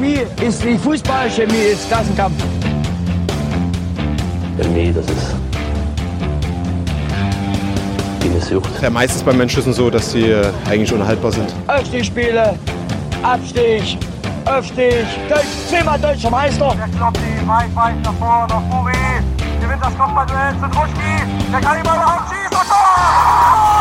Chemie ist wie Fußballchemie ist Klassenkampf. Nee, das ist wie eine Sucht. Ja, meistens bei Menschen ist es so, dass sie äh, eigentlich unhaltbar sind. Aufstiegsspiele, Abstieg, Aufstieg, Deutsch, zehnmal deutscher Meister. Der kloppt die weit, weit nach vorne, nach Buri. Gewinnt das Kopfballduell zu Druschki. Der kann Ball überhaupt schießen. Und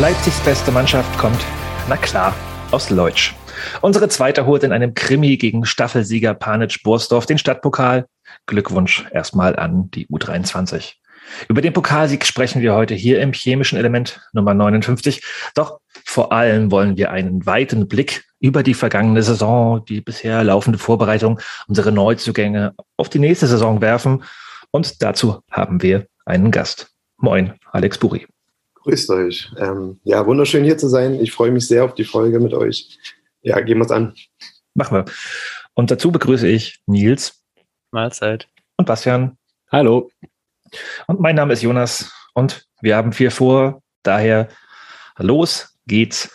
Leipzigs beste Mannschaft kommt, na klar, aus Leutsch. Unsere zweite holt in einem Krimi gegen Staffelsieger Panitsch Bursdorf den Stadtpokal. Glückwunsch erstmal an die U23. Über den Pokalsieg sprechen wir heute hier im chemischen Element Nummer 59. Doch vor allem wollen wir einen weiten Blick über die vergangene Saison, die bisher laufende Vorbereitung, unsere Neuzugänge auf die nächste Saison werfen. Und dazu haben wir einen Gast. Moin, Alex Buri. Grüßt euch. Ähm, ja, wunderschön hier zu sein. Ich freue mich sehr auf die Folge mit euch. Ja, gehen wir es an. Machen wir. Und dazu begrüße ich Nils. Mahlzeit. Und Bastian. Hallo. Und mein Name ist Jonas und wir haben viel vor. Daher los geht's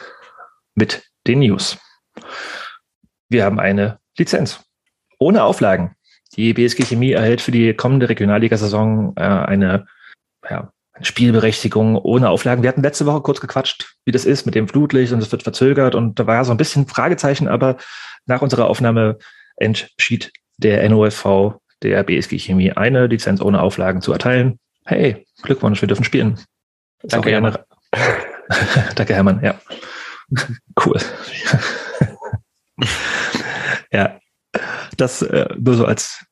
mit den News. Wir haben eine Lizenz ohne Auflagen. Die BSG Chemie erhält für die kommende Regionalligasaison äh, eine ja, Spielberechtigung ohne Auflagen. Wir hatten letzte Woche kurz gequatscht, wie das ist mit dem Flutlicht und es wird verzögert und da war so ein bisschen Fragezeichen, aber nach unserer Aufnahme entschied der NOFV der BSG Chemie eine Lizenz ohne Auflagen zu erteilen. Hey, Glückwunsch, wir dürfen spielen. Danke, Hermann. Danke, Hermann, ja. cool. ja, das äh, nur so als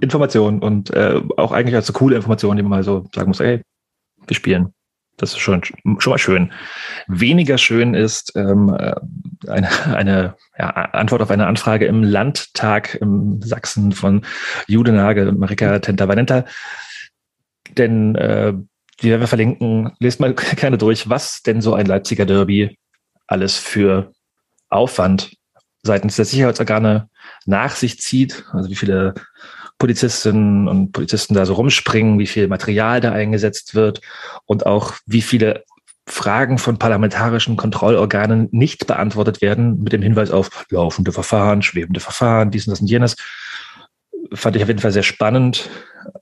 Information und äh, auch eigentlich als so coole Information, die man mal so sagen muss, ey, wir spielen. Das ist schon, schon mal schön. Weniger schön ist ähm, äh, eine, eine ja, Antwort auf eine Anfrage im Landtag im Sachsen von Jude und Marika Tenta-Vanenta. Denn äh, die werden wir verlinken. Lest mal gerne durch, was denn so ein Leipziger Derby alles für Aufwand seitens der Sicherheitsorgane nach sich zieht. Also wie viele Polizistinnen und Polizisten da so rumspringen, wie viel Material da eingesetzt wird und auch wie viele Fragen von parlamentarischen Kontrollorganen nicht beantwortet werden mit dem Hinweis auf laufende Verfahren, schwebende Verfahren, dies und das und jenes. Fand ich auf jeden Fall sehr spannend,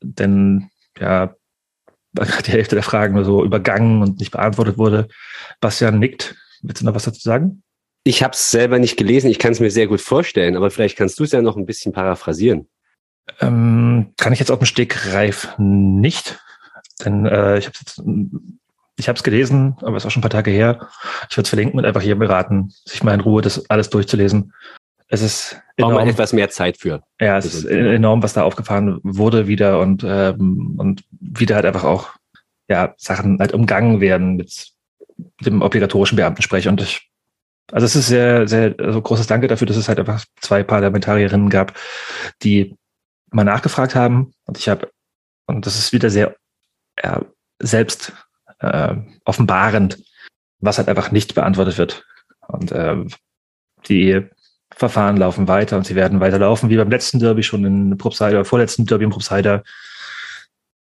denn ja, die Hälfte der Fragen nur so übergangen und nicht beantwortet wurde. Bastian nickt. Willst du noch was dazu sagen? Ich habe es selber nicht gelesen, ich kann es mir sehr gut vorstellen, aber vielleicht kannst du es ja noch ein bisschen paraphrasieren. Ähm, kann ich jetzt auf dem Stegreif nicht, denn äh, ich habe jetzt ich habe es gelesen, aber es ist auch schon ein paar Tage her. Ich würde es verlinken und einfach jedem beraten, sich mal in Ruhe das alles durchzulesen. Es ist enorm, Braucht man etwas mehr Zeit für. Ja, es ist enorm, was da aufgefahren wurde wieder und ähm, und wieder halt einfach auch ja Sachen halt umgangen werden mit dem obligatorischen Beamtensprech und ich also es ist sehr sehr also großes Danke dafür, dass es halt einfach zwei Parlamentarierinnen gab, die mal nachgefragt haben und ich habe, und das ist wieder sehr äh, selbst äh, offenbarend, was halt einfach nicht beantwortet wird. Und äh, die Verfahren laufen weiter und sie werden weiterlaufen, wie beim letzten Derby schon in Propsider, vorletzten Derby in Propsider.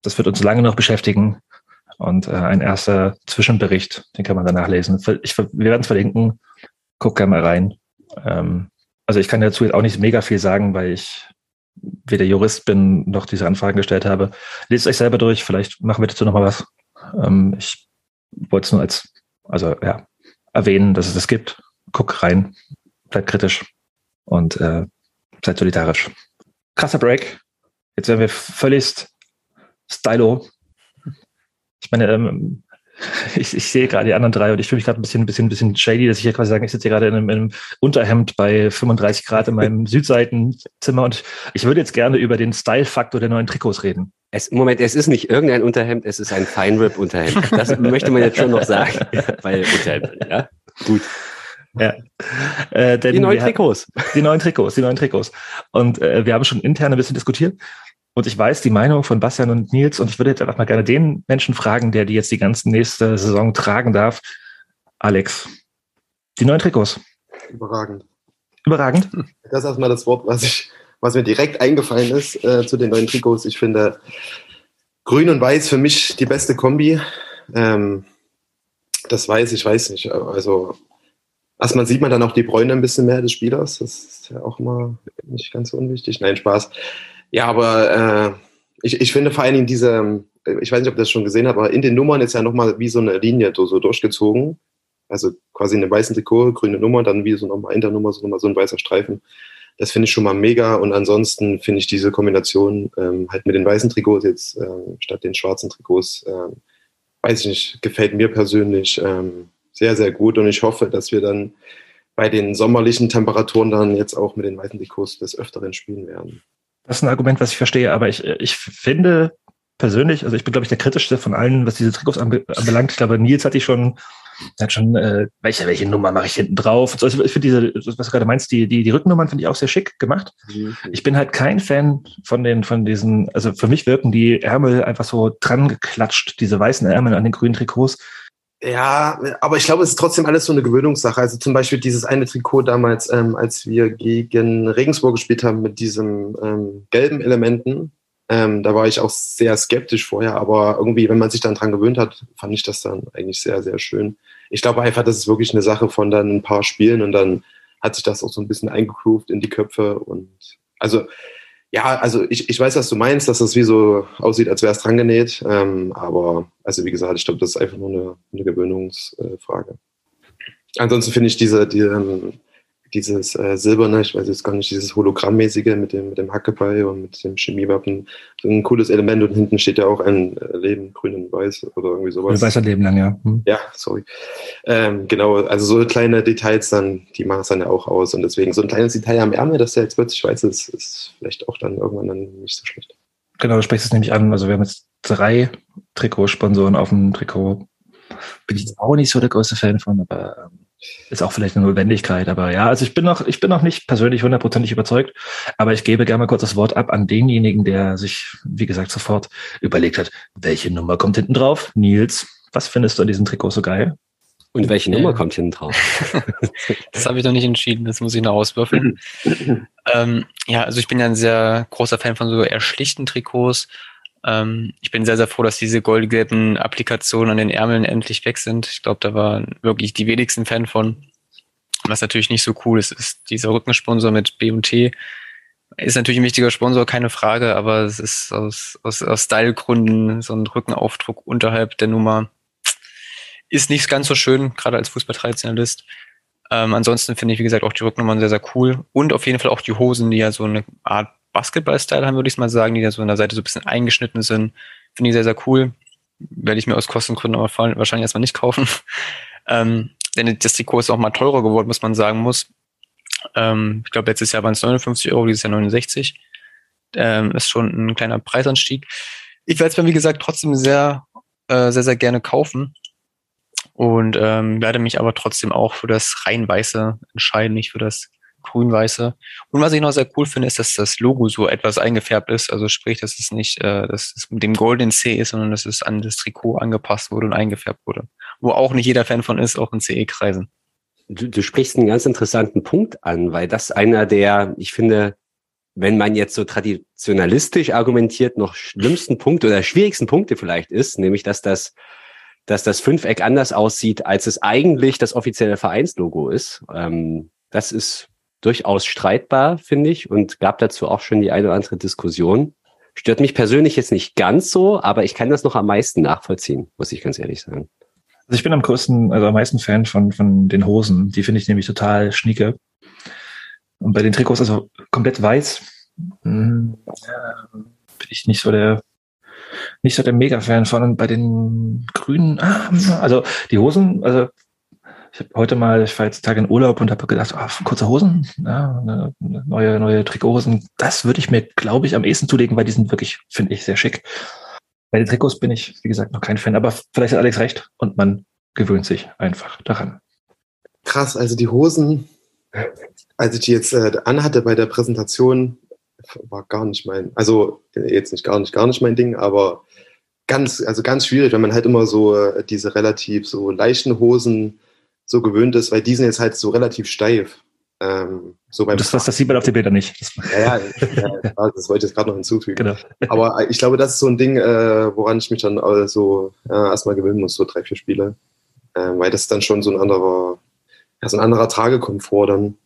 Das wird uns lange noch beschäftigen. Und äh, ein erster Zwischenbericht, den kann man danach lesen. Ich, wir werden es verlinken. Guck gerne mal rein. Ähm, also ich kann dazu jetzt auch nicht mega viel sagen, weil ich weder Jurist bin noch diese Anfragen gestellt habe. Lest euch selber durch, vielleicht machen wir dazu nochmal was. Ähm, ich wollte es nur als, also ja, erwähnen, dass es das gibt. Guck rein, bleib kritisch und äh, seid solidarisch. Krasser Break. Jetzt werden wir völlig stylo. Ich meine, ähm, ich, ich sehe gerade die anderen drei und ich fühle mich gerade ein bisschen, bisschen, bisschen shady, dass ich hier quasi sagen, ich sitze hier gerade in einem, in einem Unterhemd bei 35 Grad in meinem Südseitenzimmer und ich würde jetzt gerne über den Style-Faktor der neuen Trikots reden. Es, Moment, es ist nicht irgendein Unterhemd, es ist ein Feinrip-Unterhemd. Das möchte man jetzt schon noch sagen. Weil Unterhemd, ja, gut. Ja. Äh, die neuen Trikots. Die neuen Trikots, die neuen Trikots. Und äh, wir haben schon intern ein bisschen diskutiert. Und ich weiß die Meinung von Bastian und Nils und ich würde jetzt einfach mal gerne den Menschen fragen, der die jetzt die ganze nächste Saison tragen darf. Alex, die neuen Trikots. Überragend. Überragend? Das ist erstmal das Wort, was ich, was mir direkt eingefallen ist äh, zu den neuen Trikots. Ich finde Grün und Weiß für mich die beste Kombi. Ähm, das weiß ich, weiß nicht. Also erstmal sieht man dann auch die Bräune ein bisschen mehr des Spielers. Das ist ja auch immer nicht ganz so unwichtig. Nein, Spaß. Ja, aber äh, ich, ich finde vor allen Dingen diese, ich weiß nicht, ob ihr das schon gesehen habt, aber in den Nummern ist ja nochmal wie so eine Linie so durchgezogen. Also quasi in einem weißen Trikot, grüne Nummer, dann wie so nochmal in der Nummer so nochmal so ein weißer Streifen. Das finde ich schon mal mega. Und ansonsten finde ich diese Kombination ähm, halt mit den weißen Trikots jetzt ähm, statt den schwarzen Trikots, ähm, weiß ich nicht, gefällt mir persönlich ähm, sehr, sehr gut. Und ich hoffe, dass wir dann bei den sommerlichen Temperaturen dann jetzt auch mit den weißen Trikots des Öfteren spielen werden. Das ist ein Argument, was ich verstehe, aber ich, ich finde persönlich, also ich bin, glaube ich, der kritischste von allen, was diese Trikots anbelangt. Ich glaube, Nils hatte ich schon hat schon, äh, welche, welche Nummer mache ich hinten drauf? Also ich finde diese, was du gerade meinst, die, die, die Rückennummern finde ich auch sehr schick gemacht. Mhm. Ich bin halt kein Fan von den, von diesen, also für mich wirken die Ärmel einfach so dran geklatscht, diese weißen Ärmel an den grünen Trikots. Ja, aber ich glaube, es ist trotzdem alles so eine Gewöhnungssache. Also zum Beispiel dieses eine Trikot damals, ähm, als wir gegen Regensburg gespielt haben mit diesen ähm, gelben Elementen, ähm, da war ich auch sehr skeptisch vorher, aber irgendwie, wenn man sich dann dran gewöhnt hat, fand ich das dann eigentlich sehr, sehr schön. Ich glaube einfach, das ist wirklich eine Sache von dann ein paar Spielen und dann hat sich das auch so ein bisschen eingegroovt in die Köpfe und also ja, also ich, ich weiß, was du meinst, dass das wie so aussieht, als wäre es dran genäht. Ähm, aber also wie gesagt, ich glaube, das ist einfach nur eine, eine Gewöhnungsfrage. Ansonsten finde ich diese, die, ähm, dieses äh, silberne, ich weiß jetzt gar nicht, dieses hologrammmäßige mit dem, mit dem Hackeball und mit dem Chemiewappen, so ein cooles Element und hinten steht ja auch ein äh, Leben, grün und weiß oder irgendwie sowas. Ein weißer Leben lang, ja. Hm. Ja, sorry. Ähm, genau, also so kleine Details dann, die machen es dann ja auch aus und deswegen so ein kleines Detail am Ärmel, dass der jetzt plötzlich weiß ist, ist vielleicht auch dann irgendwann dann nicht so schlecht. Genau, du sprichst es nämlich an. Also wir haben jetzt drei Trikotsponsoren auf dem Trikot. Bin ich jetzt auch nicht so der größte Fan von, aber ähm, ist auch vielleicht eine Notwendigkeit, aber ja, also ich bin noch, ich bin noch nicht persönlich hundertprozentig überzeugt, aber ich gebe gerne mal kurz das Wort ab an denjenigen, der sich, wie gesagt, sofort überlegt hat, welche Nummer kommt hinten drauf? Nils, was findest du an diesem Trikot so geil? Und welche Nummer kommt hinten drauf? das habe ich noch nicht entschieden, das muss ich noch auswürfeln. ähm, ja, also ich bin ja ein sehr großer Fan von so eher schlichten Trikots. Ähm, ich bin sehr, sehr froh, dass diese goldgelben Applikationen an den Ärmeln endlich weg sind. Ich glaube, da waren wirklich die wenigsten Fan von. Was natürlich nicht so cool ist, ist dieser Rückensponsor mit B&T. Ist natürlich ein wichtiger Sponsor, keine Frage, aber es ist aus, aus, aus Stylegründen so ein Rückenaufdruck unterhalb der Nummer. Ist nicht ganz so schön, gerade als Fußballtraditionalist. Ähm, ansonsten finde ich, wie gesagt, auch die Rücknummern sehr, sehr cool. Und auf jeden Fall auch die Hosen, die ja so eine Art Basketball-Style haben, würde ich mal sagen, die da so an der Seite so ein bisschen eingeschnitten sind. Finde ich sehr, sehr cool. Werde ich mir aus Kostengründen aber wahrscheinlich erstmal nicht kaufen. ähm, denn das Trikot ist auch mal teurer geworden, muss man sagen muss. Ähm, ich glaube, letztes Jahr waren es 59 Euro, dieses Jahr 69. Ähm, ist schon ein kleiner Preisanstieg. Ich werde es mir, wie gesagt, trotzdem sehr, äh, sehr, sehr gerne kaufen. Und ähm, werde mich aber trotzdem auch für das rein Weiße entscheiden, nicht für das grün-weiße. Und was ich noch sehr cool finde, ist, dass das Logo so etwas eingefärbt ist. Also sprich, dass es nicht, äh, dass es mit dem Golden C ist, sondern dass es an das Trikot angepasst wurde und eingefärbt wurde. Wo auch nicht jeder Fan von ist, auch in CE-Kreisen. Du, du sprichst einen ganz interessanten Punkt an, weil das einer der, ich finde, wenn man jetzt so traditionalistisch argumentiert, noch schlimmsten Punkte oder schwierigsten Punkte vielleicht ist, nämlich dass das, dass das Fünfeck anders aussieht, als es eigentlich das offizielle Vereinslogo ist. Ähm, das ist durchaus streitbar, finde ich, und gab dazu auch schon die eine oder andere Diskussion. Stört mich persönlich jetzt nicht ganz so, aber ich kann das noch am meisten nachvollziehen, muss ich ganz ehrlich sagen. Also ich bin am größten, also am meisten Fan von, von den Hosen. Die finde ich nämlich total schnieke. Und bei den Trikots, also komplett weiß, hm, bin ich nicht so der, nicht so der Mega-Fan von. Und bei den grünen, ah, also die Hosen, also ich habe heute mal, ich war jetzt Tag in Urlaub und habe gedacht, oh, kurze Hosen, ja, ne, neue, neue Trikothosen, das würde ich mir, glaube ich, am ehesten zulegen, weil die sind wirklich, finde ich, sehr schick. Bei den Trikots bin ich, wie gesagt, noch kein Fan, aber vielleicht hat Alex recht und man gewöhnt sich einfach daran. Krass, also die Hosen, als ich die jetzt äh, anhatte bei der Präsentation, war gar nicht mein, also jetzt nicht gar nicht, gar nicht mein Ding, aber ganz, also ganz schwierig, wenn man halt immer so äh, diese relativ so leichten Hosen so gewöhnt ist, weil die sind jetzt halt so relativ steif. Ähm, so beim Das, das, das sieht man auf den Bildern nicht. Das, ja, ja, ja, das wollte ich jetzt gerade noch hinzufügen. genau. Aber ich glaube, das ist so ein Ding, äh, woran ich mich dann äh, so äh, erstmal gewöhnen muss, so drei, vier Spiele. Ähm, weil das ist dann schon so ein anderer, ja, so ein anderer Tragekomfort dann.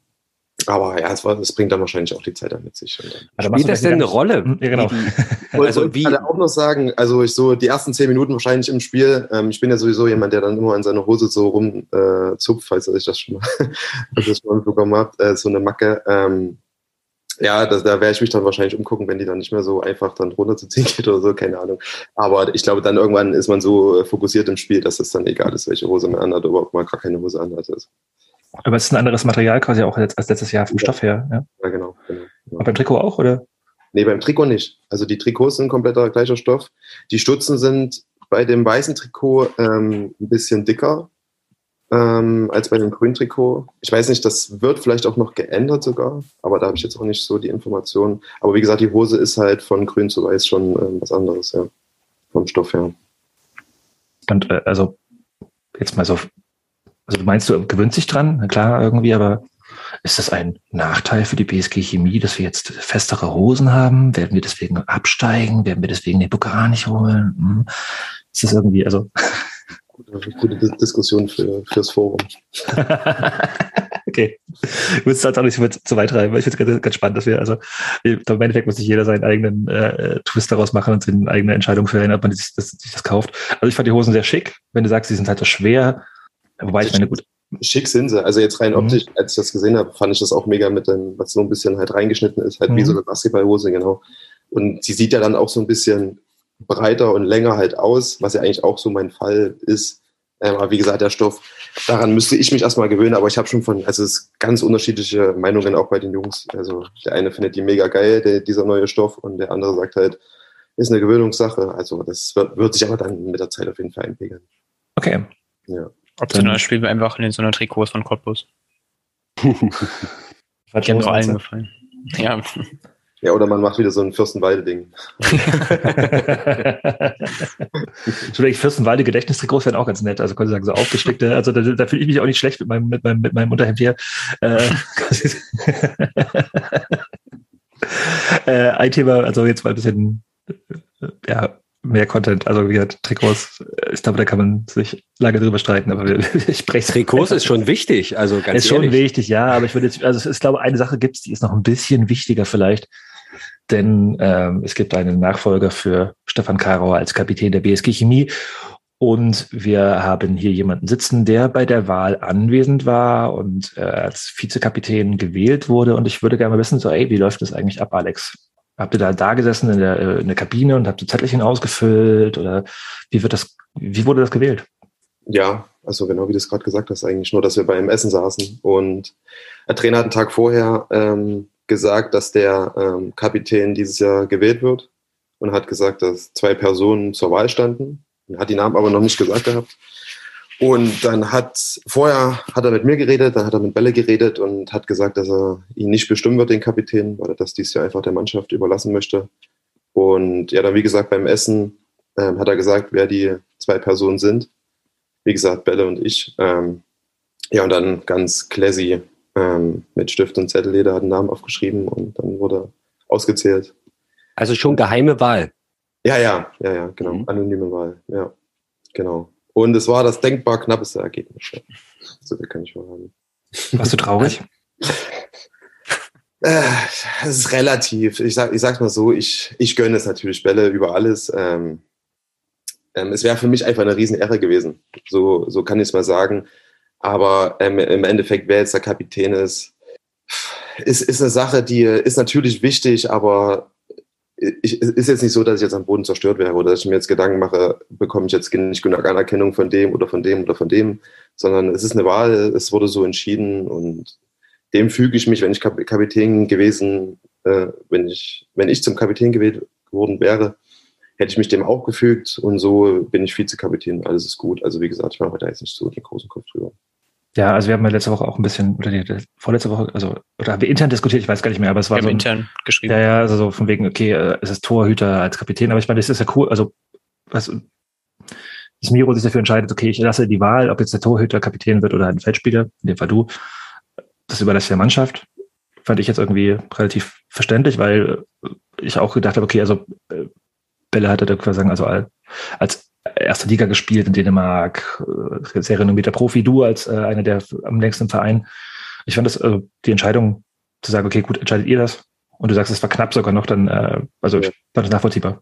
Aber ja, es, war, es bringt dann wahrscheinlich auch die Zeit dann mit sich. Dann Also Spielt das denn eine Rolle? Ja, genau. Also und wie- ich kann auch noch sagen, also ich so die ersten zehn Minuten wahrscheinlich im Spiel, ähm, ich bin ja sowieso jemand, der dann immer in seiner Hose so rum äh, zupft, falls euch das schon mal, das schon mal mitbekommen habt, äh, so eine Macke. Ähm, ja, das, da werde ich mich dann wahrscheinlich umgucken, wenn die dann nicht mehr so einfach dann runterzuziehen geht oder so, keine Ahnung. Aber ich glaube, dann irgendwann ist man so äh, fokussiert im Spiel, dass es dann egal ist, welche Hose man anhat oder ob man gar keine Hose anhat. Also, Aber es ist ein anderes Material quasi auch als, als letztes Jahr vom Stoff her. Ja. ja, genau. genau, genau. Aber beim Trikot auch, oder? Nee, beim Trikot nicht. Also die Trikots sind kompletter gleicher Stoff. Die Stutzen sind bei dem weißen Trikot ähm, ein bisschen dicker ähm, als bei dem grünen Trikot. Ich weiß nicht, das wird vielleicht auch noch geändert sogar, aber da habe ich jetzt auch nicht so die Informationen. Aber wie gesagt, die Hose ist halt von grün zu weiß schon ähm, was anderes, ja. Vom Stoff her. Und äh, also jetzt mal so, also du meinst, du gewöhnst dich dran, na klar, irgendwie, aber ist das ein Nachteil für die BSG Chemie, dass wir jetzt festere Hosen haben? Werden wir deswegen absteigen? Werden wir deswegen den Pokal nicht holen? Hm. Ist das irgendwie, also Gute, gute Dis- Diskussion für, fürs Forum. okay. Ich will es halt auch nicht so weit- treiben, weil ich finde es ganz, ganz spannend, dass wir, also im Endeffekt muss sich jeder seinen eigenen äh, Twist daraus machen und seine eigene Entscheidung fällen, ob man sich das, sich das kauft. Also ich fand die Hosen sehr schick, wenn du sagst, sie sind halt so schwer. Wobei ich meine, gut, Schick sind sie. Also jetzt rein Mhm. optisch, als ich das gesehen habe, fand ich das auch mega mit dem, was so ein bisschen halt reingeschnitten ist, halt wie Mhm. so eine Basketballhose, genau. Und sie sieht ja dann auch so ein bisschen breiter und länger halt aus, was ja eigentlich auch so mein Fall ist. Ähm, aber wie gesagt, der Stoff, daran müsste ich mich erstmal gewöhnen, aber ich habe schon von, also es ist ganz unterschiedliche Meinungen auch bei den Jungs. Also der eine findet die mega geil, der, dieser neue Stoff, und der andere sagt halt, ist eine Gewöhnungssache. Also das wird, wird sich aber dann mit der Zeit auf jeden Fall einpegeln. okay. Ja. Optional spielen wir einfach in so einer Trikots von Cottbus. Die haben doch allen gefallen. Ja, Ja, oder man macht wieder so ein Fürstenwalde-Ding. Entschuldigung, Fürstenwalde Gedächtnistrikots wären auch ganz nett. Also könnte ich sagen, so aufgestickte. Also da, da fühle ich mich auch nicht schlecht mit meinem, mit meinem, mit meinem Unterhemd hier. Äh, äh, ein Thema, also jetzt mal ein bisschen, äh, ja, mehr Content. Also wie gesagt, Trikots, äh, ich glaube, da kann man sich lange drüber streiten, aber ich spreche Trikots ist schon wichtig, also ganz ist schon ehrlich. wichtig, ja, aber ich würde jetzt, also es ist, glaube eine Sache gibt's, die ist noch ein bisschen wichtiger vielleicht, denn ähm, es gibt einen Nachfolger für Stefan Karauer als Kapitän der BSG Chemie und wir haben hier jemanden sitzen, der bei der Wahl anwesend war und äh, als Vizekapitän gewählt wurde und ich würde gerne mal wissen, so, ey, wie läuft das eigentlich ab, Alex? Habt ihr da da gesessen in der, äh, in der Kabine und habt ihr Zettelchen ausgefüllt oder wie wird das, wie wurde das gewählt? Ja, also genau wie du es gerade gesagt hast, eigentlich nur, dass wir beim Essen saßen und der Trainer hat einen Tag vorher ähm, gesagt, dass der ähm, Kapitän dieses Jahr gewählt wird und hat gesagt, dass zwei Personen zur Wahl standen, hat die Namen aber noch nicht gesagt gehabt. Und dann hat, vorher hat er mit mir geredet, dann hat er mit Bälle geredet und hat gesagt, dass er ihn nicht bestimmen wird, den Kapitän, weil er das dieses Jahr einfach der Mannschaft überlassen möchte. Und ja, dann wie gesagt, beim Essen ähm, hat er gesagt, wer die zwei Personen sind wie gesagt, Bälle und ich. Ähm, ja, und dann ganz classy ähm, mit Stift und Zettel, jeder hat einen Namen aufgeschrieben und dann wurde ausgezählt. Also schon geheime Wahl. Ja, ja, ja, ja, genau. Mhm. Anonyme Wahl, ja, genau. Und es war das denkbar knappeste Ergebnis. So viel kann ich verraten. Warst du traurig? Äh, Es ist relativ. Ich sag, ich sag's mal so, ich, ich gönne es natürlich Bälle über alles. Ähm, ähm, es wäre für mich einfach eine Riesenehre gewesen. So, so kann ich es mal sagen. Aber ähm, im Endeffekt, wer jetzt der Kapitän ist, ist, ist eine Sache, die ist natürlich wichtig, aber ich, es ist jetzt nicht so, dass ich jetzt am Boden zerstört wäre oder dass ich mir jetzt Gedanken mache, bekomme ich jetzt nicht genug Anerkennung von dem oder von dem oder von dem, sondern es ist eine Wahl, es wurde so entschieden und dem füge ich mich, wenn ich Kap Kapitän gewesen, äh, wenn ich, wenn ich zum Kapitän gewählt worden wäre, hätte ich mich dem auch gefügt und so bin ich Vizekapitän, alles ist gut. Also wie gesagt, ich mache da jetzt nicht so den großen Kopf drüber. Ja, also wir haben ja letzte Woche auch ein bisschen, oder die, vorletzte Woche, also, oder haben wir intern diskutiert, ich weiß gar nicht mehr, aber es wir war haben so ein, intern geschrieben. Ja, ja, also so von wegen, okay, äh, es ist Torhüter als Kapitän, aber ich meine, das ist ja cool, also was, dass Miro sich dafür entscheidet, okay, ich lasse die Wahl, ob jetzt der Torhüter Kapitän wird oder ein Feldspieler, in dem Fall du, das überlässt der Mannschaft. Fand ich jetzt irgendwie relativ verständlich, weil ich auch gedacht habe, okay, also äh, Bälle hatte da quasi sagen, also als erste Liga gespielt in Dänemark, äh, sehr renommierter Profi, du als äh, einer der am längsten im Verein. Ich fand das, also die Entscheidung zu sagen, okay, gut, entscheidet ihr das? Und du sagst, es war knapp sogar noch, dann, äh, also ich fand das nachvollziehbar.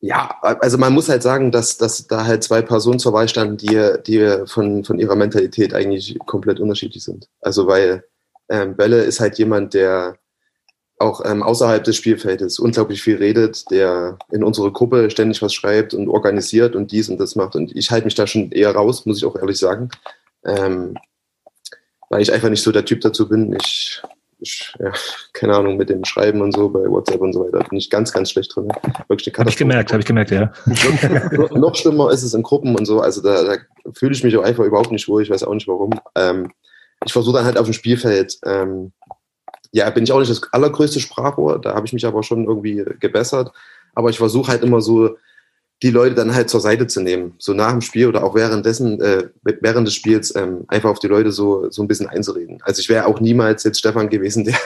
Ja, also man muss halt sagen, dass, dass da halt zwei Personen zur Wahl standen, die, die von, von ihrer Mentalität eigentlich komplett unterschiedlich sind. Also weil ähm, Bälle ist halt jemand, der auch ähm, außerhalb des Spielfeldes unglaublich viel redet, der in unsere Gruppe ständig was schreibt und organisiert und dies und das macht. Und ich halte mich da schon eher raus, muss ich auch ehrlich sagen. Ähm, weil ich einfach nicht so der Typ dazu bin. Ich, ich ja, keine Ahnung, mit dem Schreiben und so bei WhatsApp und so weiter bin ich ganz, ganz schlecht drin. Wirklich Habe ich gemerkt, habe ich gemerkt, ja. noch, schlimmer ist es in Gruppen und so. Also da, da fühle ich mich auch einfach überhaupt nicht wohl. Ich weiß auch nicht warum. Ähm, ich versuche dann halt auf dem Spielfeld ähm, ja, bin ich auch nicht das allergrößte Sprachrohr, da habe ich mich aber schon irgendwie gebessert. Aber ich versuche halt immer so, die Leute dann halt zur Seite zu nehmen, so nach dem Spiel oder auch währenddessen, äh, während des Spiels ähm, einfach auf die Leute so, so ein bisschen einzureden. Also ich wäre auch niemals jetzt Stefan gewesen, der,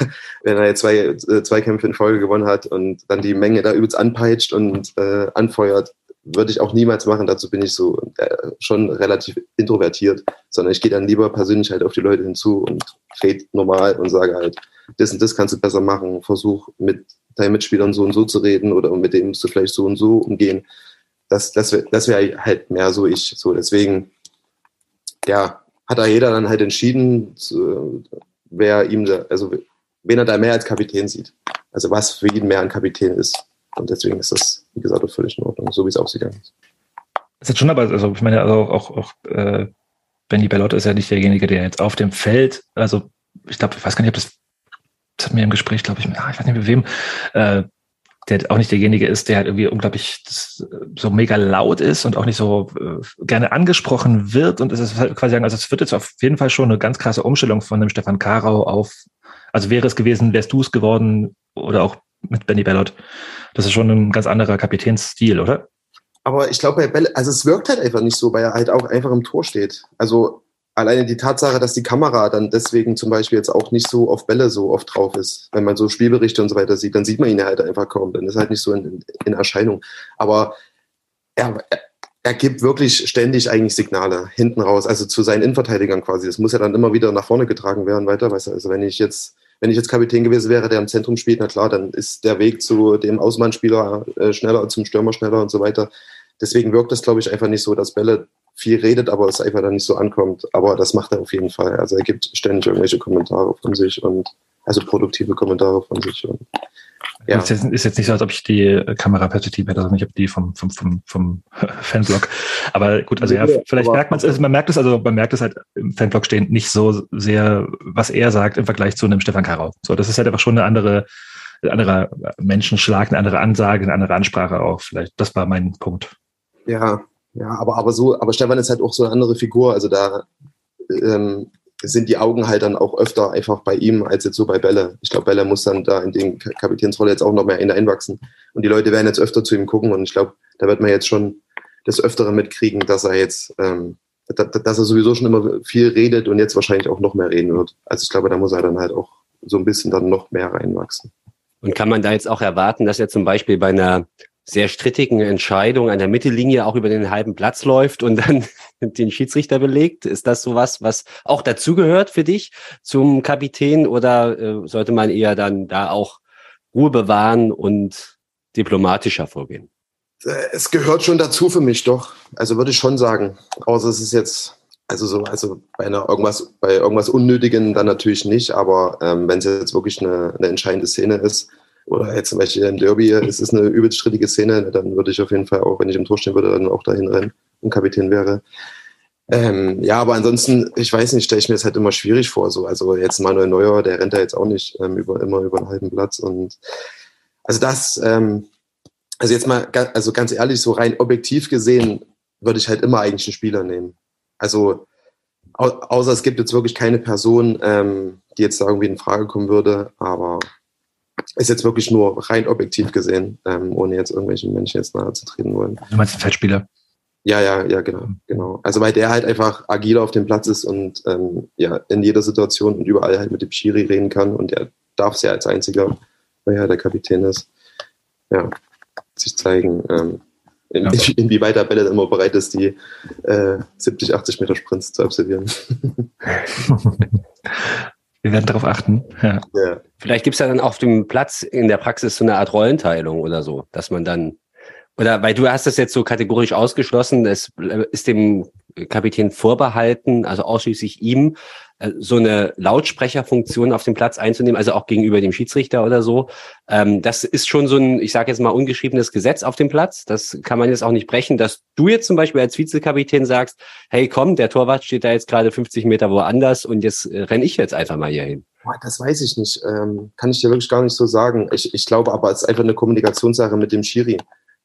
wenn er jetzt zwei, äh, zwei Kämpfe in Folge gewonnen hat und dann die Menge da übelst anpeitscht und äh, anfeuert, würde ich auch niemals machen. Dazu bin ich so äh, schon relativ introvertiert, sondern ich gehe dann lieber persönlich halt auf die Leute hinzu und rede normal und sage halt, das und das kannst du besser machen. Versuch mit deinen Mitspielern so und so zu reden oder mit dem musst du vielleicht so und so umgehen. Das, das wäre das wär halt mehr so ich. So, deswegen, ja, hat da jeder dann halt entschieden, wer ihm da, also wen er da mehr als Kapitän sieht. Also was für ihn mehr ein Kapitän ist. Und deswegen ist das, wie gesagt, auch völlig in Ordnung, so wie es ausgegangen ist. Das ist jetzt schon aber, also ich meine, also auch, auch äh, Benny Bellotte ist ja nicht derjenige, der jetzt auf dem Feld, also ich glaube, ich weiß gar nicht, ob das das hat mir im Gespräch, glaube ich, ah, ich weiß nicht mit wem, äh, der auch nicht derjenige ist, der halt irgendwie unglaublich so mega laut ist und auch nicht so äh, gerne angesprochen wird. Und es ist halt quasi also es wird jetzt auf jeden Fall schon eine ganz krasse Umstellung von dem Stefan Karau auf, also wäre es gewesen, wärst du es geworden oder auch mit Benny Bellot. Das ist schon ein ganz anderer Kapitänsstil, oder? Aber ich glaube, bei Bell, also es wirkt halt einfach nicht so, weil er halt auch einfach im Tor steht. Also alleine die Tatsache, dass die Kamera dann deswegen zum Beispiel jetzt auch nicht so auf Bälle so oft drauf ist, wenn man so Spielberichte und so weiter sieht, dann sieht man ihn halt einfach kaum, dann ist halt nicht so in, in Erscheinung. Aber er, er gibt wirklich ständig eigentlich Signale hinten raus, also zu seinen Innenverteidigern quasi. Das muss ja dann immer wieder nach vorne getragen werden, weiter. Weißt du? Also wenn ich jetzt, wenn ich jetzt Kapitän gewesen wäre, der im Zentrum spielt, na klar, dann ist der Weg zu dem Außenbahnspieler äh, schneller, zum Stürmer schneller und so weiter. Deswegen wirkt das, glaube ich, einfach nicht so, dass Bälle viel redet, aber es einfach dann nicht so ankommt. Aber das macht er auf jeden Fall. Also er gibt ständig irgendwelche Kommentare von sich und also produktive Kommentare von sich. Und, ja. Ist jetzt, ist jetzt nicht so, als ob ich die Kameraperspektive hätte, sondern ich habe die vom, vom, vom, vom Fanblog. Aber gut, also ja, vielleicht merkt man es, also man merkt es, also man merkt es halt im Fanblog stehend nicht so sehr, was er sagt im Vergleich zu einem Stefan Karau. So, das ist halt einfach schon eine andere, ein anderer Menschenschlag, eine andere Ansage, eine andere Ansprache auch. Vielleicht, das war mein Punkt. Ja, ja, aber, aber so, aber Stefan ist halt auch so eine andere Figur. Also da ähm, sind die Augen halt dann auch öfter einfach bei ihm als jetzt so bei Bälle. Ich glaube, Bälle muss dann da in den Kapitänsrolle jetzt auch noch mehr hineinwachsen. Und die Leute werden jetzt öfter zu ihm gucken und ich glaube, da wird man jetzt schon das Öftere mitkriegen, dass er jetzt, ähm, dass er sowieso schon immer viel redet und jetzt wahrscheinlich auch noch mehr reden wird. Also ich glaube, da muss er dann halt auch so ein bisschen dann noch mehr reinwachsen. Und kann man da jetzt auch erwarten, dass er zum Beispiel bei einer sehr strittigen Entscheidung an der Mittellinie auch über den halben Platz läuft und dann den Schiedsrichter belegt. Ist das sowas, was auch dazugehört für dich zum Kapitän oder äh, sollte man eher dann da auch Ruhe bewahren und diplomatischer vorgehen? Äh, es gehört schon dazu für mich doch. Also würde ich schon sagen. Außer es ist jetzt, also so, also bei einer irgendwas, bei irgendwas Unnötigen dann natürlich nicht, aber ähm, wenn es jetzt wirklich eine, eine entscheidende Szene ist, oder jetzt zum Beispiel im Derby, es ist eine übelst strittige Szene, dann würde ich auf jeden Fall auch, wenn ich im Tor stehen würde, dann auch dahin rennen und Kapitän wäre. Ähm, ja, aber ansonsten, ich weiß nicht, stelle ich mir das halt immer schwierig vor. So. Also jetzt Manuel Neuer, der rennt da jetzt auch nicht ähm, über, immer über einen halben Platz. Und also das, ähm, also jetzt mal, also ganz ehrlich, so rein objektiv gesehen, würde ich halt immer eigentlich einen Spieler nehmen. Also au außer es gibt jetzt wirklich keine Person, ähm, die jetzt da irgendwie in Frage kommen würde, aber ist jetzt wirklich nur rein objektiv gesehen, ähm, ohne jetzt irgendwelchen Menschen jetzt nahe zu treten wollen. Du meinst den Feldspieler? Ja, ja, ja, genau, genau. Also weil der halt einfach agil auf dem Platz ist und ähm, ja, in jeder Situation und überall halt mit dem Schiri reden kann und er darf es ja als einziger, weil er der Kapitän ist, ja, sich zeigen, ähm, in, Ja. inwieweit der Bälle immer bereit ist, die äh, 70, 80 Meter Sprints zu absolvieren. Wir werden darauf achten. Ja. ja. Vielleicht gibt's ja dann auf dem Platz in der Praxis so eine Art Rollenteilung oder so, dass man dann, oder weil du hast das jetzt so kategorisch ausgeschlossen, es ist dem Kapitän vorbehalten, also ausschließlich ihm, äh, so eine Lautsprecherfunktion auf dem Platz einzunehmen, also auch gegenüber dem Schiedsrichter oder so. Ähm, das ist schon so ein, ich sage jetzt mal, ungeschriebenes Gesetz auf dem Platz. Das kann man jetzt auch nicht brechen, dass du jetzt zum Beispiel als Vizekapitän sagst, hey komm, der Torwart steht da jetzt gerade 50 Meter woanders und jetzt äh, renne ich jetzt einfach mal hier hin. Boah, Das weiß ich nicht. Ähm, kann ich dir wirklich gar nicht so sagen. Ich, ich glaube aber, es ist einfach eine Kommunikationssache mit dem Schiri.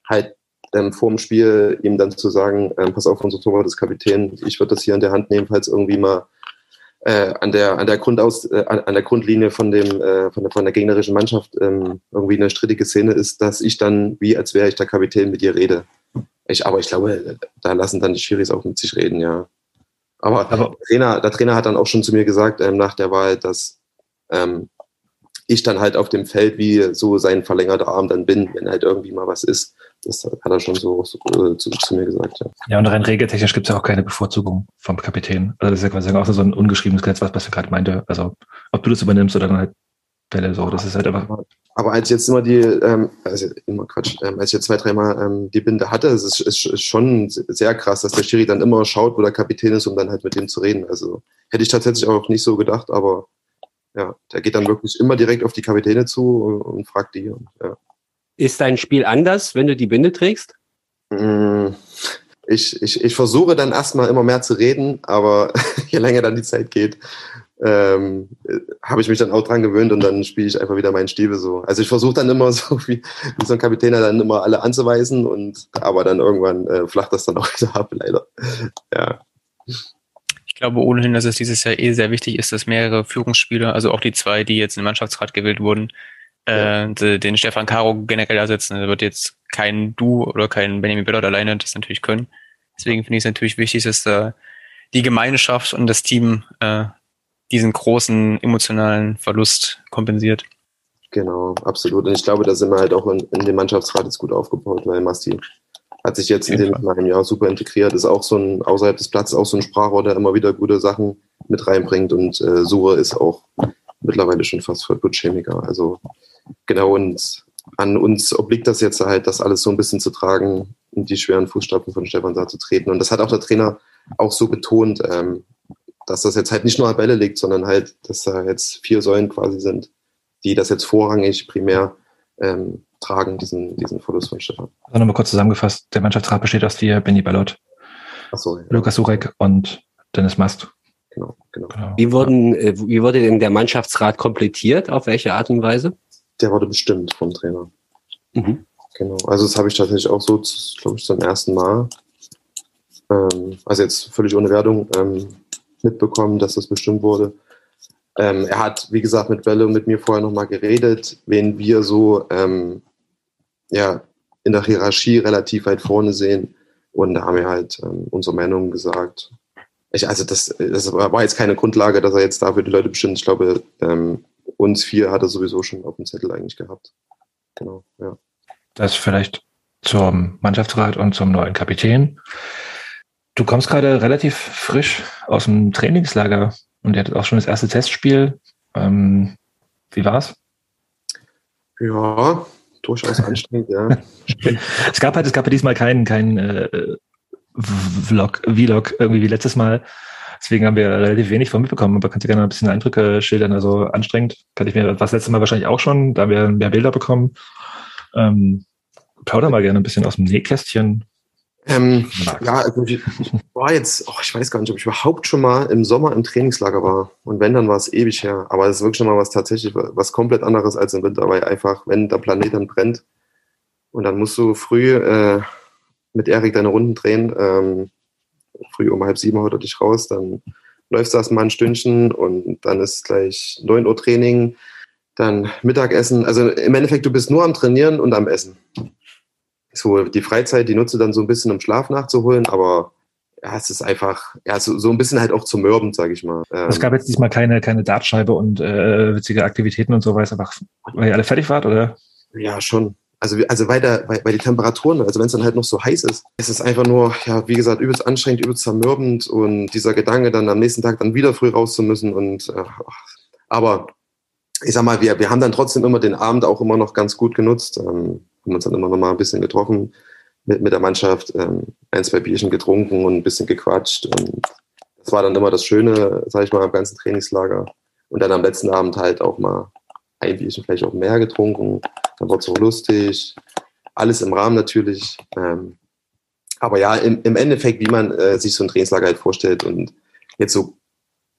Halt ähm, vor dem Spiel ihm dann zu sagen, ähm, pass auf, unser Torwart ist Kapitän, ich würde das hier in der Hand nehmen, falls irgendwie mal äh, an der an der Grundaus äh, an, der Grundlinie von dem äh, von der von der gegnerischen Mannschaft ähm, irgendwie eine strittige Szene ist, dass ich dann wie als wäre ich der Kapitän mit dir rede. Ich, aber ich glaube, da lassen dann die Schiris auch mit sich reden, ja. Aber, Aber- der, Trainer, der Trainer hat dann auch schon zu mir gesagt ähm, nach der Wahl, dass ähm, ich dann halt auf dem Feld wie so sein verlängerter Arm dann bin, wenn halt irgendwie mal was ist. Das hat er schon so, so äh, zu, zu mir gesagt, ja. Ja, und rein regeltechnisch gibt es ja auch keine Bevorzugung vom Kapitän. Also das ist ja quasi auch so ein ungeschriebenes Gesetz, was, du gerade meinte. Also ob du das übernimmst oder dann halt Bälle so. Das ist halt einfach. Aber als jetzt immer die, ähm, also immer Quatsch, ähm, als ich jetzt zwei, dreimal ähm, die Binde hatte, es ist, ist, ist schon sehr krass, dass der Schiri dann immer schaut, wo der Kapitän ist, um dann halt mit dem zu reden. Also hätte ich tatsächlich auch nicht so gedacht, aber ja, der geht dann wirklich immer direkt auf die Kapitäne zu und, und fragt die. Und, ja. Ist dein Spiel anders, wenn du die Binde trägst? Mm, Ich, ich, ich versuche dann erstmal immer mehr zu reden, aber je länger dann die Zeit geht, ähm, äh, habe ich mich dann auch dran gewöhnt und dann spiele ich einfach wieder meinen Stiefel so. Also ich versuche dann immer so wie, wie so ein Kapitän dann immer alle anzuweisen und aber dann irgendwann äh, flacht das dann auch wieder ab, leider. Ja. Ich glaube ohnehin, dass es dieses Jahr eh sehr wichtig ist, dass mehrere Führungsspieler, also auch die zwei, die jetzt in den Mannschaftsrat gewählt wurden, äh, de- den Stefan Caro generell ersetzen. Er wird jetzt kein Du oder kein Benjamin Bellot alleine das natürlich können. Deswegen finde ich es natürlich wichtig, dass da die Gemeinschaft und das Team äh, diesen großen emotionalen Verlust kompensiert. Genau, absolut. Und ich glaube, da sind wir halt auch in, in dem Mannschaftsrat jetzt gut aufgebaut, weil Masti hat sich jetzt in dem einem Jahr super integriert, ist auch so ein, außerhalb des Platzes auch so ein Sprachrohr, der immer wieder gute Sachen mit reinbringt und äh, Sure ist auch mittlerweile schon fast Verbotschemiker. Also genau, und an uns obliegt das jetzt halt, das alles so ein bisschen zu tragen und die schweren Fußstapfen von Stefan Saar zu treten. Und das hat auch der Trainer auch so betont, ähm, dass das jetzt halt nicht nur an Bälle liegt, sondern halt, dass da jetzt vier Säulen quasi sind, die das jetzt vorrangig primär ähm, tragen, diesen, diesen Verlust von Stefan. Also nochmal kurz zusammengefasst, der Mannschaftsrat besteht aus dir, Benny Ballot, Achso, ja, Lukas Surek und Dennis Mast. genau, genau. Genau. Wie, wurden, äh, wie wurde denn der Mannschaftsrat komplettiert? Auf welche Art und Weise? Der wurde bestimmt vom Trainer. Mhm. Genau. Also das habe ich tatsächlich auch so, glaube ich, zum ersten Mal, ähm, also jetzt völlig ohne Wertung, ähm, mitbekommen, dass das bestimmt wurde. Ähm, er hat, wie gesagt, mit Welle und mit mir vorher nochmal geredet, wen wir so ähm, ja, in der Hierarchie relativ weit vorne sehen. Und da haben wir halt ähm, unsere Meinung gesagt. Ich, also das, das war jetzt keine Grundlage, dass er jetzt dafür die Leute bestimmt. Ich glaube, ähm, uns vier hat er sowieso schon auf dem Zettel eigentlich gehabt. Genau, ja. Das vielleicht zum Mannschaftsrat und zum neuen Kapitän. Du kommst gerade relativ frisch aus dem Trainingslager und ihr hattet auch schon das erste Testspiel. Ähm, wie war's? Ja, durchaus anstrengend, ja. Es gab halt, es gab ja diesmal keinen keinen äh, Vlog, Vlog irgendwie wie letztes Mal. Deswegen haben wir relativ wenig von mitbekommen. Aber kannst du gerne ein bisschen Eindrücke schildern? Also anstrengend kann ich mir, was letztes Mal wahrscheinlich auch schon, da haben wir mehr Bilder bekommen. Ähm, plauder mal gerne ein bisschen aus dem Nähkästchen. Ähm, ja, also ich, ich war jetzt, oh, ich weiß gar nicht, ob ich überhaupt schon mal im Sommer im Trainingslager war. Und wenn, dann war es ewig her. Aber es ist wirklich schon mal was tatsächlich, was komplett anderes als im Winter, weil einfach, wenn der Planet dann brennt und dann musst du früh äh, mit Erik deine Runden drehen, ähm, früh um halb sieben haut er dich raus, dann läufst du erstmal ein Stündchen und dann ist gleich 9 Uhr Training, dann Mittagessen. Also im Endeffekt, du bist nur am Trainieren und am Essen. so die Freizeit, die nutze dann so ein bisschen, um Schlaf nachzuholen, aber ja, es ist einfach, ja, so, so ein bisschen halt auch zu mürben, sage ich mal. Ähm, Es gab jetzt diesmal keine, keine Dartscheibe und äh, witzige Aktivitäten und so, weil es einfach, weil ihr alle fertig wart, oder? Ja, schon. Also, also weil, der, weil, weil die Temperaturen, also wenn es dann halt noch so heiß ist, ist es einfach nur, ja, wie gesagt, übelst anstrengend, übelst zermürbend und dieser Gedanke dann am nächsten Tag dann wieder früh raus zu müssen und äh, aber ich sag mal, wir, wir haben dann trotzdem immer den Abend auch immer noch ganz gut genutzt, ähm, haben uns dann immer noch mal ein bisschen getroffen mit, mit der Mannschaft, ähm, ein, zwei Bierchen getrunken und ein bisschen gequatscht und das war dann immer das Schöne, sag ich mal, am ganzen Trainingslager und dann am letzten Abend halt auch mal ein Bierchen vielleicht auch mehr getrunken, dann wurde es auch lustig, alles im Rahmen natürlich. Ähm, aber ja, im, im Endeffekt, wie man äh, sich so ein Trainingslager halt vorstellt und jetzt so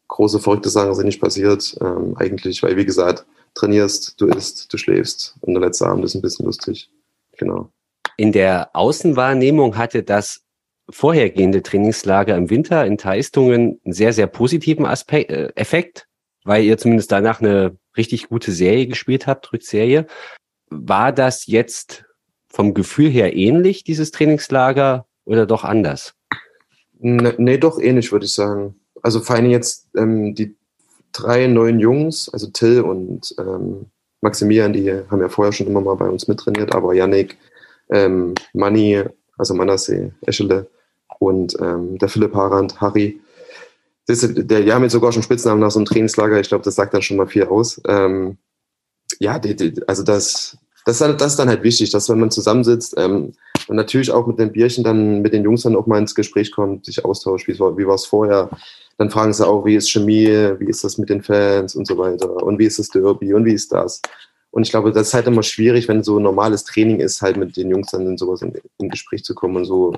große verrückte Sachen sind nicht passiert, ähm, eigentlich, weil wie gesagt, trainierst, du isst, du schläfst und der letzte Abend ist ein bisschen lustig. Genau. In der Außenwahrnehmung hatte das vorhergehende Trainingslager im Winter in Teistungen einen sehr, sehr positiven Aspekt, äh, Effekt, weil ihr zumindest danach eine richtig gute Serie gespielt habt, Rückserie. War das jetzt vom Gefühl her ähnlich, dieses Trainingslager, oder doch anders? Ne, nee, doch ähnlich, würde ich sagen. Also vor allem jetzt ähm, die drei neuen Jungs, also Till und ähm, Maximilian, die haben ja vorher schon immer mal bei uns mittrainiert, aber Yannick, ähm, Manni, also Manasseh, Eschele und ähm, der Philipp Harand, Harry, der, die haben jetzt sogar schon Spitznamen nach so einem Trainingslager. Ich glaube, das sagt dann schon mal viel aus. Ähm, ja, die, die, also das, das, das ist dann halt wichtig, dass wenn man zusammensitzt ähm, und natürlich auch mit den Bierchen dann mit den Jungs dann auch mal ins Gespräch kommt, sich austauscht, wie, war- wie war es vorher. Dann fragen sie auch, wie ist Chemie, wie ist das mit den Fans und so weiter und wie ist das Derby und wie ist das. Und ich glaube, das ist halt immer schwierig, wenn so ein normales Training ist, halt mit den Jungs dann in sowas in, in Gespräch zu kommen und so.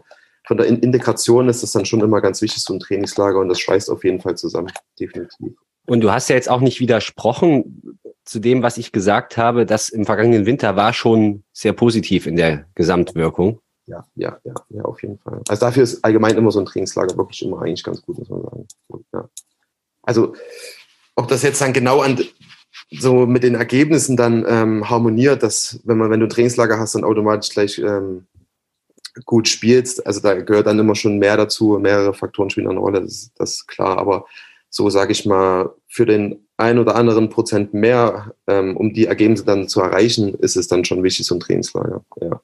Von der In- Integration ist das dann schon immer ganz wichtig, so ein Trainingslager und das schweißt auf jeden Fall zusammen, definitiv. Und du hast ja jetzt auch nicht widersprochen zu dem, was ich gesagt habe, dass im vergangenen Winter war schon sehr positiv in der Gesamtwirkung. Ja, ja, ja, ja, auf jeden Fall. Also dafür ist allgemein immer so ein Trainingslager wirklich immer eigentlich ganz gut, muss man sagen. Ja. Also, ob das jetzt dann genau an so mit den Ergebnissen dann ähm, harmoniert, dass wenn man, wenn du ein Trainingslager hast, dann automatisch gleich ähm, gut spielst. Also da gehört dann immer schon mehr dazu, mehrere Faktoren spielen eine Rolle, das, ist- das ist klar. Aber so sage ich mal, für den ein oder anderen Prozent mehr, ähm, um die Ergebnisse dann zu erreichen, ist es dann schon wichtig, so ein Trainingslager. Ja.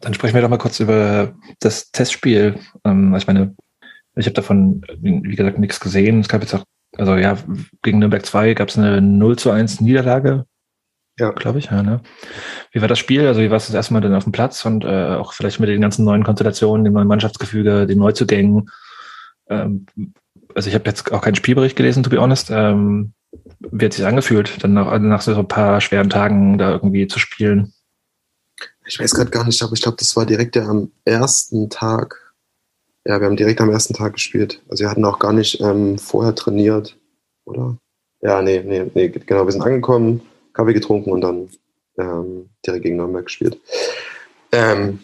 Dann sprechen wir doch mal kurz über das Testspiel. Ähm, ich meine, ich habe davon, wie gesagt, nichts gesehen. Es gab jetzt auch, also ja, gegen Nürnberg 2 gab es eine 0 zu 1 Niederlage. Ja. Glaube ich, ja, ne? Wie war das Spiel? Also, wie war es das erste Mal denn auf dem Platz und äh, auch vielleicht mit den ganzen neuen Konstellationen, dem neuen Mannschaftsgefüge, den Neuzugängen? Ähm, also, ich habe jetzt auch keinen Spielbericht gelesen, to be honest. Ähm, wie hat sich angefühlt, dann nach, nach so ein paar schweren Tagen da irgendwie zu spielen? Ich weiß gerade gar nicht, aber ich glaube, das war direkt ja am ersten Tag. Ja, wir haben direkt am ersten Tag gespielt. Also wir hatten auch gar nicht ähm, vorher trainiert, oder? Ja, nee, nee, nee, genau. Wir sind angekommen, Kaffee getrunken und dann ähm, direkt gegen Nürnberg gespielt. Ähm,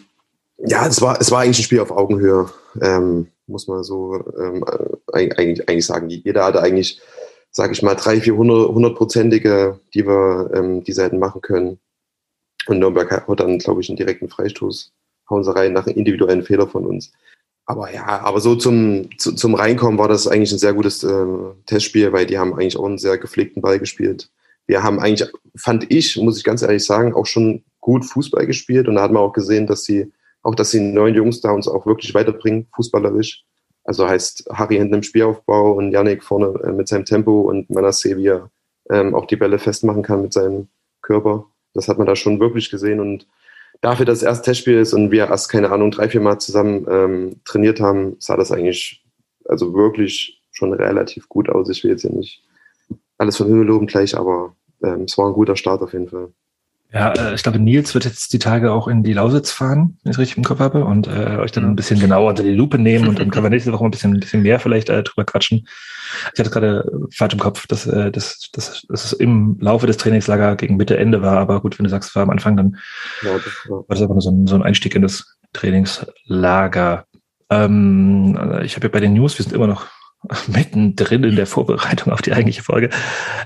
ja, es war, es war eigentlich ein Spiel auf Augenhöhe, ähm, muss man so ähm, äh, eigentlich, eigentlich sagen. Jeder hatte eigentlich, sage ich mal, drei, vier hundert- hundertprozentige, die wir, ähm, die sie hätten machen können. Und Nürnberg hat dann, glaube ich, einen direkten Freistoß, hauen sie rein nach einem individuellen Fehler von uns. Aber ja, aber so zum, zu, zum Reinkommen war das eigentlich ein sehr gutes äh, Testspiel, weil die haben eigentlich auch einen sehr gepflegten Ball gespielt. Wir haben eigentlich, fand ich, muss ich ganz ehrlich sagen, auch schon gut Fußball gespielt. Und da hat man auch gesehen, dass sie, auch dass die neuen Jungs da uns auch wirklich weiterbringen, fußballerisch. Also heißt Harry hinten im Spielaufbau und Yannick vorne äh, mit seinem Tempo und Manasseh, wie er ähm, auch die Bälle festmachen kann mit seinem Körper. Das hat man da schon wirklich gesehen und dafür, dass es erst Testspiel ist und wir erst, keine Ahnung, drei, vier Mal zusammen ähm, trainiert haben, sah das eigentlich also wirklich schon relativ gut aus. Ich will jetzt hier nicht alles von Himmel loben gleich, aber ähm, es war ein guter Start auf jeden Fall. Ja, äh, ich glaube, Nils wird jetzt die Tage auch in die Lausitz fahren, wenn ich es richtig im Kopf habe, und äh, euch dann ein bisschen genauer unter die Lupe nehmen und dann können wir nächste Woche mal ein bisschen, ein bisschen mehr vielleicht äh, drüber quatschen. Ich hatte gerade falsch im Kopf, dass, äh, dass, dass, dass es im Laufe des Trainingslager gegen Mitte, Ende war, aber gut, wenn du sagst, es war am Anfang, dann Ja, das war, das einfach nur so ein, so ein Einstieg in das Trainingslager. Ähm, äh, ich habe ja bei den News, wir sind immer noch mittendrin in der Vorbereitung auf die eigentliche Folge,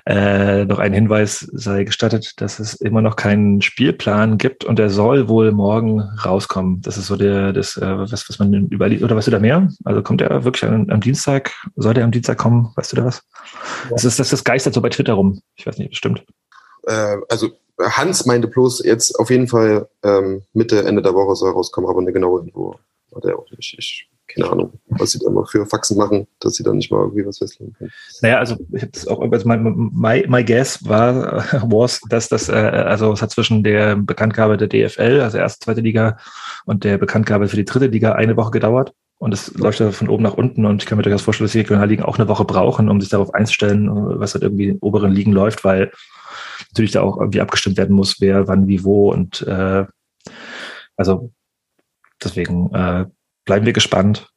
äh, noch ein Hinweis sei gestattet, dass es immer noch keinen Spielplan gibt und der soll wohl morgen rauskommen. Das ist so der, das, äh, was, was man überlegt. Oder weißt du da mehr? Also kommt er wirklich am, am Dienstag? Soll der am Dienstag kommen? Weißt du da was? Ja. Das ist, das, das geistert so bei Twitter rum. Ich weiß nicht, ob das stimmt. Äh, also Hans meinte bloß jetzt auf jeden Fall ähm, Mitte, Ende der Woche soll rauskommen, aber eine genaue Info hat er auch nicht. Ich keine Ahnung, was sie da mal für Faxen machen, dass sie dann nicht mal irgendwie was festlegen können. Naja, also ich habe auch, also my, my, my guess war, was, dass das, äh, also es hat zwischen der Bekanntgabe der DFL, also erste, zweite Liga, und der Bekanntgabe für die dritte Liga eine Woche gedauert. Und es läuft ja von oben nach unten und ich kann mir durchaus vorstellen, dass die Regionalligen auch eine Woche brauchen, um sich darauf einzustellen, was halt irgendwie in oberen Ligen läuft, weil natürlich da auch irgendwie abgestimmt werden muss, wer, wann, wie, wo und äh, also deswegen äh, bleiben wir gespannt.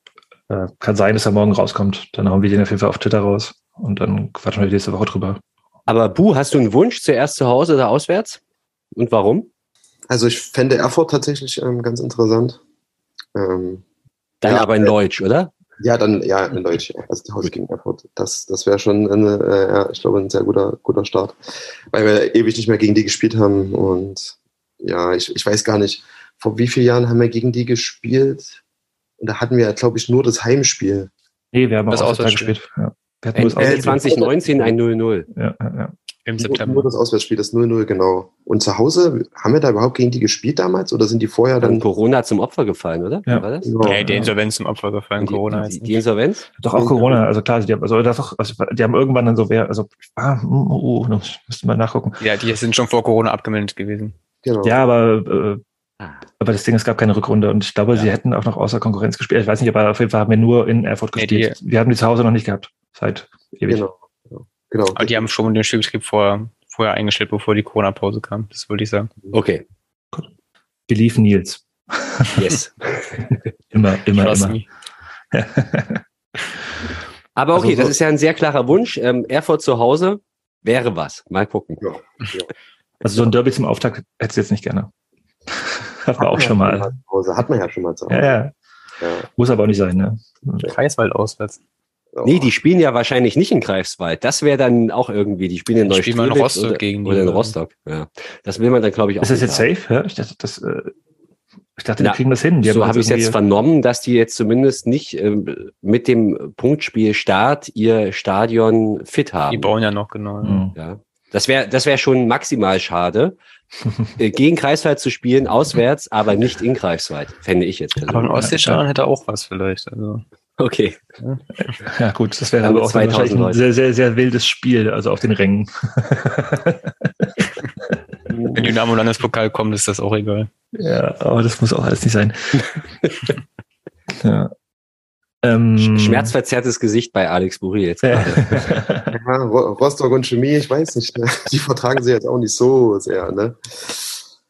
Äh, kann sein, dass er morgen rauskommt. Dann hauen wir den auf jeden Fall auf Twitter raus und dann quatschen wir nächste Woche drüber. Aber Bu, hast du einen Wunsch zuerst zu Hause oder auswärts? Und warum? Also ich fände Erfurt tatsächlich ähm, ganz interessant. Ähm, dann ja, aber in äh, Deutsch, oder? Ja, dann ja in Deutsch. Also zu Hause gegen Erfurt. Das, das wäre schon, eine, äh, ja, ich glaube, ein sehr guter, guter Start, weil wir ewig nicht mehr gegen die gespielt haben und ja, ich, ich weiß gar nicht, vor wie vielen Jahren haben wir gegen die gespielt? Und da hatten wir, glaube ich, nur das Heimspiel. Nee, wir haben das auch Auswärtsspiel gespielt. Ja. Wir hatten nur das 2019 ein 0-0. Ja, ja, ja. Im September. Nur das Auswärtsspiel, das 0-0, genau. Und zu Hause, haben wir da überhaupt gegen die gespielt damals oder sind die vorher dann. Corona zum Opfer gefallen, oder? Ja, war das? Genau. Nee, die Insolvenz zum Opfer gefallen, die, Corona. Die, die, Insolvenz? Doch auch Corona, also klar, die haben, also, das auch, also, die haben irgendwann dann so, wer, also, ah, uh, uh, müsste mal nachgucken. Ja, die sind schon vor Corona abgemeldet gewesen. Genau. Ja, aber äh, Ah. Aber das Ding, es gab keine Rückrunde und ich glaube, ja. sie hätten auch noch außer Konkurrenz gespielt. Ich weiß nicht, aber auf jeden Fall haben wir nur in Erfurt gespielt. Nee, wir haben die zu Hause noch nicht gehabt. Seit ewig. Genau. genau. Aber die haben schon den Spielbetrieb vorher, vorher eingestellt, bevor die Corona-Pause kam. Das würde ich sagen. Okay. Gut. Belief Nils. Yes. immer, immer, immer. aber okay, also, das ist ja ein sehr klarer Wunsch. Ähm, Erfurt zu Hause wäre was. Mal gucken. Ja. Ja. Also so ein Derby zum Auftakt hättest du jetzt nicht gerne. Hat man auch schon mal. Hat man ja schon mal zu Hause. Ja, ja. ja. Muss aber auch nicht sein, ne? Greifswald auswärts. Nee, die spielen ja wahrscheinlich nicht in Greifswald. Das wäre dann auch irgendwie, die spielen in Neustrelitz. Spielen in Rostock oder, gegen oder in Rostock. Ja. Das will man dann, glaube ich, auch. Ist das jetzt haben. safe? Ja? Ich dachte, das, äh, ich dachte, Na, die kriegen das hin. Die so habe ich es jetzt vernommen, dass die jetzt zumindest nicht äh, mit dem Punktspiel Start ihr Stadion fit haben. Die bauen ja noch genau. Mhm. Ja. Das wäre das wäre schon maximal schade, gegen Greifswald zu spielen, auswärts, aber nicht in Greifswald, fände ich jetzt. Persönlich. Aber ein Ostseestadion hätte auch was vielleicht. Also. Okay. Ja, gut, das wäre aber auch ein sehr, sehr, sehr wildes Spiel, also auf den Rängen. Wenn Dynamo Landespokal kommt, ist das auch egal. Ja, aber das muss auch alles nicht sein. ja. Ähm, Schmerzverzerrtes Gesicht bei Alex Buri jetzt gerade. ja, Rostock und Chemie, ich weiß nicht. Ne? Die vertragen sie jetzt auch nicht so sehr. Ne?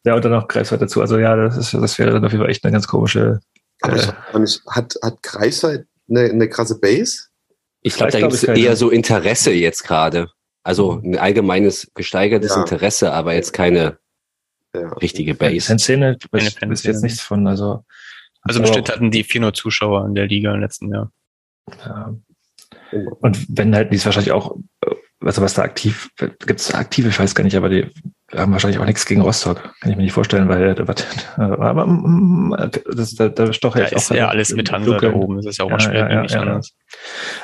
Ja, und dann noch Greifswald dazu. Also ja, das, ist, das wäre dann auf jeden Fall echt eine ganz komische. Aber äh, ich, hat, hat Greifswald eine, eine krasse Base? Ich glaube, da gibt es eher so Interesse jetzt gerade. Also ein allgemeines gesteigertes ja. Interesse, aber jetzt keine ja. richtige Base. Fanszene, ich weiß jetzt nichts von. Also also bestimmt hatten die 400 Zuschauer in der Liga im letzten Jahr. Ja. Und wenn halt die ist wahrscheinlich auch, äh, also was da aktiv, gibt es aktive, ich weiß gar nicht, aber die haben wahrscheinlich auch nichts gegen Rostock, kann ich mir nicht vorstellen, weil aber mm, mm, das, da, da stoche ja, ich auch. Ist ja alles mit Hansa da oben, das ist ja auch ja, schwer, ja, nicht ja, anders.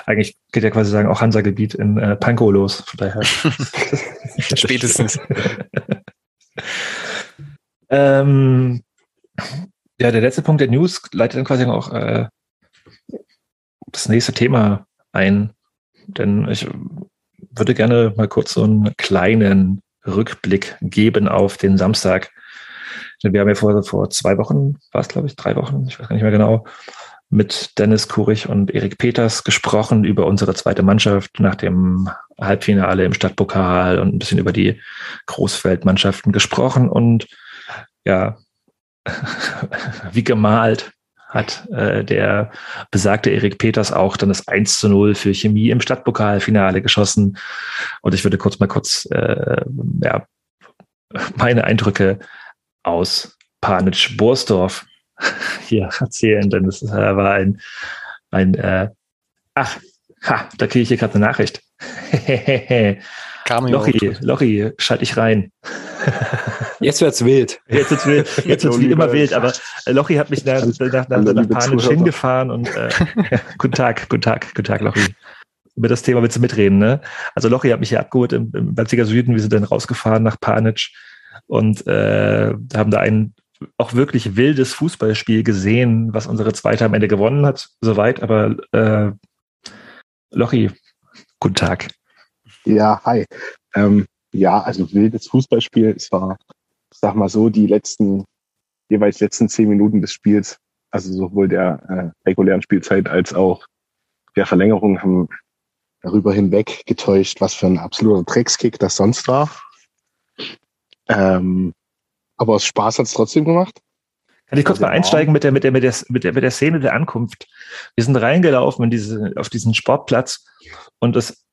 Eigentlich geht ja quasi sagen auch Hansa-Gebiet in äh, Pankow los, von daher. Spätestens. ähm, ja, der letzte Punkt der News leitet dann quasi auch äh, das nächste Thema ein. Denn ich würde gerne mal kurz so einen kleinen Rückblick geben auf den Samstag. Wir haben ja vor, vor zwei Wochen, war es glaube ich, drei Wochen, ich weiß gar nicht mehr genau, mit Dennis Kurich und Erik Peters gesprochen über unsere zweite Mannschaft nach dem Halbfinale im Stadtpokal und ein bisschen über die Großfeldmannschaften gesprochen. Und ja, wie gemalt hat äh, der besagte Erik Peters auch dann das 1 zu 0 für Chemie im Stadtpokalfinale geschossen. Und ich würde kurz mal kurz äh, ja, meine Eindrücke aus Panitsch-Borsdorf hier erzählen, denn es war ein, ein äh, ach, Ha, da kriege ich hier gerade eine Nachricht. Lochi, Lochi, schalte ich rein. Jetzt wird's wild. Jetzt wird's wild, jetzt wird's wie immer wild, aber äh, Lochi hat mich nach, nach, nach, nach Panisch hingefahren und äh, guten Tag, guten Tag, guten Tag, Lochi. Über das Thema willst du mitreden, ne? Also Lochi hat mich hier abgeholt im, im Leipziger Süden, wir sind dann rausgefahren nach Panitsch und äh, haben da ein auch wirklich wildes Fußballspiel gesehen, was unsere zweite am Ende gewonnen hat, soweit, aber äh, Lochi, guten Tag. Ja, hi. Ähm, ja, also wildes Fußballspiel. Es war, sag mal so, die letzten, jeweils letzten zehn Minuten des Spiels, also sowohl der äh, regulären Spielzeit als auch der Verlängerung haben darüber hinweg getäuscht, was für ein absoluter Dreckskick das sonst war. Ähm, aber aus Spaß hat es trotzdem gemacht. Kann ich kurz Also mal einsteigen mit der, mit der, mit der, mit der, mit der Szene der Ankunft? Wir sind reingelaufen in diese, auf diesen Sportplatz und es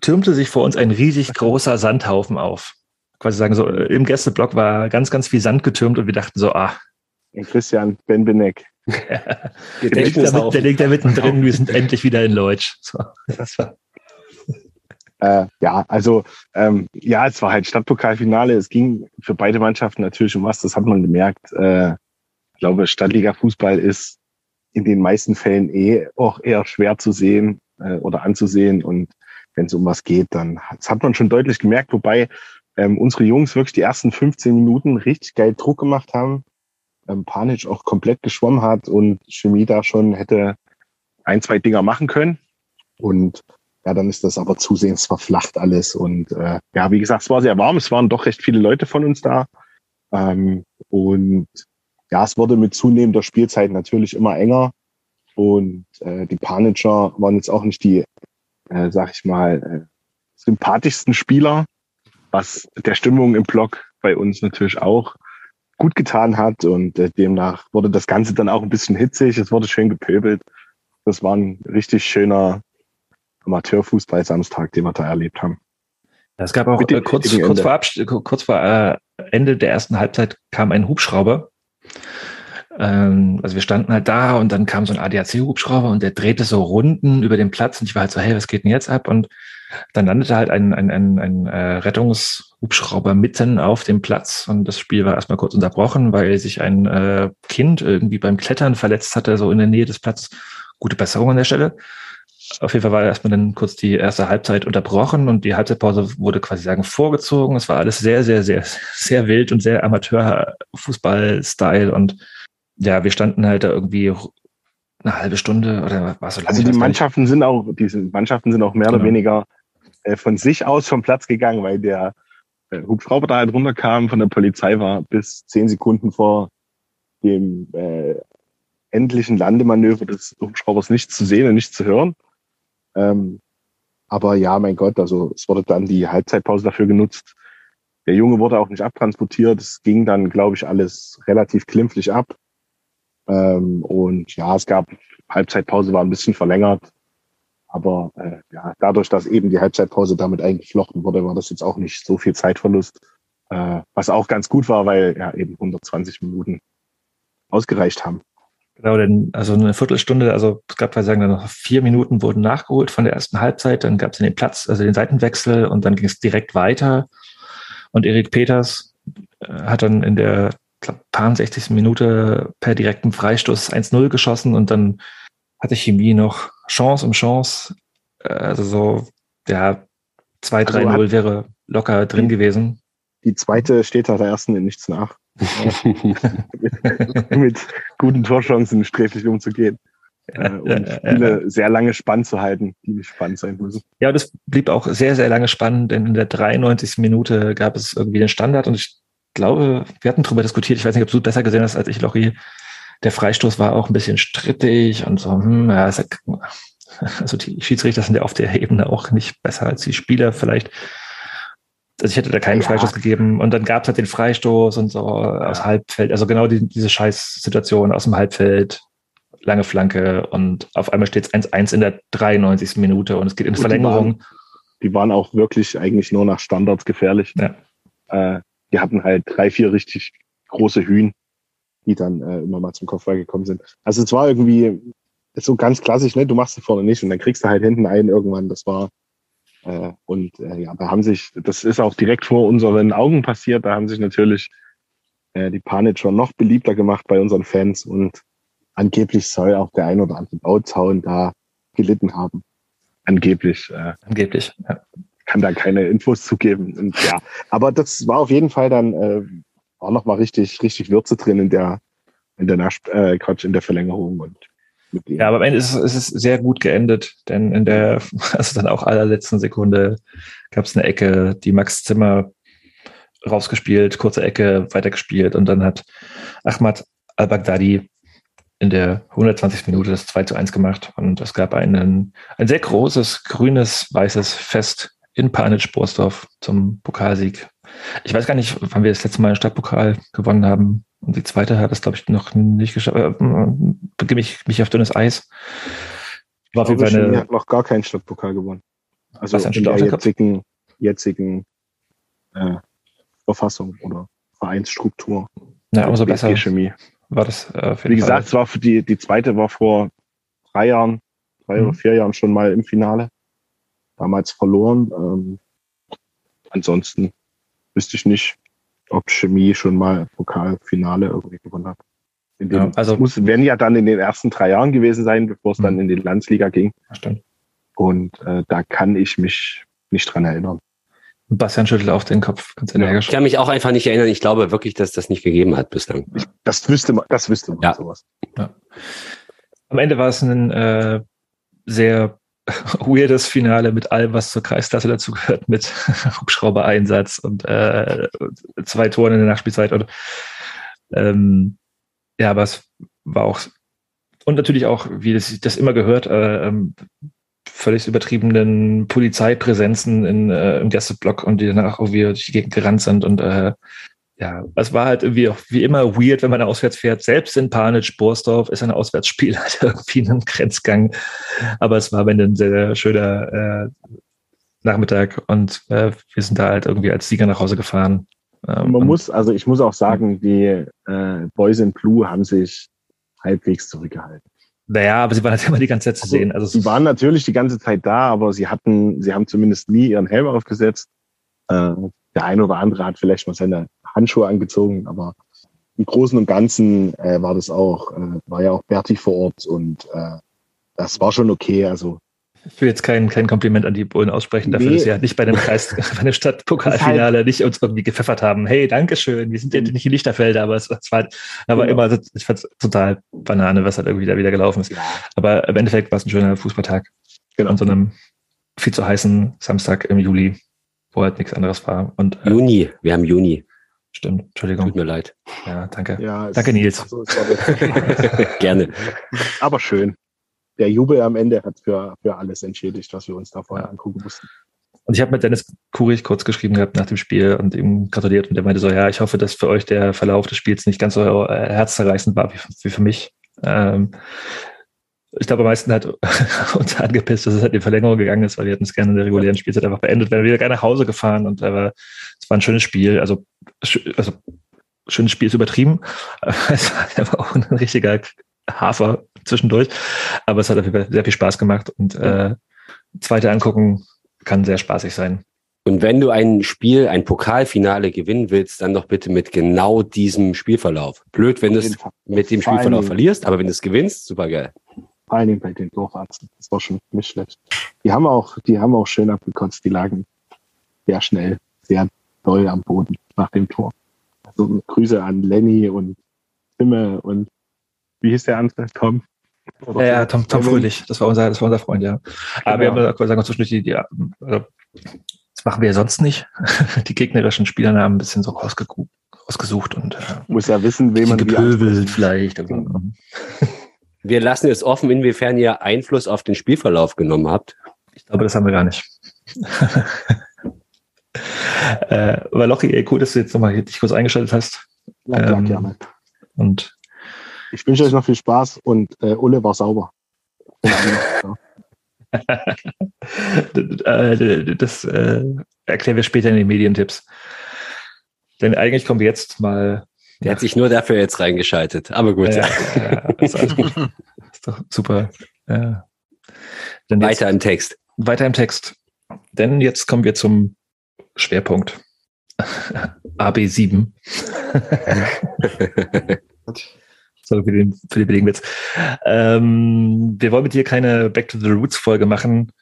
türmte sich vor uns ein riesig großer Sandhaufen auf. Quasi sagen so, äh, im Gästeblock war ganz, ganz viel Sand getürmt und wir dachten so, ah, Christian Benbenek. der liegt, da, mit- der liegt da mittendrin, wir sind endlich wieder in Leutsch. So, das war, Äh, ja, also ähm, ja, es war halt Stadtpokalfinale. Es ging für beide Mannschaften natürlich um was, das hat man gemerkt. Äh, ich glaube, Stadtliga-Fußball ist in den meisten Fällen eh auch eher schwer zu sehen äh, oder anzusehen. Und wenn es um was geht, dann das hat man schon deutlich gemerkt, wobei ähm, unsere Jungs wirklich die ersten 15 Minuten richtig geil Druck gemacht haben. Ähm, Panic auch komplett geschwommen hat und Chemie da schon hätte ein, zwei Dinger machen können. Und ja, dann ist das aber zusehends verflacht alles. Und äh, ja, wie gesagt, es war sehr warm. Es waren doch recht viele Leute von uns da. Ähm, und ja, es wurde mit zunehmender Spielzeit natürlich immer enger. Und äh, die Panitscher waren jetzt auch nicht die, äh, sag ich mal, äh, sympathischsten Spieler, was der Stimmung im Block bei uns natürlich auch gut getan hat. Und äh, demnach wurde das Ganze dann auch ein bisschen hitzig. Es wurde schön gepöbelt. Das war ein richtig schöner Amateurfußball-Samstag, den wir da erlebt haben. es gab auch äh, kurz, kurz vor, kurz vor äh, Ende der ersten Halbzeit kam ein Hubschrauber. Ähm, also wir standen halt da und dann kam so ein ADAC-Hubschrauber und der drehte so Runden über den Platz und ich war halt so, hey, was geht denn jetzt ab? Und dann landete halt ein, ein, ein, ein äh, Rettungshubschrauber mitten auf dem Platz und das Spiel war erstmal kurz unterbrochen, weil sich ein äh, Kind irgendwie beim Klettern verletzt hatte, so in der Nähe des Platzes. Gute Besserung an der Stelle. Auf jeden Fall war erstmal dann kurz die erste Halbzeit unterbrochen und die Halbzeitpause wurde quasi sagen vorgezogen. Es war alles sehr, sehr, sehr, sehr wild und sehr Amateur-Fußball-Style und ja, wir standen halt da irgendwie eine halbe Stunde oder war so lange. Also die nicht. Mannschaften sind auch, diese Mannschaften sind auch mehr Genau. oder weniger äh, von sich aus vom Platz gegangen, weil der äh, Hubschrauber da halt runterkam von der Polizei war bis zehn Sekunden vor dem äh, endlichen Landemanöver des Hubschraubers nichts zu sehen und nichts zu hören. Ähm, aber ja, mein Gott, also es wurde dann die Halbzeitpause dafür genutzt. Der Junge wurde auch nicht abtransportiert. Es ging dann, glaube ich, alles relativ klimpflich ab. Ähm, und ja, es gab Halbzeitpause war ein bisschen verlängert. Aber äh, ja, dadurch, dass eben die Halbzeitpause damit eingeflochten wurde, war das jetzt auch nicht so viel Zeitverlust. Äh, was auch ganz gut war, weil ja eben 120 Minuten ausgereicht haben. Genau, denn also eine Viertelstunde, also es gab sagen dann noch vier Minuten wurden nachgeholt von der ersten Halbzeit, dann gab es den Platz, also den Seitenwechsel und dann ging es direkt weiter. Und Erik Peters äh, hat dann in der paar 60. Minute per direktem Freistoß 1-0 geschossen und dann hatte Chemie noch Chance um Chance. Äh, Also so, ja, 2-3-0 Also wäre locker drin gewesen. Die zweite steht da der ersten in nichts nach. mit guten Torchancen sträflich umzugehen. Äh, und Spiele sehr lange spannend zu halten, die nicht spannend sein müssen. Ja, das blieb auch sehr, sehr lange spannend, denn in der 93. Minute gab es irgendwie den Standard und ich glaube, wir hatten darüber diskutiert, ich weiß nicht, ob du besser gesehen hast als ich, Lochi. Der Freistoß war auch ein bisschen strittig und so, hm, ja, hat, also die Schiedsrichter sind ja auf der Ebene auch nicht besser als die Spieler vielleicht. Also ich hätte da keinen Ja. Freistoß gegeben und dann gab es halt den Freistoß und so aus Halbfeld, also genau die, diese Scheißsituation aus dem Halbfeld, lange Flanke und auf einmal steht es 1-1 in der 93. Minute und es geht in Und die Verlängerung. Die waren auch wirklich eigentlich nur nach Standards gefährlich. Ja. Äh, die hatten halt drei, vier richtig große Hühn, die dann äh, immer mal zum Kopfball gekommen sind. Also es war irgendwie so ganz klassisch, ne? Du machst sie vorne nicht und dann kriegst du halt hinten einen irgendwann. Das war äh, und äh, ja, da haben sich, das ist auch direkt vor unseren Augen passiert. Da haben sich natürlich äh, die Panic schon noch beliebter gemacht bei unseren Fans und angeblich soll auch der ein oder andere Bauzaun da gelitten haben. Angeblich. Äh, Angeblich, ja. kann da keine Infos zugeben. Und ja, aber das war auf jeden Fall dann äh, war noch mal richtig richtig Würze drin in der in der Nach äh, Quatsch in der Verlängerung und mit dem. Ja, aber am Ende ist es, ist es sehr gut geendet, denn in der, also dann auch allerletzten Sekunde gab es eine Ecke, die Max Zimmer rausgespielt, kurze Ecke weitergespielt und dann hat Ahmad Al-Baghdadi in der 120. Minute das 2 zu 1 gemacht und es gab einen, ein sehr großes grünes, weißes Fest in Panitsch-Borsdorf zum Pokalsieg. Ich weiß gar nicht, wann wir das letzte Mal den Stadtpokal gewonnen haben. Und die zweite hat es, glaube ich, noch nicht geschafft. Äh, begebe ich mich auf dünnes Eis. War auf jeden glaube, Fall Chemie eine, hat noch gar keinen Stadtpokal gewonnen. Also in der jetzigen, jetzigen äh, Verfassung oder Vereinsstruktur. na, umso besser Chemie. war das äh, Wie gesagt, es war für die, die zweite war vor drei Jahren, drei Mhm. oder vier Jahren schon mal im Finale. Damals verloren. Ähm, ansonsten wüsste ich nicht, ob Chemie schon mal Pokalfinale irgendwie gewonnen hat. In dem, Ja, also- es muss, werden ja dann in den ersten drei Jahren gewesen sein, bevor es dann Mhm. in die Landsliga ging. Stimmt. Und äh, da kann ich mich nicht dran erinnern. Bastian schüttelt auf den Kopf, ganz Ich energisch. kann mich auch einfach nicht erinnern. Ich glaube wirklich, dass das nicht gegeben hat bislang. Ich, das wüsste man, das wüsste man Ja. sowas. Am Ende war es ein äh, sehr weirdes Finale mit allem, was zur Kreisklasse dazugehört, mit Hubschrauber-Einsatz und äh, zwei Toren in der Nachspielzeit. Und, ähm, ja, aber es war auch, und natürlich auch, wie das, das immer gehört, äh, ähm, völlig übertriebenen Polizeipräsenzen in, äh, im Gästeblock und die danach irgendwie durch die Gegend gerannt sind und äh, ja, es war halt irgendwie auch wie immer weird, wenn man auswärts fährt. Selbst in Panitsch, Borsdorf ist ein Auswärtsspiel halt irgendwie ein Grenzgang. Aber es war am Ende ein sehr, sehr schöner äh, Nachmittag und äh, wir sind da halt irgendwie als Sieger nach Hause gefahren. Ähm, Man muss, also ich muss auch sagen, die äh, Boys in Blue haben sich halbwegs zurückgehalten. Naja, aber sie waren halt immer die ganze Zeit zu sehen. Also sie waren natürlich die ganze Zeit da, aber sie hatten, sie haben zumindest nie ihren Helm aufgesetzt. Äh, der eine oder andere hat vielleicht mal seine Handschuhe angezogen, aber im Großen und Ganzen äh, war das auch, äh, war ja auch Berti vor Ort und äh, das war schon okay. Also ich will jetzt kein, kein Kompliment an die Bullen aussprechen, dafür, Nee. dass sie halt nicht bei dem Kreis, bei dem Stadtpokalfinale nicht uns irgendwie gepfeffert haben. Hey, Dankeschön, wir sind ja nicht in Lichterfelde, aber es, es war halt, aber Genau. immer, ich fand total Banane, was halt irgendwie da wieder gelaufen ist. ja, Aber im Endeffekt war es ein schöner Fußballtag. Genau. An so einem viel zu heißen Samstag im Juli, wo halt nichts anderes war. Und äh, Juni, wir haben Juni. Stimmt, Entschuldigung. Tut mir leid. Ja, danke. ja, Danke, Nils. Also, es war Gerne. aber schön. Der Jubel am Ende hat für, für alles entschädigt, was wir uns da vorher angucken mussten. Und ich habe mit Dennis Kurich kurz geschrieben gehabt nach dem Spiel und ihm gratuliert und der meinte so, ja, ich hoffe, dass für euch der Verlauf des Spiels nicht ganz so äh, herzzerreißend war wie, wie für mich. Ähm, ich glaube, am meisten hat uns angepisst, dass es halt in die Verlängerung gegangen ist, weil wir hätten es gerne in der regulären Spielzeit einfach beendet, wären wieder gerne nach Hause gefahren und aber es war ein schönes Spiel. Also, also schönes Spiel ist übertrieben. Es war einfach auch ein richtiger Hafer zwischendurch. Aber es hat auf jeden Fall sehr viel Spaß gemacht und äh, zweite angucken kann sehr spaßig sein. Und wenn du ein Spiel, ein Pokalfinale gewinnen willst, dann doch bitte mit genau diesem Spielverlauf. Blöd, wenn du es mit dem Spielverlauf verlierst, aber wenn du es gewinnst, super geil. Vor allen Dingen bei den Dorfarzten. Das war schon nicht schlecht. Die haben auch, die haben auch schön abgekotzt. Die lagen sehr schnell, sehr doll am Boden nach dem Tor. Also Grüße an Lenny und Timme und wie hieß der andere? Tom? Oder Ja, ja, Tom, Tom? Fröhlich, das war unser, das war unser Freund, ja. Aber wir Genau. haben sagen wir zwischendurch die, die also, das machen wir ja sonst nicht. Die gegnerischen Spielernamen ein bisschen so rausgeguckt, rausgesucht und äh, Muss ja wissen, wem man gepöbelt vielleicht. Aber. Wir lassen jetzt offen, inwiefern ihr Einfluss auf den Spielverlauf genommen habt. Ich glaube, das haben wir gar nicht. äh, aber Lochi, ey, cool, dass du jetzt nochmal dich kurz eingeschaltet hast. Ja, klar, Ähm, gerne. Und Ich wünsche euch noch viel Spaß und äh, Ulle war sauber. Äh, das äh, erklären wir später in den Medientipps. Denn eigentlich kommen wir jetzt mal Der hat sich nur dafür jetzt reingeschaltet. Aber gut. Ja, ja, ist alles gut. Ist doch super. Jetzt, Weiter im Text. weiter im Text. Denn jetzt kommen wir zum Schwerpunkt. AB7. Sorry für den, für den billigen Witz. Ähm, wir wollen mit dir keine Back to the Roots Folge machen,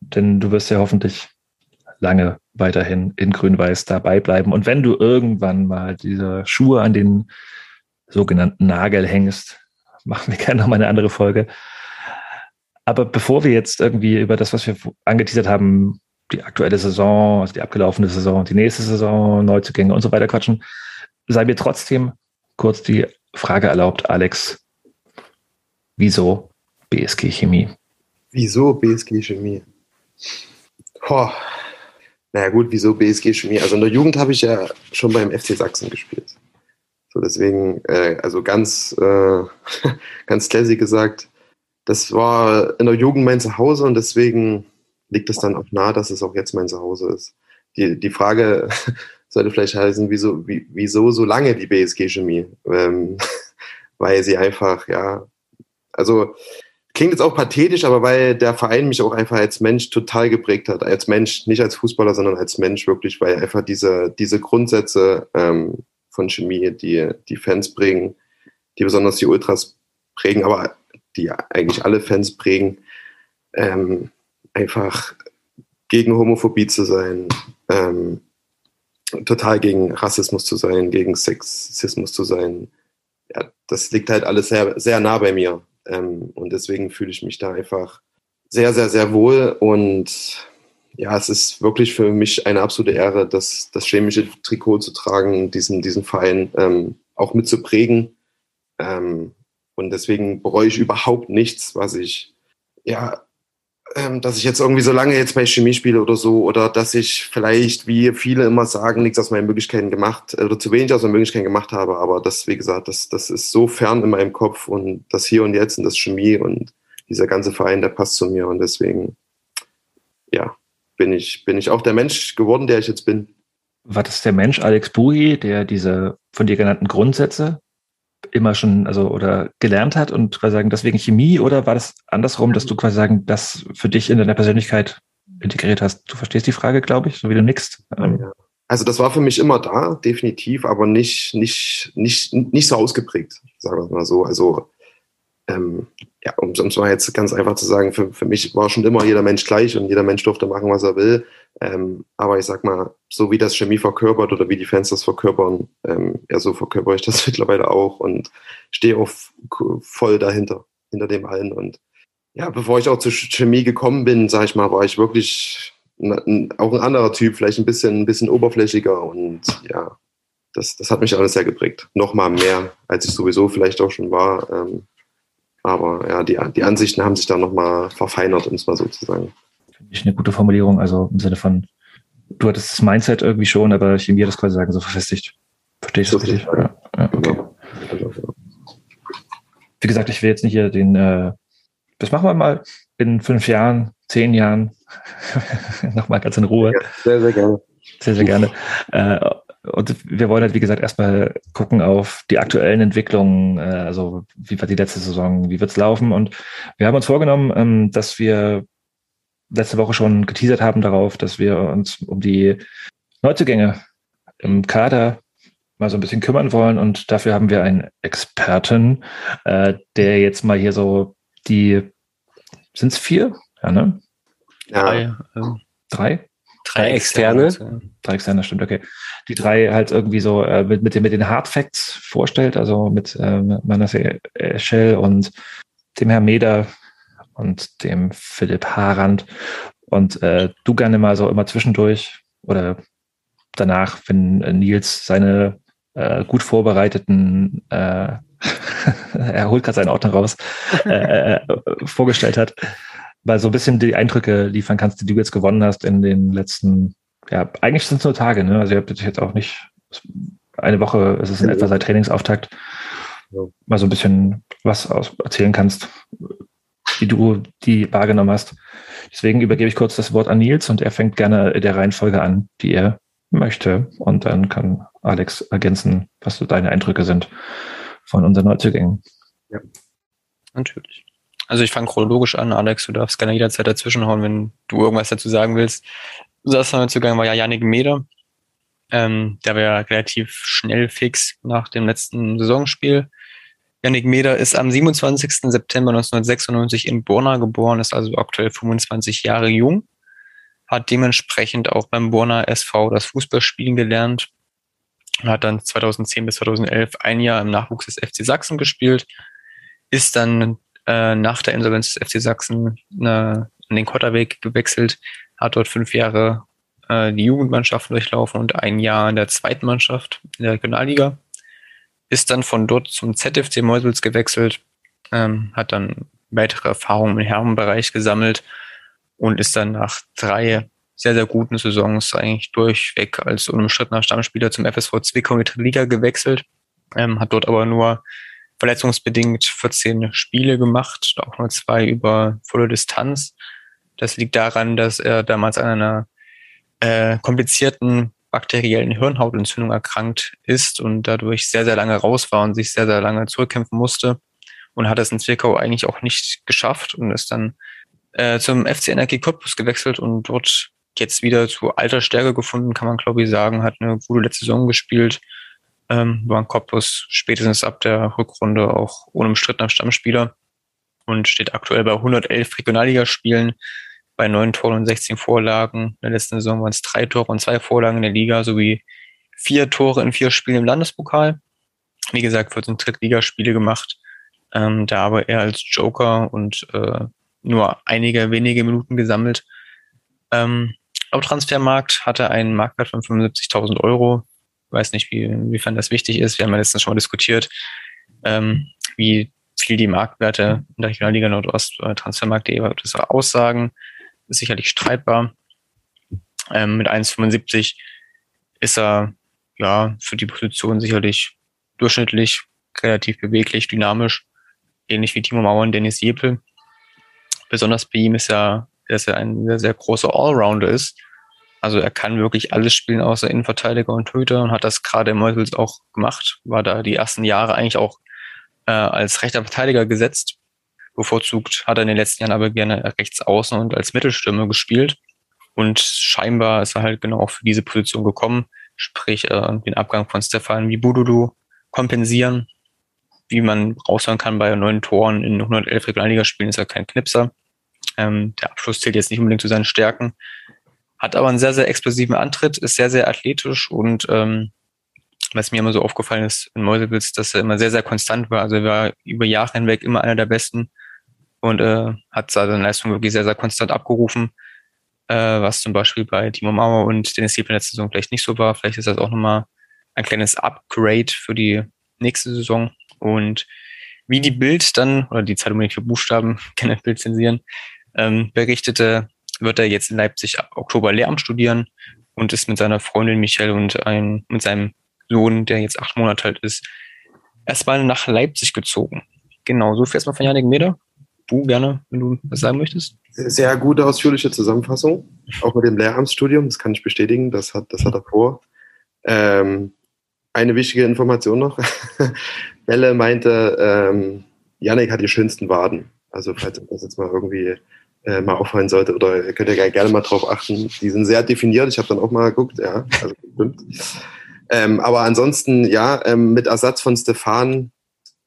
denn du wirst ja hoffentlich lange weiterhin in Grün-Weiß dabei bleiben. Und wenn du irgendwann mal diese Schuhe an den sogenannten Nagel hängst, machen wir gerne noch mal eine andere Folge. Aber bevor wir jetzt irgendwie über das, was wir angeteasert haben, die aktuelle Saison, also die abgelaufene Saison, die nächste Saison, Neuzugänge und so weiter quatschen, sei mir trotzdem kurz die Frage erlaubt, Alex. Wieso BSG Chemie? Wieso BSG Chemie? Boah. Naja gut, wieso BSG Chemie? Also in der Jugend habe ich ja schon beim FC Sachsen gespielt. So deswegen, äh, also ganz, äh, ganz classy gesagt, das war in der Jugend mein Zuhause und deswegen liegt es dann auch nahe, dass es auch jetzt mein Zuhause ist. Die, die Frage sollte vielleicht heißen, wieso, wie, wieso so lange die BSG Chemie? Ähm, weil sie einfach, ja, also klingt jetzt auch pathetisch, aber weil der Verein mich auch einfach als Mensch total geprägt hat. Als Mensch, nicht als Fußballer, sondern als Mensch wirklich, weil einfach diese, diese Grundsätze ähm, von Chemie, die die Fans prägen, die besonders die Ultras prägen, aber die eigentlich alle Fans prägen, ähm, einfach gegen Homophobie zu sein, ähm, total gegen Rassismus zu sein, gegen Sexismus zu sein. Ja, das liegt halt alles sehr, sehr nah bei mir. Ähm, und deswegen fühle ich mich da einfach sehr, sehr, sehr wohl. Und ja, es ist wirklich für mich eine absolute Ehre, das, das chemische Trikot zu tragen, diesen, diesen Verein ähm, auch mit zu prägen. Ähm, und deswegen bereue ich überhaupt nichts, was ich ja ähm, dass ich jetzt irgendwie so lange jetzt bei Chemie spiele oder so, oder dass ich vielleicht, wie viele immer sagen, nichts aus meinen Möglichkeiten gemacht, oder zu wenig aus meinen Möglichkeiten gemacht habe, aber das, wie gesagt, das, das ist so fern in meinem Kopf und das Hier und Jetzt und das Chemie und dieser ganze Verein, der passt zu mir und deswegen, ja, bin ich, bin ich auch der Mensch geworden, der ich jetzt bin. War das der Mensch Alex Bui, der diese von dir genannten Grundsätze immer schon, also oder gelernt hat und quasi sagen, deswegen Chemie oder war das andersrum, dass du quasi sagen, das für dich in deiner Persönlichkeit integriert hast? Du verstehst die Frage, glaube ich, so wie du nickst. Ähm. Also das war für mich immer da, definitiv, aber nicht, nicht, nicht, nicht so ausgeprägt, sagen wir mal so. Also ähm, ja, um es mal jetzt ganz einfach zu sagen, für, für mich war schon immer jeder Mensch gleich und jeder Mensch durfte machen, was er will. Ähm, aber ich sag mal, so wie das Chemie verkörpert oder wie die Fans das verkörpern, ähm, ja, so verkörper ich das mittlerweile auch und stehe auch voll dahinter, hinter dem allen. Und ja, bevor ich auch zur Chemie gekommen bin, sag ich mal, war ich wirklich auch ein anderer Typ, vielleicht ein bisschen, ein bisschen oberflächiger und ja, das, das hat mich alles sehr geprägt. Nochmal mehr, als ich sowieso vielleicht auch schon war. Ähm, aber ja, die, die Ansichten haben sich da nochmal verfeinert, um es mal so zu sagen. Finde ich eine gute Formulierung, also im Sinne von, du hattest das Mindset irgendwie schon, aber Chemie hat das quasi sagen, so verfestigt. Verstehe ich das So richtig? Ja, ja, okay. Genau. Wie gesagt, ich will jetzt nicht hier den, äh, das machen wir mal in fünf Jahren, zehn Jahren, nochmal ganz in Ruhe. ja, sehr, sehr gerne. Sehr, sehr gerne. Äh, und wir wollen halt, wie gesagt, erstmal gucken auf die aktuellen Entwicklungen, äh, also wie war die letzte Saison, wie wird's laufen. Und wir haben uns vorgenommen, ähm, dass wir letzte Woche schon geteasert haben darauf, dass wir uns um die Neuzugänge im Kader mal so ein bisschen kümmern wollen. Und dafür haben wir einen Experten, äh, der jetzt mal hier so die, sind's vier? Ja, ne? Ja, Drei, ähm, Drei? Drei Externe. Drei Externe, stimmt, okay. Die drei halt irgendwie so äh, mit, mit, den, mit den Hard Facts vorstellt, also mit ähm, Manasseh Schell und dem Herrn Meder und dem Philipp Harand. Und äh, du gerne mal so immer zwischendurch oder danach, wenn äh, Nils seine äh, gut vorbereiteten, äh, er holt gerade seinen Ordner raus, äh, äh, vorgestellt hat, weil so ein bisschen die Eindrücke liefern kannst, die du jetzt gewonnen hast in den letzten, ja, eigentlich sind es nur Tage, ne? Also ihr habt jetzt auch nicht, eine Woche ist es in etwa seit Trainingsauftakt, Ja. mal so ein bisschen was aus, erzählen kannst, wie du die wahrgenommen hast. Deswegen übergebe ich kurz das Wort an Nils und er fängt gerne der Reihenfolge an, die er möchte. Und dann kann Alex ergänzen, was so deine Eindrücke sind von unseren Neuzugängen. Natürlich. Also ich fange chronologisch an, Alex, du darfst gerne jederzeit dazwischenhauen, wenn du irgendwas dazu sagen willst. Unser erster Neuzugang war ja Yannick Meder. Ähm, der war ja relativ schnell fix nach dem letzten Saisonspiel. Yannick Meder ist am 27. September 1996 in Borna geboren, ist also aktuell 25 Jahre jung, hat dementsprechend auch beim Borna SV das Fußballspielen gelernt, hat dann 2010 bis 2011 ein Jahr im Nachwuchs des FC Sachsen gespielt, ist dann äh, nach der Insolvenz des FC Sachsen äh, an den Kotterweg gewechselt, hat dort fünf Jahre äh, die Jugendmannschaften durchlaufen und ein Jahr in der zweiten Mannschaft in der Regionalliga. Ist dann von dort zum ZFC Meusels gewechselt, ähm, hat dann weitere Erfahrungen im Herrenbereich gesammelt und ist dann nach drei sehr, sehr guten Saisons eigentlich durchweg als unumstrittener Stammspieler zum FSV Zwickau in die Liga gewechselt. Ähm, hat dort aber nur verletzungsbedingt 14 Spiele gemacht, auch nur zwei über volle Distanz. Das liegt daran, dass er damals an einer äh, komplizierten bakteriellen Hirnhautentzündung erkrankt ist und dadurch sehr, sehr lange raus war und sich sehr, sehr lange zurückkämpfen musste und hat es in Zwickau eigentlich auch nicht geschafft und ist dann äh, zum FC Energie Cottbus gewechselt und dort jetzt wieder zu alter Stärke gefunden, kann man glaube ich sagen, hat eine gute letzte Saison gespielt, ähm, war ein Cottbus spätestens ab der Rückrunde auch unumstrittener Stammspieler und steht aktuell bei 111 Regionalligaspielen, bei neun Toren und 16 Vorlagen. In der letzten Saison waren es drei Tore und zwei Vorlagen in der Liga sowie vier Tore in vier Spielen im Landespokal. Wie gesagt, 14 Drittligaspiele gemacht, ähm, da aber er als Joker und äh, nur einige wenige Minuten gesammelt. Ähm, auf Transfermarkt hatte einen Marktwert von 75.000 Euro. Weiß nicht, wie, inwiefern das wichtig ist. Wir haben ja letztens schon mal diskutiert, ähm, wie viel die Marktwerte in der Regionalliga Nordost äh, Transfermarkt.de das aussagen ist sicherlich streitbar. Ähm, mit 1,75 ist er ja für die Position sicherlich durchschnittlich, relativ beweglich, dynamisch, ähnlich wie Timo Mauer und Dennis Jepel. Besonders bei ihm ist ja, dass er ein sehr, sehr großer Allrounder ist. Also er kann wirklich alles spielen außer Innenverteidiger und Töter und hat das gerade im Meusels auch gemacht. War da die ersten Jahre eigentlich auch äh, als rechter Verteidiger gesetzt Bevorzugt hat er in den letzten Jahren aber gerne rechts außen und als Mittelstürmer gespielt. Und scheinbar ist er halt genau auch für diese Position gekommen, sprich äh, den Abgang von Stefan Wibududu kompensieren. Wie man raushören kann bei neun Toren in 111 Regionalligaspielen ist er kein Knipser. Ähm, der Abschluss zählt jetzt nicht unbedingt zu seinen Stärken. Hat aber einen sehr, sehr explosiven Antritt, ist sehr, sehr athletisch und ähm, was mir immer so aufgefallen ist in Mäusewitz, dass er immer sehr, sehr konstant war. Also er war über Jahre hinweg immer einer der Besten und äh, hat seine Leistung wirklich sehr, sehr konstant abgerufen, äh, was zum Beispiel bei Timo Mauer und Dennis Lieb in letzter Saison vielleicht nicht so war. Vielleicht ist das auch nochmal ein kleines Upgrade für die nächste Saison. Und wie die Bild dann, oder die Zeitung für Buchstaben, keine Bild zensieren, ähm, berichtete, wird er jetzt in Leipzig ab Oktober Lehramt studieren und ist mit seiner Freundin Michelle und ein, mit seinem Sohn, der jetzt acht Monate alt ist, erstmal nach Leipzig gezogen. Genau, so viel erstmal von Janik Meder. Du gerne, wenn du was sagen möchtest. Sehr gute, ausführliche Zusammenfassung. Auch mit dem Lehramtsstudium, das kann ich bestätigen, das hat, das hat er vor. Ähm, eine wichtige Information noch. Belle meinte, ähm, Janik hat die schönsten Waden. Also falls das jetzt mal irgendwie äh, mal auffallen sollte, oder könnt ihr gerne mal drauf achten. Die sind sehr definiert. Ich habe dann auch mal geguckt, ja, also stimmt. Ähm, aber ansonsten, ja, ähm, mit Ersatz von Stefan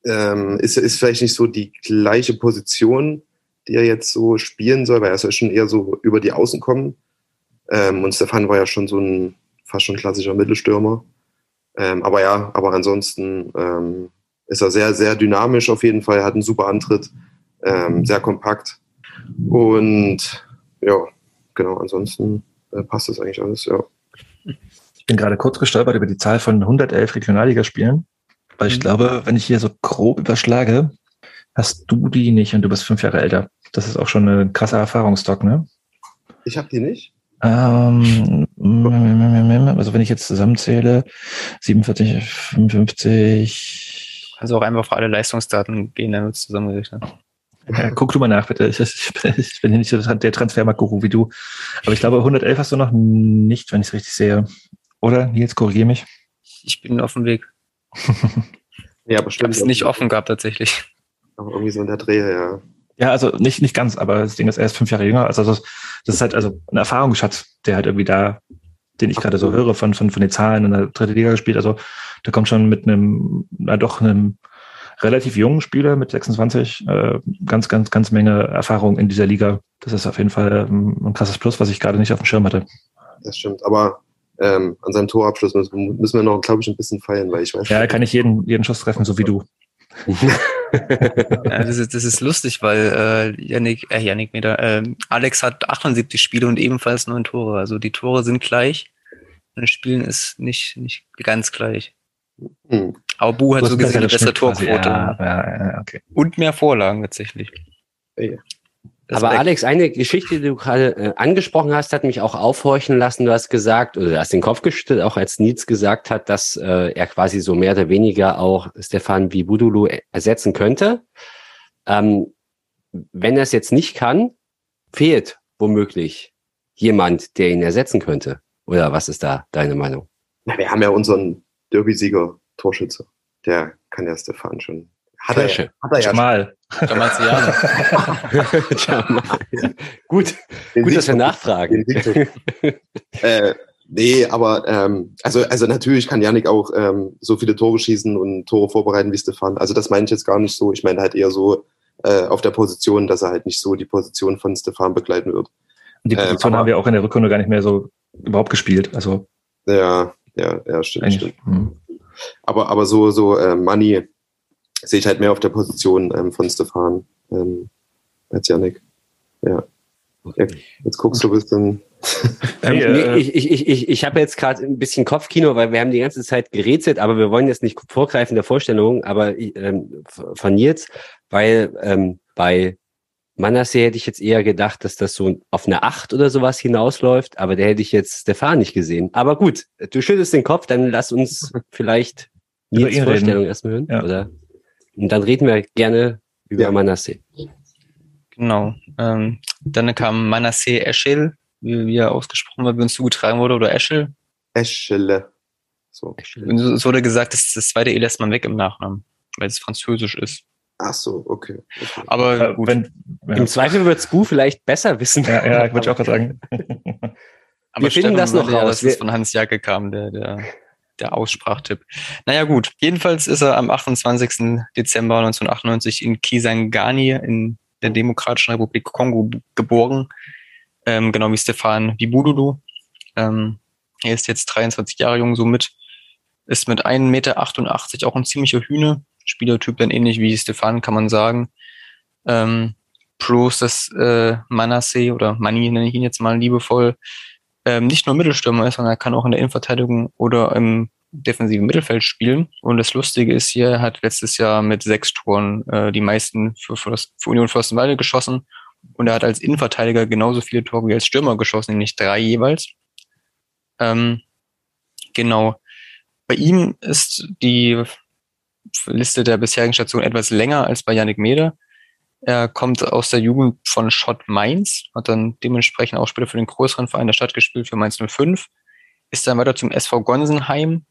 ähm, ist, ist vielleicht nicht so die gleiche Position, die er jetzt so spielen soll, weil er soll schon eher so über die Außen kommen. Ähm, und Stefan war ja schon so ein fast schon klassischer Mittelstürmer. Ähm, aber ja, aber ansonsten ähm, ist er sehr, sehr dynamisch auf jeden Fall. Er hat einen super Antritt, ähm, sehr kompakt. Und ja, genau, ansonsten äh, passt das eigentlich alles, ja. Ich bin gerade kurz gestolpert über die Zahl von 111 Regionalligaspielen. Weil ich mhm. glaube, wenn ich hier so grob überschlage, hast du die nicht und du bist fünf Jahre älter. Das ist auch schon ein krasser Erfahrungsstock, ne? Ich habe die nicht. Ähm, also wenn ich jetzt zusammenzähle, 47, 55. Also auch einfach für alle Leistungsdaten gehen, dann es zusammengerechnet. Ja, guck du mal nach, bitte. Ich, ich, ich bin hier nicht so der Transfermarkt-Guru wie du. Aber ich glaube, 111 hast du noch nicht, wenn ich es richtig sehe. Oder? Nils, korrigiere mich. Ich bin auf dem Weg. Ja, bestimmt. Ich habe es nicht offen gehabt, tatsächlich. Aber irgendwie so in der Dreh, ja. Ja, also nicht, nicht ganz, aber das Ding ist, er ist fünf Jahre jünger. Also das, das ist halt also ein Erfahrungsschatz, der halt irgendwie da, den ich gerade so höre von, von, von den Zahlen in der dritten Liga gespielt. Also der kommt schon mit einem, na doch einem relativ jungen Spieler mit 26, äh, ganz, ganz, ganz Menge Erfahrung in dieser Liga. Das ist auf jeden Fall ähm, ein krasses Plus, was ich gerade nicht auf dem Schirm hatte. Das stimmt. Aber ähm, an seinem Torabschluss müssen, müssen wir noch, glaube ich, ein bisschen feiern, weil ich weiß. Ja, kann nicht jeden, jeden Schuss treffen, so wie du. ja, das, ist, das ist lustig, weil äh, Yannick, äh, Yannick Meter, äh, Alex hat 78 Spiele und ebenfalls neun Tore. Also die Tore sind gleich. Und Spielen ist nicht, nicht ganz gleich. Hm. Aber Bu hat so gesehen eine bessere Torquote. Ja, ja, okay. Und mehr Vorlagen tatsächlich. Ja. Aber Alex, eine Geschichte, die du gerade äh, angesprochen hast, hat mich auch aufhorchen lassen. Du hast gesagt, oder du hast den Kopf geschüttelt, auch als Nietz gesagt hat, dass äh, er quasi so mehr oder weniger auch Stefan Bibudulu ersetzen könnte. Ähm, wenn er es jetzt nicht kann, fehlt womöglich jemand, der ihn ersetzen könnte. Oder was ist da deine Meinung? Na, wir haben ja unseren Derby-Sieger, Torschütze. Der kann ja Stefan schon hat er, hat er ja Jamal. Jamal Jamal. Gut, gut, dass wir nachfragen. äh, nee, aber ähm, also, also natürlich kann Janik auch ähm, so viele Tore schießen und Tore vorbereiten wie Stefan. Also das meine ich jetzt gar nicht so. Ich meine halt eher so äh, auf der Position, dass er halt nicht so die Position von Stefan begleiten wird. Und die ähm, Position ähm, haben wir auch in der Rückrunde gar nicht mehr so überhaupt gespielt. Also ja, ja, ja, stimmt, stimmt. Hm. Aber, aber so, so äh, Money sehe ich halt mehr auf der Position ähm, von Stefan ähm, als Janik. Ja. Jetzt guckst du ein bisschen. ähm, nee, ich ich, ich, ich habe jetzt gerade ein bisschen Kopfkino, weil wir haben die ganze Zeit gerätselt, aber wir wollen jetzt nicht vorgreifen der Vorstellung, aber ähm, von Nils, weil ähm, bei Manasseh hätte ich jetzt eher gedacht, dass das so auf eine Acht oder sowas hinausläuft, aber der hätte ich jetzt Stefan nicht gesehen. Aber gut, du schüttelst den Kopf, dann lass uns vielleicht Nils Vorstellung erstmal hören. Ja. Oder? Und dann reden wir gerne über ja. Manasseh. Genau. Ähm, dann kam Manasseh Eschel, wie, wie er ausgesprochen wird, wie uns zugetragen wurde, oder Eschel. Eschele. So. Und es wurde gesagt, dass das zweite E lässt man weg im Nachnamen, weil es französisch ist. Ach so, okay. okay. Aber gut. Wenn, ja. Im Zweifel wird Spu vielleicht besser wissen. Ja, ja würde ich auch gerade sagen. Aber wir finden das noch raus. Dass es von Hans Jacke kam, der, der der Aussprachtipp. Naja gut, jedenfalls ist er am 28. Dezember 1998 in Kisangani in der Demokratischen Republik Kongo geboren, ähm, genau wie Stefan Bibudulu. Ähm, er ist jetzt 23 Jahre jung, somit ist mit 1,88 Meter auch ein ziemlicher Hühne. Spielertyp dann ähnlich wie Stefan, kann man sagen. Ähm, Plus das äh, Manasseh oder Mani nenne ich ihn jetzt mal liebevoll, ähm, nicht nur Mittelstürmer ist, sondern er kann auch in der Innenverteidigung oder im defensiven Mittelfeld spielen. Und das Lustige ist hier, er hat letztes Jahr mit sechs Toren äh, die meisten für, für, das, für Union Fürstenwalde geschossen. Und er hat als Innenverteidiger genauso viele Tore wie als Stürmer geschossen, nämlich drei jeweils. Ähm, genau. Bei ihm ist die Liste der bisherigen Stationen etwas länger als bei Yannick Meder. Er kommt aus der Jugend von Schott Mainz, hat dann dementsprechend auch Spiele für den größeren Verein der Stadt gespielt, für Mainz 05. Ist dann weiter zum SV Gonsenheim,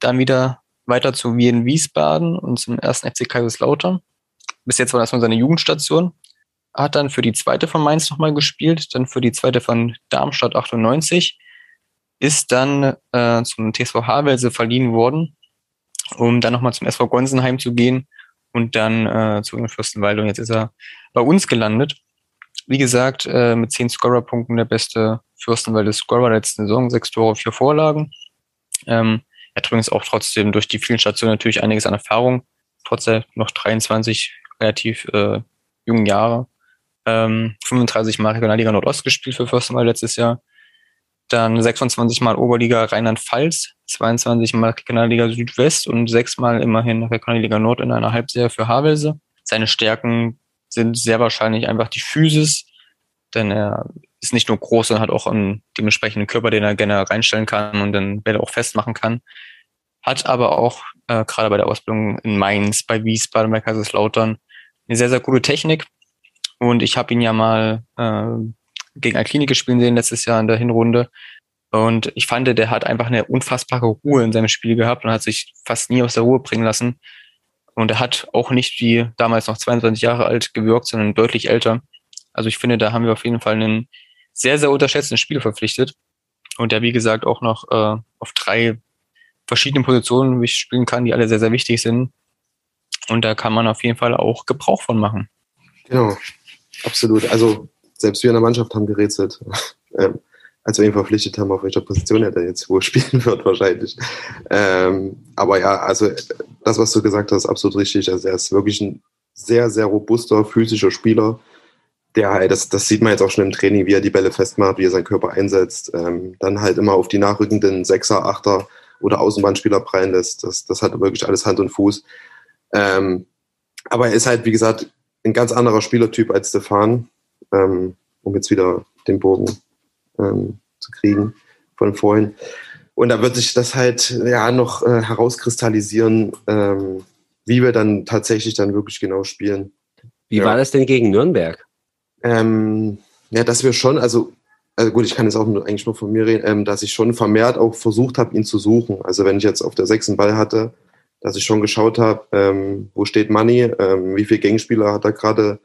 dann wieder weiter zu Wien Wiesbaden und zum ersten FC Kaiserslautern. Bis jetzt war das nur seine Jugendstation. Hat dann für die zweite von Mainz nochmal gespielt, dann für die zweite von Darmstadt 98. Ist dann äh, zum TSV Havelse verliehen worden, um dann nochmal zum SV Gonsenheim zu gehen und dann äh, zu Fürstenwalde. Und jetzt ist er bei uns gelandet. Wie gesagt, äh, mit zehn Scorer-Punkten der beste Fürstenwalde Scorer der letzten Saison, sechs Tore, vier Vorlagen. Ähm, er hat übrigens auch trotzdem durch die vielen Stationen natürlich einiges an Erfahrung, trotz der noch 23 relativ äh, jungen Jahre. Ähm, 35 Mal Regionalliga Nordost gespielt für Fürstenwalde letztes Jahr. Dann 26 Mal Oberliga Rheinland-Pfalz, 22 Mal Regionalliga Südwest und 6 Mal immerhin Regionalliga Nord in einer Halbserie für Havelse. Seine Stärken sind sehr wahrscheinlich einfach die Physis, denn er ist nicht nur groß, sondern hat auch einen dementsprechenden Körper, den er gerne reinstellen kann und dann Bälle auch festmachen kann. Hat aber auch äh, gerade bei der Ausbildung in Mainz, bei Wiesbaden, bei Kaiserslautern eine sehr, sehr gute Technik. Und ich habe ihn ja mal äh, gegen eine Klinik gespielt sehen letztes Jahr in der Hinrunde. Und ich fand, der hat einfach eine unfassbare Ruhe in seinem Spiel gehabt und hat sich fast nie aus der Ruhe bringen lassen. Und er hat auch nicht wie damals noch 22 Jahre alt gewirkt, sondern deutlich älter. Also ich finde, da haben wir auf jeden Fall einen sehr, sehr unterschätzten Spieler verpflichtet. Und der, wie gesagt, auch noch äh, auf drei verschiedenen Positionen spielen kann, die alle sehr, sehr wichtig sind. Und da kann man auf jeden Fall auch Gebrauch von machen. Genau, absolut. Also selbst wir in der Mannschaft haben gerätselt, ähm, als wir ihn verpflichtet haben, auf welcher Position er da jetzt wohl spielen wird wahrscheinlich. Ähm, aber ja, also das, was du gesagt hast, ist absolut richtig. Also er ist wirklich ein sehr, sehr robuster physischer Spieler, der halt, das, das sieht man jetzt auch schon im Training, wie er die Bälle festmacht, wie er seinen Körper einsetzt, ähm, dann halt immer auf die nachrückenden Sechser, Achter oder Außenbahnspieler prallen lässt. Das, das hat wirklich alles Hand und Fuß. Ähm, aber er ist halt, wie gesagt, ein ganz anderer Spielertyp als Stefan, ähm, um jetzt wieder den Bogen ähm, zu kriegen von vorhin. Und da wird sich das halt ja noch äh, herauskristallisieren, ähm, wie wir dann tatsächlich dann wirklich genau spielen. Wie Ja. war das denn gegen Nürnberg? Ähm, ja, dass wir schon, also, also gut, ich kann jetzt auch nur, eigentlich nur von mir reden, ähm, dass ich schon vermehrt auch versucht habe, ihn zu suchen. Also wenn ich jetzt auf der sechsten Ball hatte, dass ich schon geschaut habe, ähm, wo steht Money, ähm, wie viele Gegenspieler hat er gerade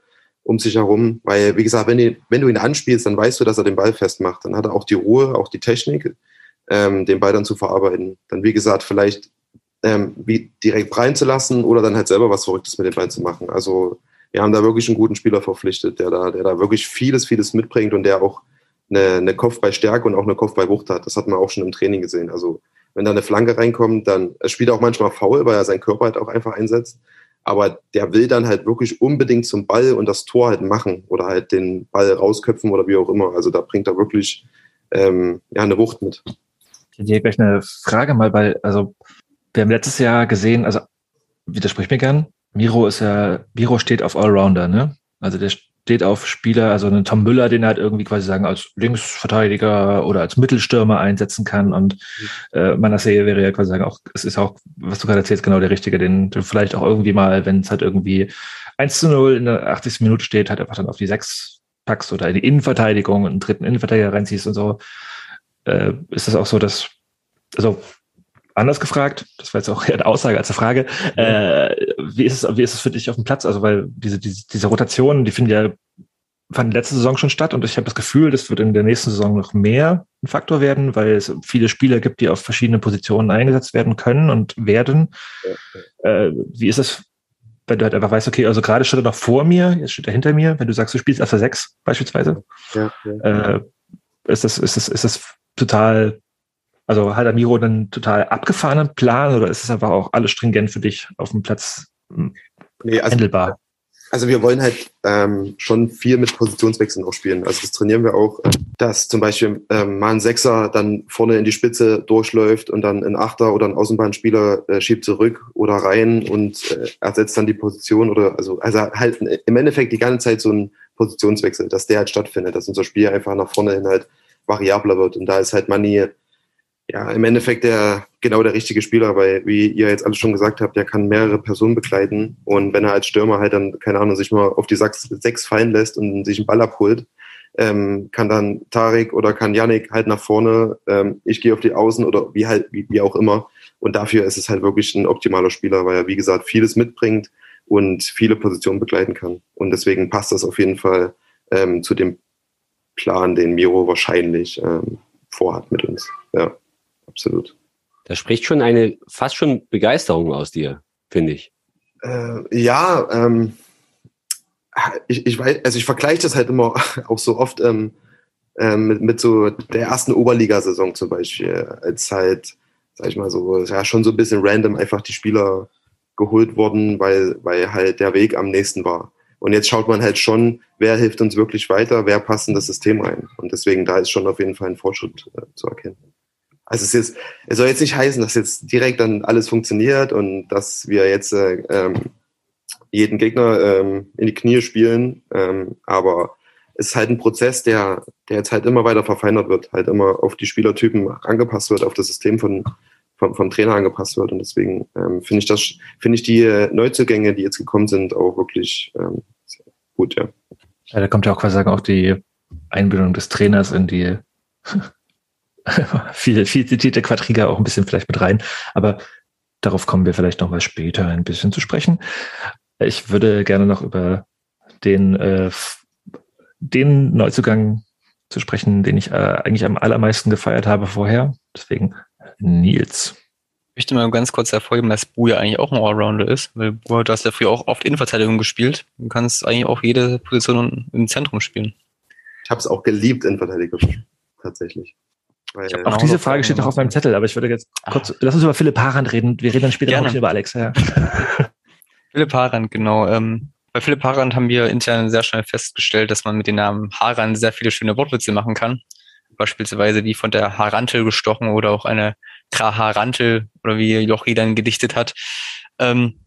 um sich herum. Weil, wie gesagt, wenn, die, wenn du ihn anspielst, dann weißt du, dass er den Ball festmacht. Dann hat er auch die Ruhe, auch die Technik, ähm, den Ball dann zu verarbeiten. Dann, wie gesagt, vielleicht ähm, wie direkt reinzulassen oder dann halt selber was Verrücktes mit dem Ball zu machen. Also wir haben da wirklich einen guten Spieler verpflichtet, der da, der da wirklich vieles, vieles mitbringt und der auch eine, eine Kopfballstärke und auch eine Kopfballwucht hat. Das hat man auch schon im Training gesehen. Also wenn da eine Flanke reinkommt, dann spielt er auch manchmal faul, weil er seinen Körper halt auch einfach einsetzt. Aber der will dann halt wirklich unbedingt zum Ball und das Tor halt machen oder halt den Ball rausköpfen oder wie auch immer. Also da bringt er wirklich ähm, ja, eine Wucht mit. Ich hätte hier gleich eine Frage mal, weil, also, wir haben letztes Jahr gesehen, also, widersprich mir gern, Miro ist ja, Miro steht auf Allrounder, ne? Also, der steht auf Spieler, also einen Tom Müller, den er halt irgendwie quasi sagen, als Linksverteidiger oder als Mittelstürmer einsetzen kann und äh, Manasseh wäre ja quasi sagen, auch, es ist auch, was du gerade erzählst, genau der Richtige, den du vielleicht auch irgendwie mal, wenn es halt irgendwie 1 zu 0 in der 80. Minute steht, halt einfach dann auf die 6 packst oder in die Innenverteidigung und einen dritten Innenverteidiger reinziehst und so äh, ist das auch so, dass, also anders gefragt, das war jetzt auch eher eine Aussage als eine Frage, äh, wie ist es, wie ist es für dich auf dem Platz? Also, weil diese, diese, diese Rotationen, die finden ja, fanden letzte Saison schon statt und ich habe das Gefühl, das wird in der nächsten Saison noch mehr ein Faktor werden, weil es viele Spieler gibt, die auf verschiedene Positionen eingesetzt werden können und werden. Äh, wie ist es, wenn du halt einfach weißt, okay, also gerade steht er noch vor mir, jetzt steht er hinter mir, wenn du sagst, du spielst auf der 6 beispielsweise, Ja, ja. äh, ist das, ist das, ist das total, also hat Amiro einen total abgefahrenen Plan oder ist es einfach auch alles stringent für dich auf dem Platz hm, Nee, also, handelbar? also wir wollen halt ähm, schon viel mit Positionswechseln auch spielen. Also das trainieren wir auch, dass zum Beispiel ähm, mal ein Sechser dann vorne in die Spitze durchläuft und dann ein Achter oder ein Außenbahnspieler äh, schiebt zurück oder rein und äh, ersetzt dann die Position oder also, also halt im Endeffekt die ganze Zeit so ein Positionswechsel, dass der halt stattfindet, dass unser Spiel einfach nach vorne hin halt variabler wird. Und da ist halt Mani ja im Endeffekt der genau der richtige Spieler, weil wie ihr jetzt alles schon gesagt habt, der kann mehrere Personen begleiten und wenn er als Stürmer halt dann, keine Ahnung, sich mal auf die Sechs, sechs fallen lässt und sich einen Ball abholt, ähm, kann dann Tarek oder kann Yannick halt nach vorne, ähm, ich gehe auf die Außen oder wie halt, wie, wie auch immer. Und dafür ist es halt wirklich ein optimaler Spieler, weil er, wie gesagt, vieles mitbringt und viele Positionen begleiten kann. Und deswegen passt das auf jeden Fall ähm, zu dem Plan, den Miro wahrscheinlich ähm, vorhat mit uns. Ja, absolut. Da spricht schon eine fast schon Begeisterung aus dir, finde ich. Äh, ja, ähm, ich, ich weiß, also ich vergleiche das halt immer auch so oft ähm, ähm, mit, mit so der ersten Oberligasaison zum Beispiel, als halt, sag ich mal so, ja schon so ein bisschen random einfach die Spieler geholt wurden, weil, weil halt der Weg am nächsten war. Und jetzt schaut man halt schon, wer hilft uns wirklich weiter, wer passt in das System rein. Und deswegen da ist schon auf jeden Fall ein Fortschritt äh, zu erkennen. Also es, ist, es soll jetzt nicht heißen, dass jetzt direkt dann alles funktioniert und dass wir jetzt äh, ähm, jeden Gegner ähm, in die Knie spielen. Ähm, aber es ist halt ein Prozess, der, der jetzt halt immer weiter verfeinert wird, halt immer auf die Spielertypen angepasst wird, auf das System von, vom, vom Trainer angepasst wird. Und deswegen ähm, finde ich das, finde ich die äh, Neuzugänge, die jetzt gekommen sind, auch wirklich ähm, gut, ja. Ja, da kommt ja auch quasi auch die Einbindung des Trainers in die viel, viel zitierte Quadriga auch ein bisschen vielleicht mit rein. Aber darauf kommen wir vielleicht noch mal später ein bisschen zu sprechen. Ich würde gerne noch über den, äh, den Neuzugang zu sprechen, den ich äh, eigentlich am allermeisten gefeiert habe vorher. Deswegen Nils. Ich möchte mal ganz kurz hervorheben, dass Bu ja eigentlich auch ein Allrounder ist, weil Bu, du hast ja früher auch oft Innenverteidigung gespielt. Du kannst eigentlich auch jede Position im Zentrum spielen. Ich habe es auch geliebt in Verteidigung, tatsächlich. Weil, auch diese Frage steht noch auf meinem Zettel, aber ich würde jetzt kurz, ah. lass uns über Philipp Harand reden. Wir reden dann später Gerne. noch über Alex. Ja. Philipp Harand, genau. Ähm, bei Philipp Harand haben wir intern sehr schnell festgestellt, dass man mit dem Namen Harand sehr viele schöne Wortwitze machen kann. Beispielsweise wie von der Harantel gestochen oder auch eine Kraharantel oder wie Jochi dann gedichtet hat. Ähm,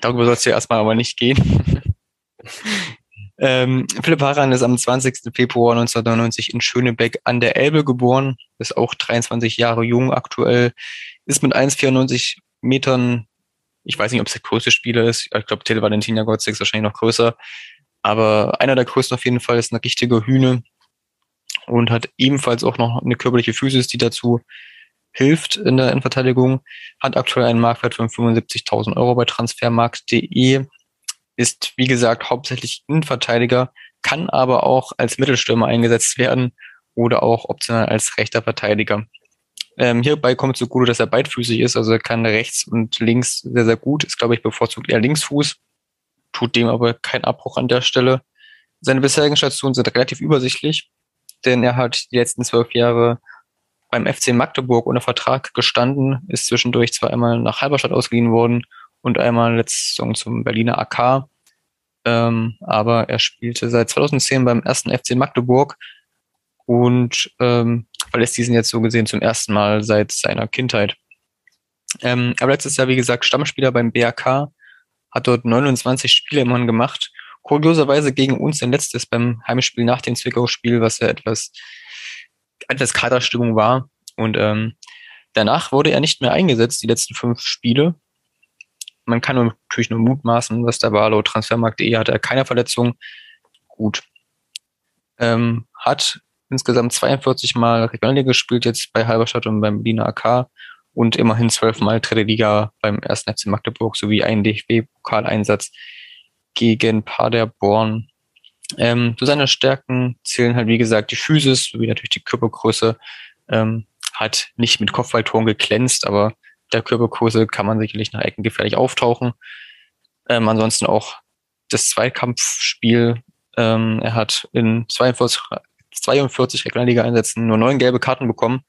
darüber soll es ja erstmal aber nicht gehen. ähm, Philipp Haran ist am 20. Februar 1999 in Schönebeck an der Elbe geboren, ist auch 23 Jahre jung aktuell, ist mit 1,94 Metern, ich weiß nicht, ob es der größte Spieler ist, ich glaube, Tele Valentina Gottsek ist wahrscheinlich noch größer, aber einer der größten auf jeden Fall ist eine richtige Hühne und hat ebenfalls auch noch eine körperliche Physis, die dazu hilft in der Innenverteidigung, hat aktuell einen Marktwert von 75.000 Euro bei transfermarkt.de, ist wie gesagt hauptsächlich Innenverteidiger, kann aber auch als Mittelstürmer eingesetzt werden oder auch optional als rechter Verteidiger. Ähm, hierbei kommt zugute, dass er beidfüßig ist, also er kann rechts und links sehr, sehr gut, ist glaube ich bevorzugt eher Linksfuß, tut dem aber keinen Abbruch an der Stelle. Seine bisherigen Stationen sind relativ übersichtlich, denn er hat die letzten zwölf Jahre beim FC Magdeburg unter Vertrag gestanden, ist zwischendurch zwar einmal nach Halberstadt ausgeliehen worden und einmal letzte Saison zum Berliner AK. Ähm, aber er spielte seit 2010 beim ersten FC Magdeburg und ähm, verlässt diesen jetzt so gesehen zum ersten Mal seit seiner Kindheit. Ähm, aber letztes Jahr, wie gesagt, Stammspieler beim BRK, hat dort 29 Spiele immerhin gemacht. Kurioserweise gegen uns ein letztes beim Heimspiel nach dem Zwickau-Spiel, was ja etwas etwas Kaderstimmung war. Und ähm, danach wurde er nicht mehr eingesetzt, die letzten fünf Spiele. Man kann natürlich nur mutmaßen, was war. Laut Transfermarkt.de hatte er keine Verletzung. Gut. Ähm, hat insgesamt 42 Mal Regionalliga gespielt, jetzt bei Halberstadt und beim Berliner AK und immerhin zwölfmal dritte Liga beim 1. FC Magdeburg sowie einen DFB-Pokaleinsatz gegen Paderborn. Ähm, zu seinen Stärken zählen halt, wie gesagt, die Physis sowie natürlich die Körpergröße. Ähm, hat nicht mit Kopfballtoren geglänzt, aber der Körpergröße kann man sicherlich nach Ecken gefährlich auftauchen. Ähm, ansonsten auch das Zweikampfspiel. Ähm, er hat in 42, 42 Regionalliga-Einsätzen nur neun gelbe Karten bekommen.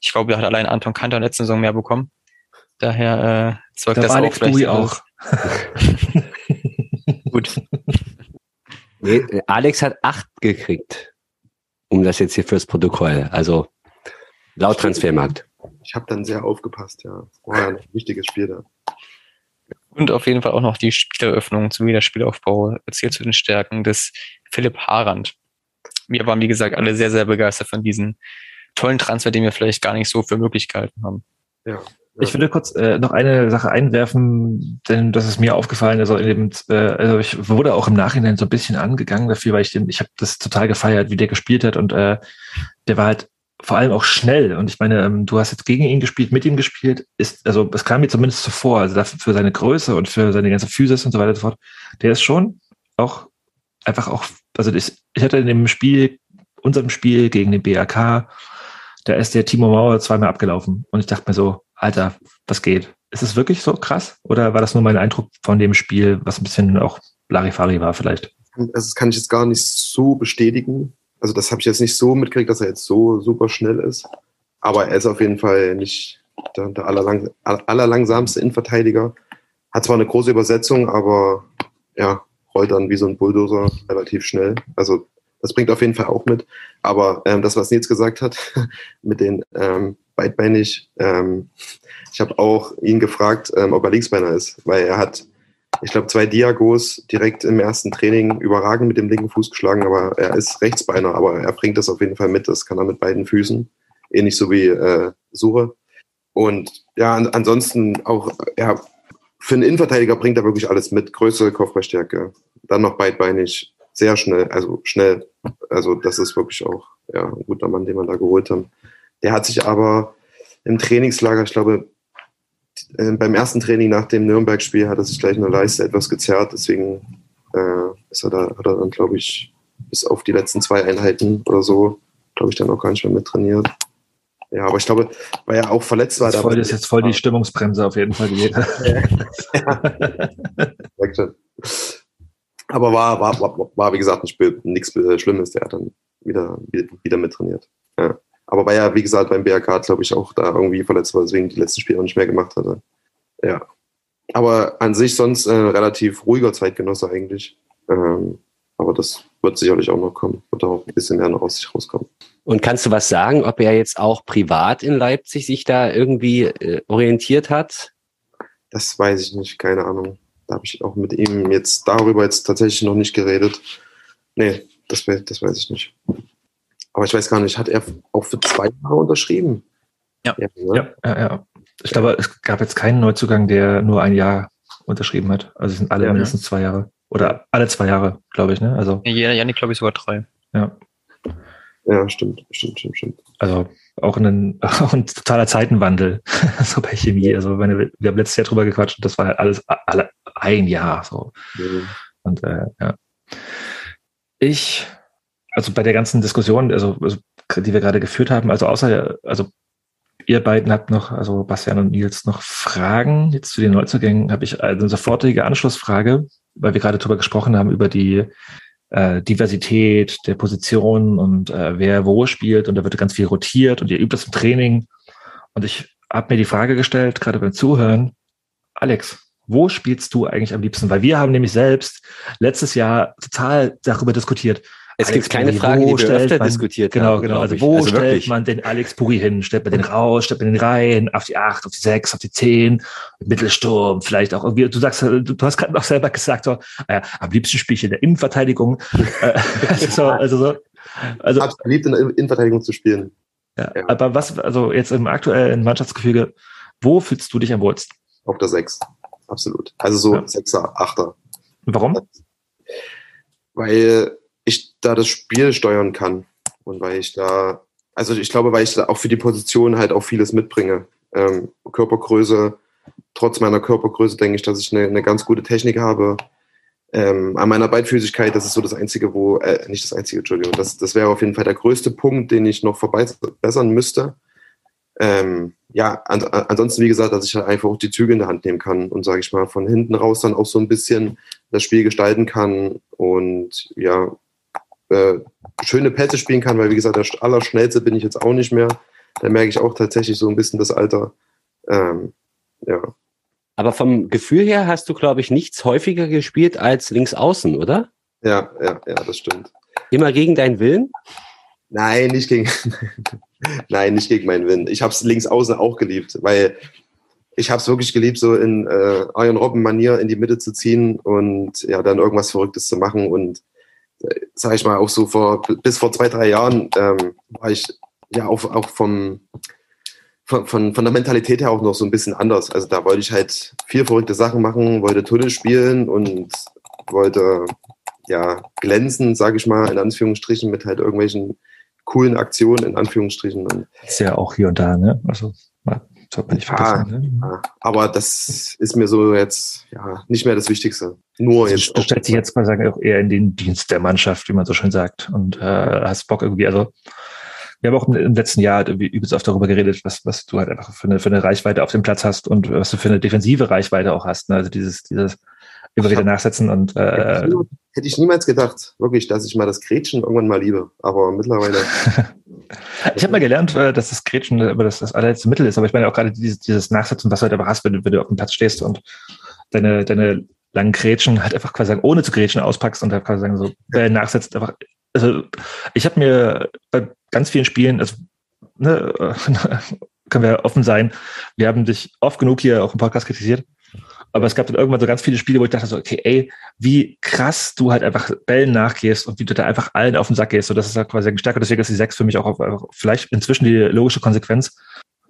Ich glaube, er hat allein Anton Kanter in der letzten Saison mehr bekommen. Daher äh, zeugt da das auch vielleicht. auch. Gut. Nee, Alex hat acht gekriegt. Um das jetzt hier fürs Protokoll. Also laut Transfermarkt. Ich habe dann sehr aufgepasst, ja. War ja ein wichtiges Spiel da. Und auf jeden Fall auch noch die Spieleröffnung sowie der Spielaufbau erzählt zu den Stärken des Philipp Harand. Wir waren, wie gesagt, alle sehr, sehr begeistert von diesem tollen Transfer, den wir vielleicht gar nicht so für möglich gehalten haben. Ja, ich würde kurz äh, noch eine Sache einwerfen, denn das ist mir aufgefallen. Also, in dem, äh, also ich wurde auch im Nachhinein so ein bisschen angegangen dafür, weil ich den, ich habe das total gefeiert, wie der gespielt hat und äh, der war halt vor allem auch schnell. Und ich meine, ähm, du hast jetzt gegen ihn gespielt, mit ihm gespielt, ist also es kam mir zumindest zuvor, also dafür für seine Größe und für seine ganze Physis und so weiter und so fort. Der ist schon auch einfach auch, also ich, ich hatte in dem Spiel, unserem Spiel gegen den BRK, da ist der Timo Mauer zweimal abgelaufen und ich dachte mir so, Alter, was geht? Ist es wirklich so krass? Oder war das nur mein Eindruck von dem Spiel, was ein bisschen auch Larifari war vielleicht? Also das kann ich jetzt gar nicht so bestätigen. Also das habe ich jetzt nicht so mitgekriegt, dass er jetzt so super schnell ist. Aber er ist auf jeden Fall nicht der, der allerlang, allerlangsamste Innenverteidiger. Hat zwar eine große Übersetzung, aber ja, rollt dann wie so ein Bulldozer relativ schnell. Also das bringt auf jeden Fall auch mit. Aber ähm, das, was Nils gesagt hat, mit den ähm, beidbeinig. Ähm, ich habe auch ihn gefragt, ähm, ob er Linksbeiner ist, weil er hat, ich glaube, zwei Diagos direkt im ersten Training überragend mit dem linken Fuß geschlagen, aber er ist Rechtsbeiner, aber er bringt das auf jeden Fall mit. Das kann er mit beiden Füßen, ähnlich so wie äh, Suche. Und ja, an, ansonsten auch, ja, für einen Innenverteidiger bringt er wirklich alles mit. Größe, Kopfballstärke, dann noch beidbeinig, sehr schnell, also schnell. Also das ist wirklich auch ja, ein guter Mann, den man da geholt hat. Der hat sich aber im Trainingslager, ich glaube, äh, beim ersten Training nach dem Nürnberg-Spiel hat er sich gleich in der Leiste etwas gezerrt, deswegen äh, ist er da, hat er dann, glaube ich, bis auf die letzten zwei Einheiten oder so, glaube ich, dann auch gar nicht mehr mit trainiert. Ja, aber ich glaube, weil er auch verletzt war. Das ist, voll, das ist jetzt voll die Stimmungsbremse auf jeden Fall. Die ja. aber war, war, war, war, wie gesagt, nichts Schlimmes. Der hat dann wieder, wieder mit trainiert. Ja. Aber war ja, wie gesagt, beim BRK, glaube ich, auch da irgendwie verletzt war, deswegen die letzten Spiele auch nicht mehr gemacht hatte. Ja. Aber an sich sonst äh, relativ ruhiger Zeitgenosse eigentlich. Ähm, aber das wird sicherlich auch noch kommen. Wird auch ein bisschen mehr noch aus sich rauskommen. Und kannst du was sagen, ob er jetzt auch privat in Leipzig sich da irgendwie äh, orientiert hat? Das weiß ich nicht, keine Ahnung. Da habe ich auch mit ihm jetzt darüber jetzt tatsächlich noch nicht geredet. Nee, das, das weiß ich nicht. Aber ich weiß gar nicht, hat er auch für zwei Jahre unterschrieben? Ja. Ja, ne? ja, ja, ja. Ich glaube, es gab jetzt keinen Neuzugang, der nur ein Jahr unterschrieben hat. Also es sind alle ja, mindestens zwei Jahre. Oder alle zwei Jahre, glaube ich, ne? Also. Ja, Janik, glaube ich, sogar drei. Ja. Ja, stimmt, stimmt, stimmt, stimmt. Also auch ein, auch ein totaler Zeitenwandel, so bei Chemie. Also meine, wir haben letztes Jahr drüber gequatscht und das war halt alles alle ein Jahr so. Mhm. Und äh, ja. Ich also bei der ganzen Diskussion, also, also, die wir gerade geführt haben, also außer, also ihr beiden habt noch, also Bastian und Nils, noch Fragen jetzt zu den Neuzugängen, habe ich eine sofortige Anschlussfrage, weil wir gerade darüber gesprochen haben, über die äh, Diversität der Positionen und äh, wer wo spielt und da wird ganz viel rotiert und ihr übt das im Training. Und ich habe mir die Frage gestellt, gerade beim Zuhören, Alex, wo spielst du eigentlich am liebsten? Weil wir haben nämlich selbst letztes Jahr total darüber diskutiert, es gibt keine Frage, die wir öfter man, diskutiert genau, haben. Genau, Also wo also stellt wirklich? man den Alex Puri hin? Stellt man den raus? Stellt man den rein? Auf die acht, auf die sechs, auf die zehn? Mittelsturm, vielleicht auch irgendwie. Du sagst, du, hast gerade noch selber gesagt, so, naja, am liebsten spiele ich in der Innenverteidigung. Äh, also, also so. Also, Hab's geliebt, in der Innenverteidigung zu spielen. Ja, ja, aber was, also jetzt im aktuellen Mannschaftsgefüge, wo fühlst du dich am wohlsten? Auf der Sechs. Absolut. Also so ja. Sechser, Achter. Warum? Weil da das Spiel steuern kann und weil ich da, also ich glaube, weil ich da auch für die Position halt auch vieles mitbringe. Ähm, Körpergröße, trotz meiner Körpergröße denke ich, dass ich eine, eine ganz gute Technik habe. Ähm, an meiner Beidfüßigkeit, das ist so das Einzige, wo, äh, nicht das Einzige, Entschuldigung, das, das wäre auf jeden Fall der größte Punkt, den ich noch verbessern müsste. Ähm, ja, an, ansonsten, wie gesagt, dass ich halt einfach auch die Züge in der Hand nehmen kann und, sage ich mal, von hinten raus dann auch so ein bisschen das Spiel gestalten kann und ja, äh, schöne Pässe spielen kann, weil wie gesagt, der allerschnellste bin ich jetzt auch nicht mehr. Da merke ich auch tatsächlich so ein bisschen das Alter. Ähm, ja. Aber vom Gefühl her hast du, glaube ich, nichts häufiger gespielt als links außen, oder? Ja, ja, ja, das stimmt. Immer gegen deinen Willen? Nein, nicht gegen, nein, nicht gegen meinen Willen. Ich habe es links außen auch geliebt, weil ich habe es wirklich geliebt, so in äh, Iron Robben Manier in die Mitte zu ziehen und ja dann irgendwas Verrücktes zu machen und sage ich mal, auch so vor, bis vor zwei, drei Jahren ähm, war ich ja auch, auch vom, von, von, von der Mentalität her auch noch so ein bisschen anders. Also da wollte ich halt viel verrückte Sachen machen, wollte Tunnel spielen und wollte ja glänzen, sage ich mal, in Anführungsstrichen, mit halt irgendwelchen coolen Aktionen, in Anführungsstrichen. Und ist ja auch hier und da, ne? Also sollte man nicht vergessen. Ja, ne? ja, aber das ist mir so jetzt ja nicht mehr das Wichtigste. Nur also jetzt. Du stellst dich jetzt mal sagen, auch eher in den Dienst der Mannschaft, wie man so schön sagt. Und äh, hast Bock irgendwie, also wir haben auch im letzten Jahr halt übelst oft darüber geredet, was, was du halt einfach für eine, für eine Reichweite auf dem Platz hast und was du für eine defensive Reichweite auch hast. Ne? Also dieses, dieses immer wieder nachsetzen und äh, hätte ich niemals gedacht, wirklich, dass ich mal das Gretchen irgendwann mal liebe. Aber mittlerweile. ich habe mal gelernt, äh, dass das Gretchen aber das, das allerletzte Mittel ist. Aber ich meine auch gerade dieses, dieses Nachsetzen, was du halt aber hast, wenn du, wenn du auf dem Platz stehst und deine, deine langen Gretchen halt einfach quasi sagen, ohne zu Gretchen auspackst und halt quasi sagen, so äh, nachsetzt. Einfach, also ich habe mir bei ganz vielen Spielen, also ne, können wir offen sein, wir haben dich oft genug hier auch im Podcast kritisiert. Aber es gab dann irgendwann so ganz viele Spiele, wo ich dachte so, okay, ey, wie krass du halt einfach Bällen nachgehst und wie du da einfach allen auf den Sack gehst. So, das ist halt quasi gestärkt. Deswegen ist die 6 für mich auch auf, vielleicht inzwischen die logische Konsequenz.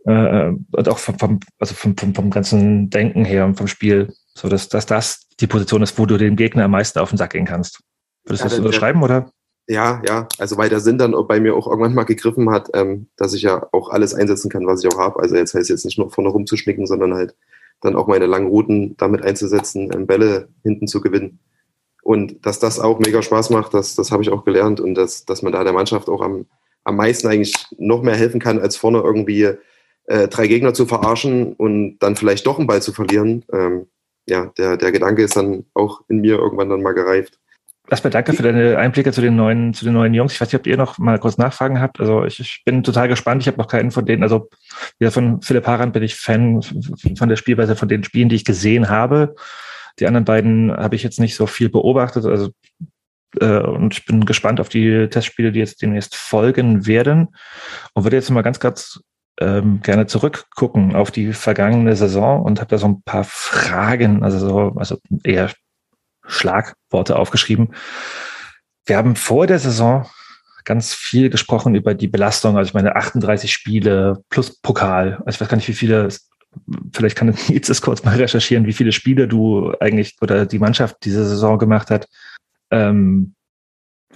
Äh, und auch vom, vom, also vom, vom, vom ganzen Denken her und vom Spiel. So, dass, dass das die Position ist, wo du dem Gegner am meisten auf den Sack gehen kannst. Würdest du ja, das unterschreiben, oder? Ja, ja. Also weil der Sinn dann bei mir auch irgendwann mal gegriffen hat, ähm, dass ich ja auch alles einsetzen kann, was ich auch habe. Also jetzt heißt jetzt nicht nur vorne rumzuschnicken, sondern halt dann auch meine langen Routen damit einzusetzen, ähm, Bälle hinten zu gewinnen. Und dass das auch mega Spaß macht, das, das habe ich auch gelernt und dass, dass man da der Mannschaft auch am, am meisten eigentlich noch mehr helfen kann, als vorne irgendwie äh, drei Gegner zu verarschen und dann vielleicht doch einen Ball zu verlieren. Ähm, ja, der, der Gedanke ist dann auch in mir irgendwann dann mal gereift. Erstmal danke für deine Einblicke zu den neuen, zu den neuen Jungs. Ich weiß nicht, ob ihr noch mal kurz Nachfragen habt. Also ich, ich bin total gespannt. Ich habe noch keinen von denen. Also wieder von Philipp Harand bin ich Fan von der Spielweise, von den Spielen, die ich gesehen habe. Die anderen beiden habe ich jetzt nicht so viel beobachtet. Also äh, und ich bin gespannt auf die Testspiele, die jetzt demnächst folgen werden. Und würde jetzt mal ganz ganz ähm, gerne zurückgucken auf die vergangene Saison und habe da so ein paar Fragen, also so, also eher Schlagworte aufgeschrieben. Wir haben vor der Saison ganz viel gesprochen über die Belastung. Also ich meine 38 Spiele plus Pokal. Also ich weiß gar nicht, wie viele, vielleicht kann Nils es kurz mal recherchieren, wie viele Spiele du eigentlich oder die Mannschaft diese Saison gemacht hat. Ähm,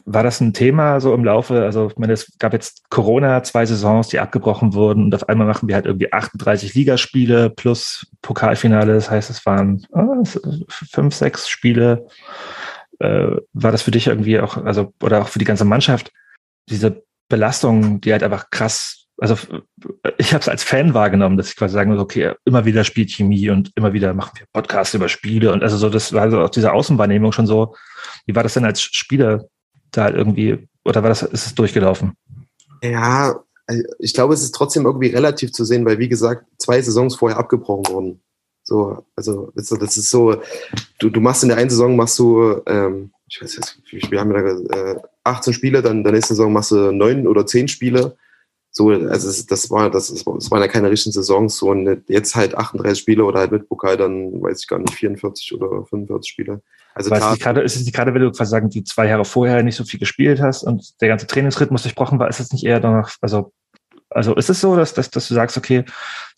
war das ein Thema so im Laufe? Also, ich meine, es gab jetzt Corona, zwei Saisons, die abgebrochen wurden und auf einmal machen wir halt irgendwie 38 Ligaspiele plus Pokalfinale. Das heißt, es waren oh, fünf, sechs Spiele. Äh, war das für dich irgendwie auch, also, oder auch für die ganze Mannschaft, diese Belastung, die halt einfach krass, also ich habe es als Fan wahrgenommen, dass ich quasi sagen muss, okay, immer wieder spielt Chemie und immer wieder machen wir Podcasts über Spiele und also so, das war so auch diese Außenwahrnehmung schon so. Wie war das denn als Spieler da irgendwie, oder war das, ist es durchgelaufen? Ja, also ich glaube, es ist trotzdem irgendwie relativ zu sehen, weil wie gesagt, zwei Saisons vorher abgebrochen wurden. So, also das ist so, du, du machst in der einen Saison machst du, ähm, ich weiß jetzt, wie viele haben wir da, äh, 18 Spiele, dann in der nächsten Saison machst du neun oder zehn Spiele. So, also das war, das, das waren ja keine richtigen Saisons. So, und jetzt halt 38 Spiele oder halt mit Pokal, dann weiß ich gar nicht, 44 oder 45 Spiele. Also klar, gerade, ist es nicht gerade, wenn du quasi sagen, die zwei Jahre vorher nicht so viel gespielt hast und der ganze Trainingsrhythmus durchbrochen war, ist es nicht eher danach, also, also ist es so, dass, dass, dass du sagst, okay,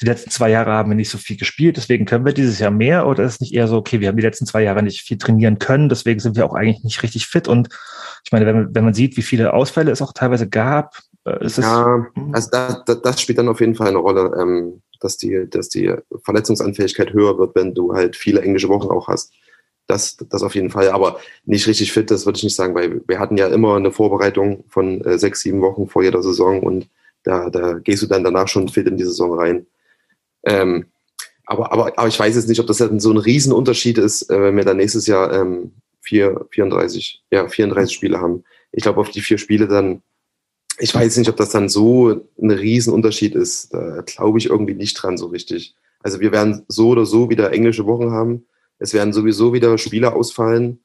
die letzten zwei Jahre haben wir nicht so viel gespielt, deswegen können wir dieses Jahr mehr, oder ist es nicht eher so, okay, wir haben die letzten zwei Jahre nicht viel trainieren können, deswegen sind wir auch eigentlich nicht richtig fit und ich meine, wenn, wenn man sieht, wie viele Ausfälle es auch teilweise gab, äh, ist es. Ja, also das, das spielt dann auf jeden Fall eine Rolle, ähm, dass die, dass die Verletzungsanfähigkeit höher wird, wenn du halt viele englische Wochen auch hast. Das, das auf jeden Fall, aber nicht richtig fit, das würde ich nicht sagen, weil wir hatten ja immer eine Vorbereitung von äh, sechs, sieben Wochen vor jeder Saison und da, da gehst du dann danach schon fit in die Saison rein. Ähm, aber, aber, aber ich weiß jetzt nicht, ob das dann so ein Riesenunterschied ist, äh, wenn wir dann nächstes Jahr ähm, vier, 34, ja, 34 Spiele haben. Ich glaube, auf die vier Spiele dann, ich weiß nicht, ob das dann so ein Riesenunterschied ist. Da glaube ich irgendwie nicht dran so richtig. Also wir werden so oder so wieder englische Wochen haben. Es werden sowieso wieder Spieler ausfallen,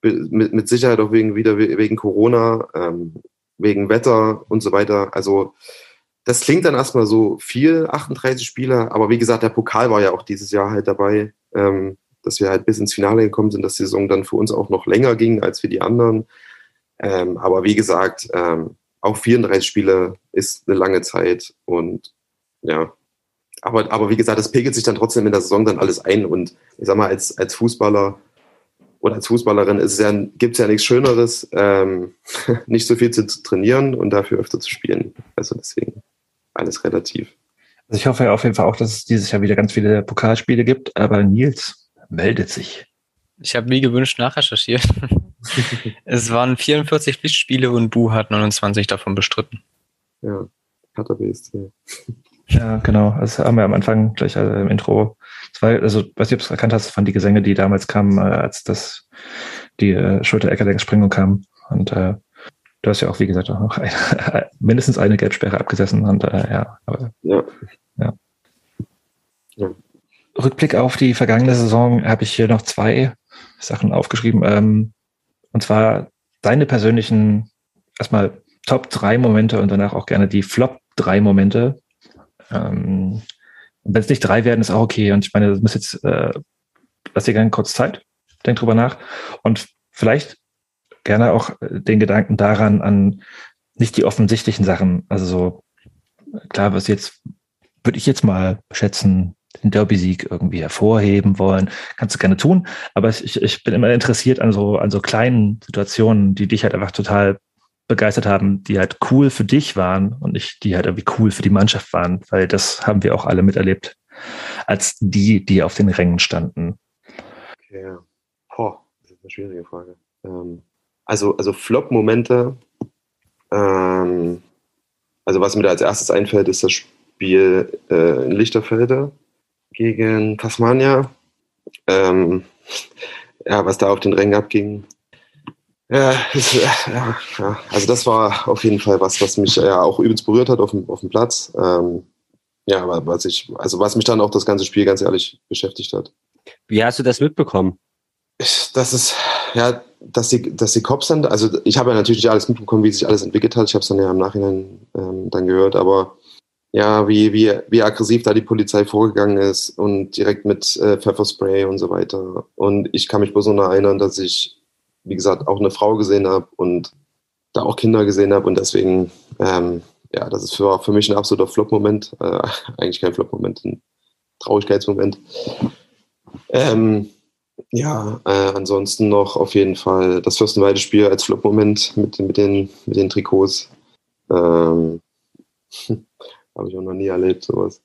mit, mit Sicherheit auch wegen, wieder wegen Corona, ähm, wegen Wetter und so weiter. Also das klingt dann erstmal so viel, 38 Spieler, aber wie gesagt, der Pokal war ja auch dieses Jahr halt dabei, ähm, dass wir halt bis ins Finale gekommen sind, dass die Saison dann für uns auch noch länger ging als für die anderen. Ähm, aber wie gesagt, ähm, auch 34 Spiele ist eine lange Zeit und ja, aber, aber wie gesagt, das pegelt sich dann trotzdem in der Saison dann alles ein. Und ich sag mal, als, als Fußballer oder als Fußballerin ist es ja, gibt es ja nichts Schöneres, ähm, nicht so viel zu trainieren und dafür öfter zu spielen. Also deswegen alles relativ. Also ich hoffe ja auf jeden Fall auch, dass es dieses Jahr wieder ganz viele Pokalspiele gibt, aber Nils meldet sich. Ich habe wie gewünscht nachrecherchiert. es waren 44 Pflichtspiele und Bu hat 29 davon bestritten. Ja, hat er BSC. Ja, genau. Das haben wir am Anfang gleich also im Intro. War, also, ob du erkannt hast, von die Gesänge, die damals kamen, äh, als das die äh, Schulter-Eckerlenksprengung kam. Und äh, du hast ja auch, wie gesagt, auch noch eine, mindestens eine Gelbsperre abgesessen. Und äh, ja, aber ja. ja. ja. Rückblick auf die vergangene Saison habe ich hier noch zwei Sachen aufgeschrieben. Ähm, und zwar deine persönlichen, erstmal Top drei Momente und danach auch gerne die Flop drei Momente ähm, wenn es nicht drei werden, ist auch okay. Und ich meine, das muss jetzt, äh, lass dir gerne kurz Zeit, denk drüber nach. Und vielleicht gerne auch den Gedanken daran an nicht die offensichtlichen Sachen. Also so, klar, was jetzt, würde ich jetzt mal schätzen, den Derby-Sieg irgendwie hervorheben wollen. Kannst du gerne tun. Aber ich, ich bin immer interessiert an so, an so kleinen Situationen, die dich halt einfach total begeistert haben, die halt cool für dich waren und nicht die halt irgendwie cool für die Mannschaft waren, weil das haben wir auch alle miterlebt. als die, die auf den Rängen standen? Okay. Boah, das ist eine schwierige Frage. Ähm, also, also Flop-Momente, ähm, also was mir da als erstes einfällt, ist das Spiel äh, in Lichterfelde gegen Tasmania. Ähm, ja, was da auf den Rängen abging. Ja, ja, ja, also das war auf jeden Fall was, was mich ja auch übelst berührt hat auf dem, auf dem Platz. Ähm, ja, was ich, also was mich dann auch das ganze Spiel ganz ehrlich beschäftigt hat. Wie hast du das mitbekommen? Das ist, ja, dass die, dass die Cops sind, also ich habe ja natürlich nicht alles mitbekommen, wie sich alles entwickelt hat. Ich habe es dann ja im Nachhinein ähm, dann gehört, aber ja, wie, wie, wie aggressiv da die Polizei vorgegangen ist und direkt mit äh, Pfefferspray und so weiter. Und ich kann mich besonders erinnern, dass ich, wie gesagt, auch eine Frau gesehen habe und da auch Kinder gesehen habe und deswegen, ähm, ja, das ist für, für mich ein absoluter Flop-Moment. Äh, eigentlich kein Flop-Moment, ein Traurigkeitsmoment. Ähm, ja, äh, ansonsten noch auf jeden Fall das Fürstenweide-Spiel als Flop-Moment mit, mit, den, mit den Trikots. Ähm, Habe ich auch noch nie erlebt, sowas.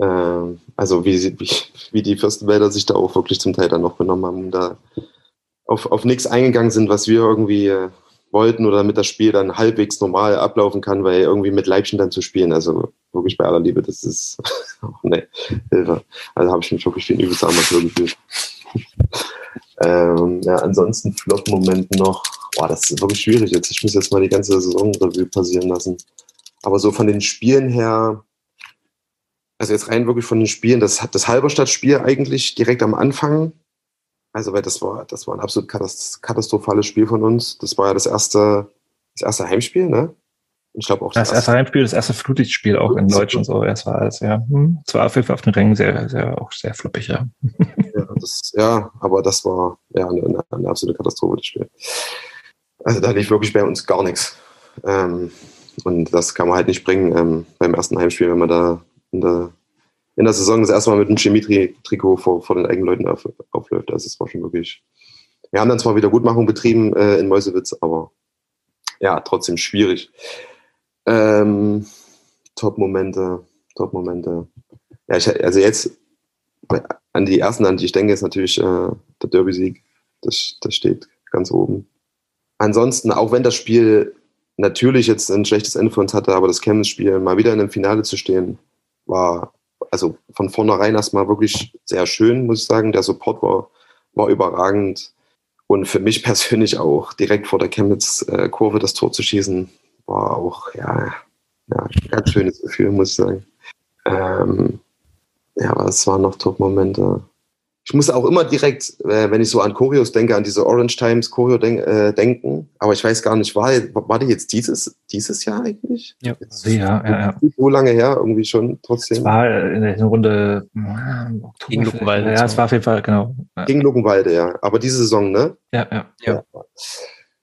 Ähm, also wie, wie, wie die Fürstenwälder sich da auch wirklich zum Teil dann noch genommen haben, da auf, auf nichts eingegangen sind, was wir irgendwie äh, wollten oder damit das Spiel dann halbwegs normal ablaufen kann, weil irgendwie mit Leibchen dann zu spielen, also wirklich bei aller Liebe, das ist, oh, ne, Hilfe. Also habe ich mich wirklich wie ein übelster Amateur gefühlt. ähm, ja, ansonsten Flop-Moment noch, boah, das ist wirklich schwierig jetzt. Ich muss jetzt mal die ganze Saisonrevue passieren lassen. Aber so von den Spielen her, also jetzt rein wirklich von den Spielen, das, das Halberstadt-Spiel eigentlich direkt am Anfang, also weil das war, das war ein absolut katastrophales Spiel von uns. Das war ja das erste, das erste Heimspiel, ne? Ich glaube auch das, das erste Heimspiel, das erste Flutlichtspiel auch in Deutsch und so. Es war alles, ja. Hm, es war auf jeden Fall auf den Rängen sehr, sehr, auch sehr floppig, ja. Ja, das, ja aber das war ja eine, eine absolute Katastrophe, das Spiel. Also da lief wirklich bei uns gar nichts. Ähm, und das kann man halt nicht bringen ähm, beim ersten Heimspiel, wenn man da in der, in der Saison das erste Mal mit einem Chemie-Trikot vor, vor den eigenen Leuten auf, aufläuft. Also es war schon wirklich. Wir haben dann zwar Wiedergutmachung betrieben äh, in Mäusewitz, aber ja, trotzdem schwierig. Ähm, Top-Momente, Top-Momente. Ja, ich, also jetzt an die ersten, an die ich denke, ist natürlich äh, der Derby-Sieg. Das, das steht ganz oben. Ansonsten, auch wenn das Spiel natürlich jetzt ein schlechtes Ende für uns hatte, aber das Chemnitz-Spiel mal wieder in einem Finale zu stehen, war also von vornherein erstmal wirklich sehr schön, muss ich sagen. Der Support war, war überragend. Und für mich persönlich auch direkt vor der Chemnitz-Kurve das Tor zu schießen, war auch, ja, ja, ein ganz schönes Gefühl, muss ich sagen. Ähm, ja, aber es waren noch Top-Momente ich muss auch immer direkt, äh, wenn ich so an Choreos denke, an diese Orange Times Choreo denk, äh, denken. Aber ich weiß gar nicht, war, war die jetzt dieses, dieses Jahr eigentlich? Ja, jetzt, ja, ja, ja. So lange her, irgendwie schon trotzdem. Es war in der Runde äh, gegen Luckenwalde. Ja, es war auf jeden Fall, genau. Gegen Luckenwalde, ja. Aber diese Saison, ne? Ja, ja. Ja,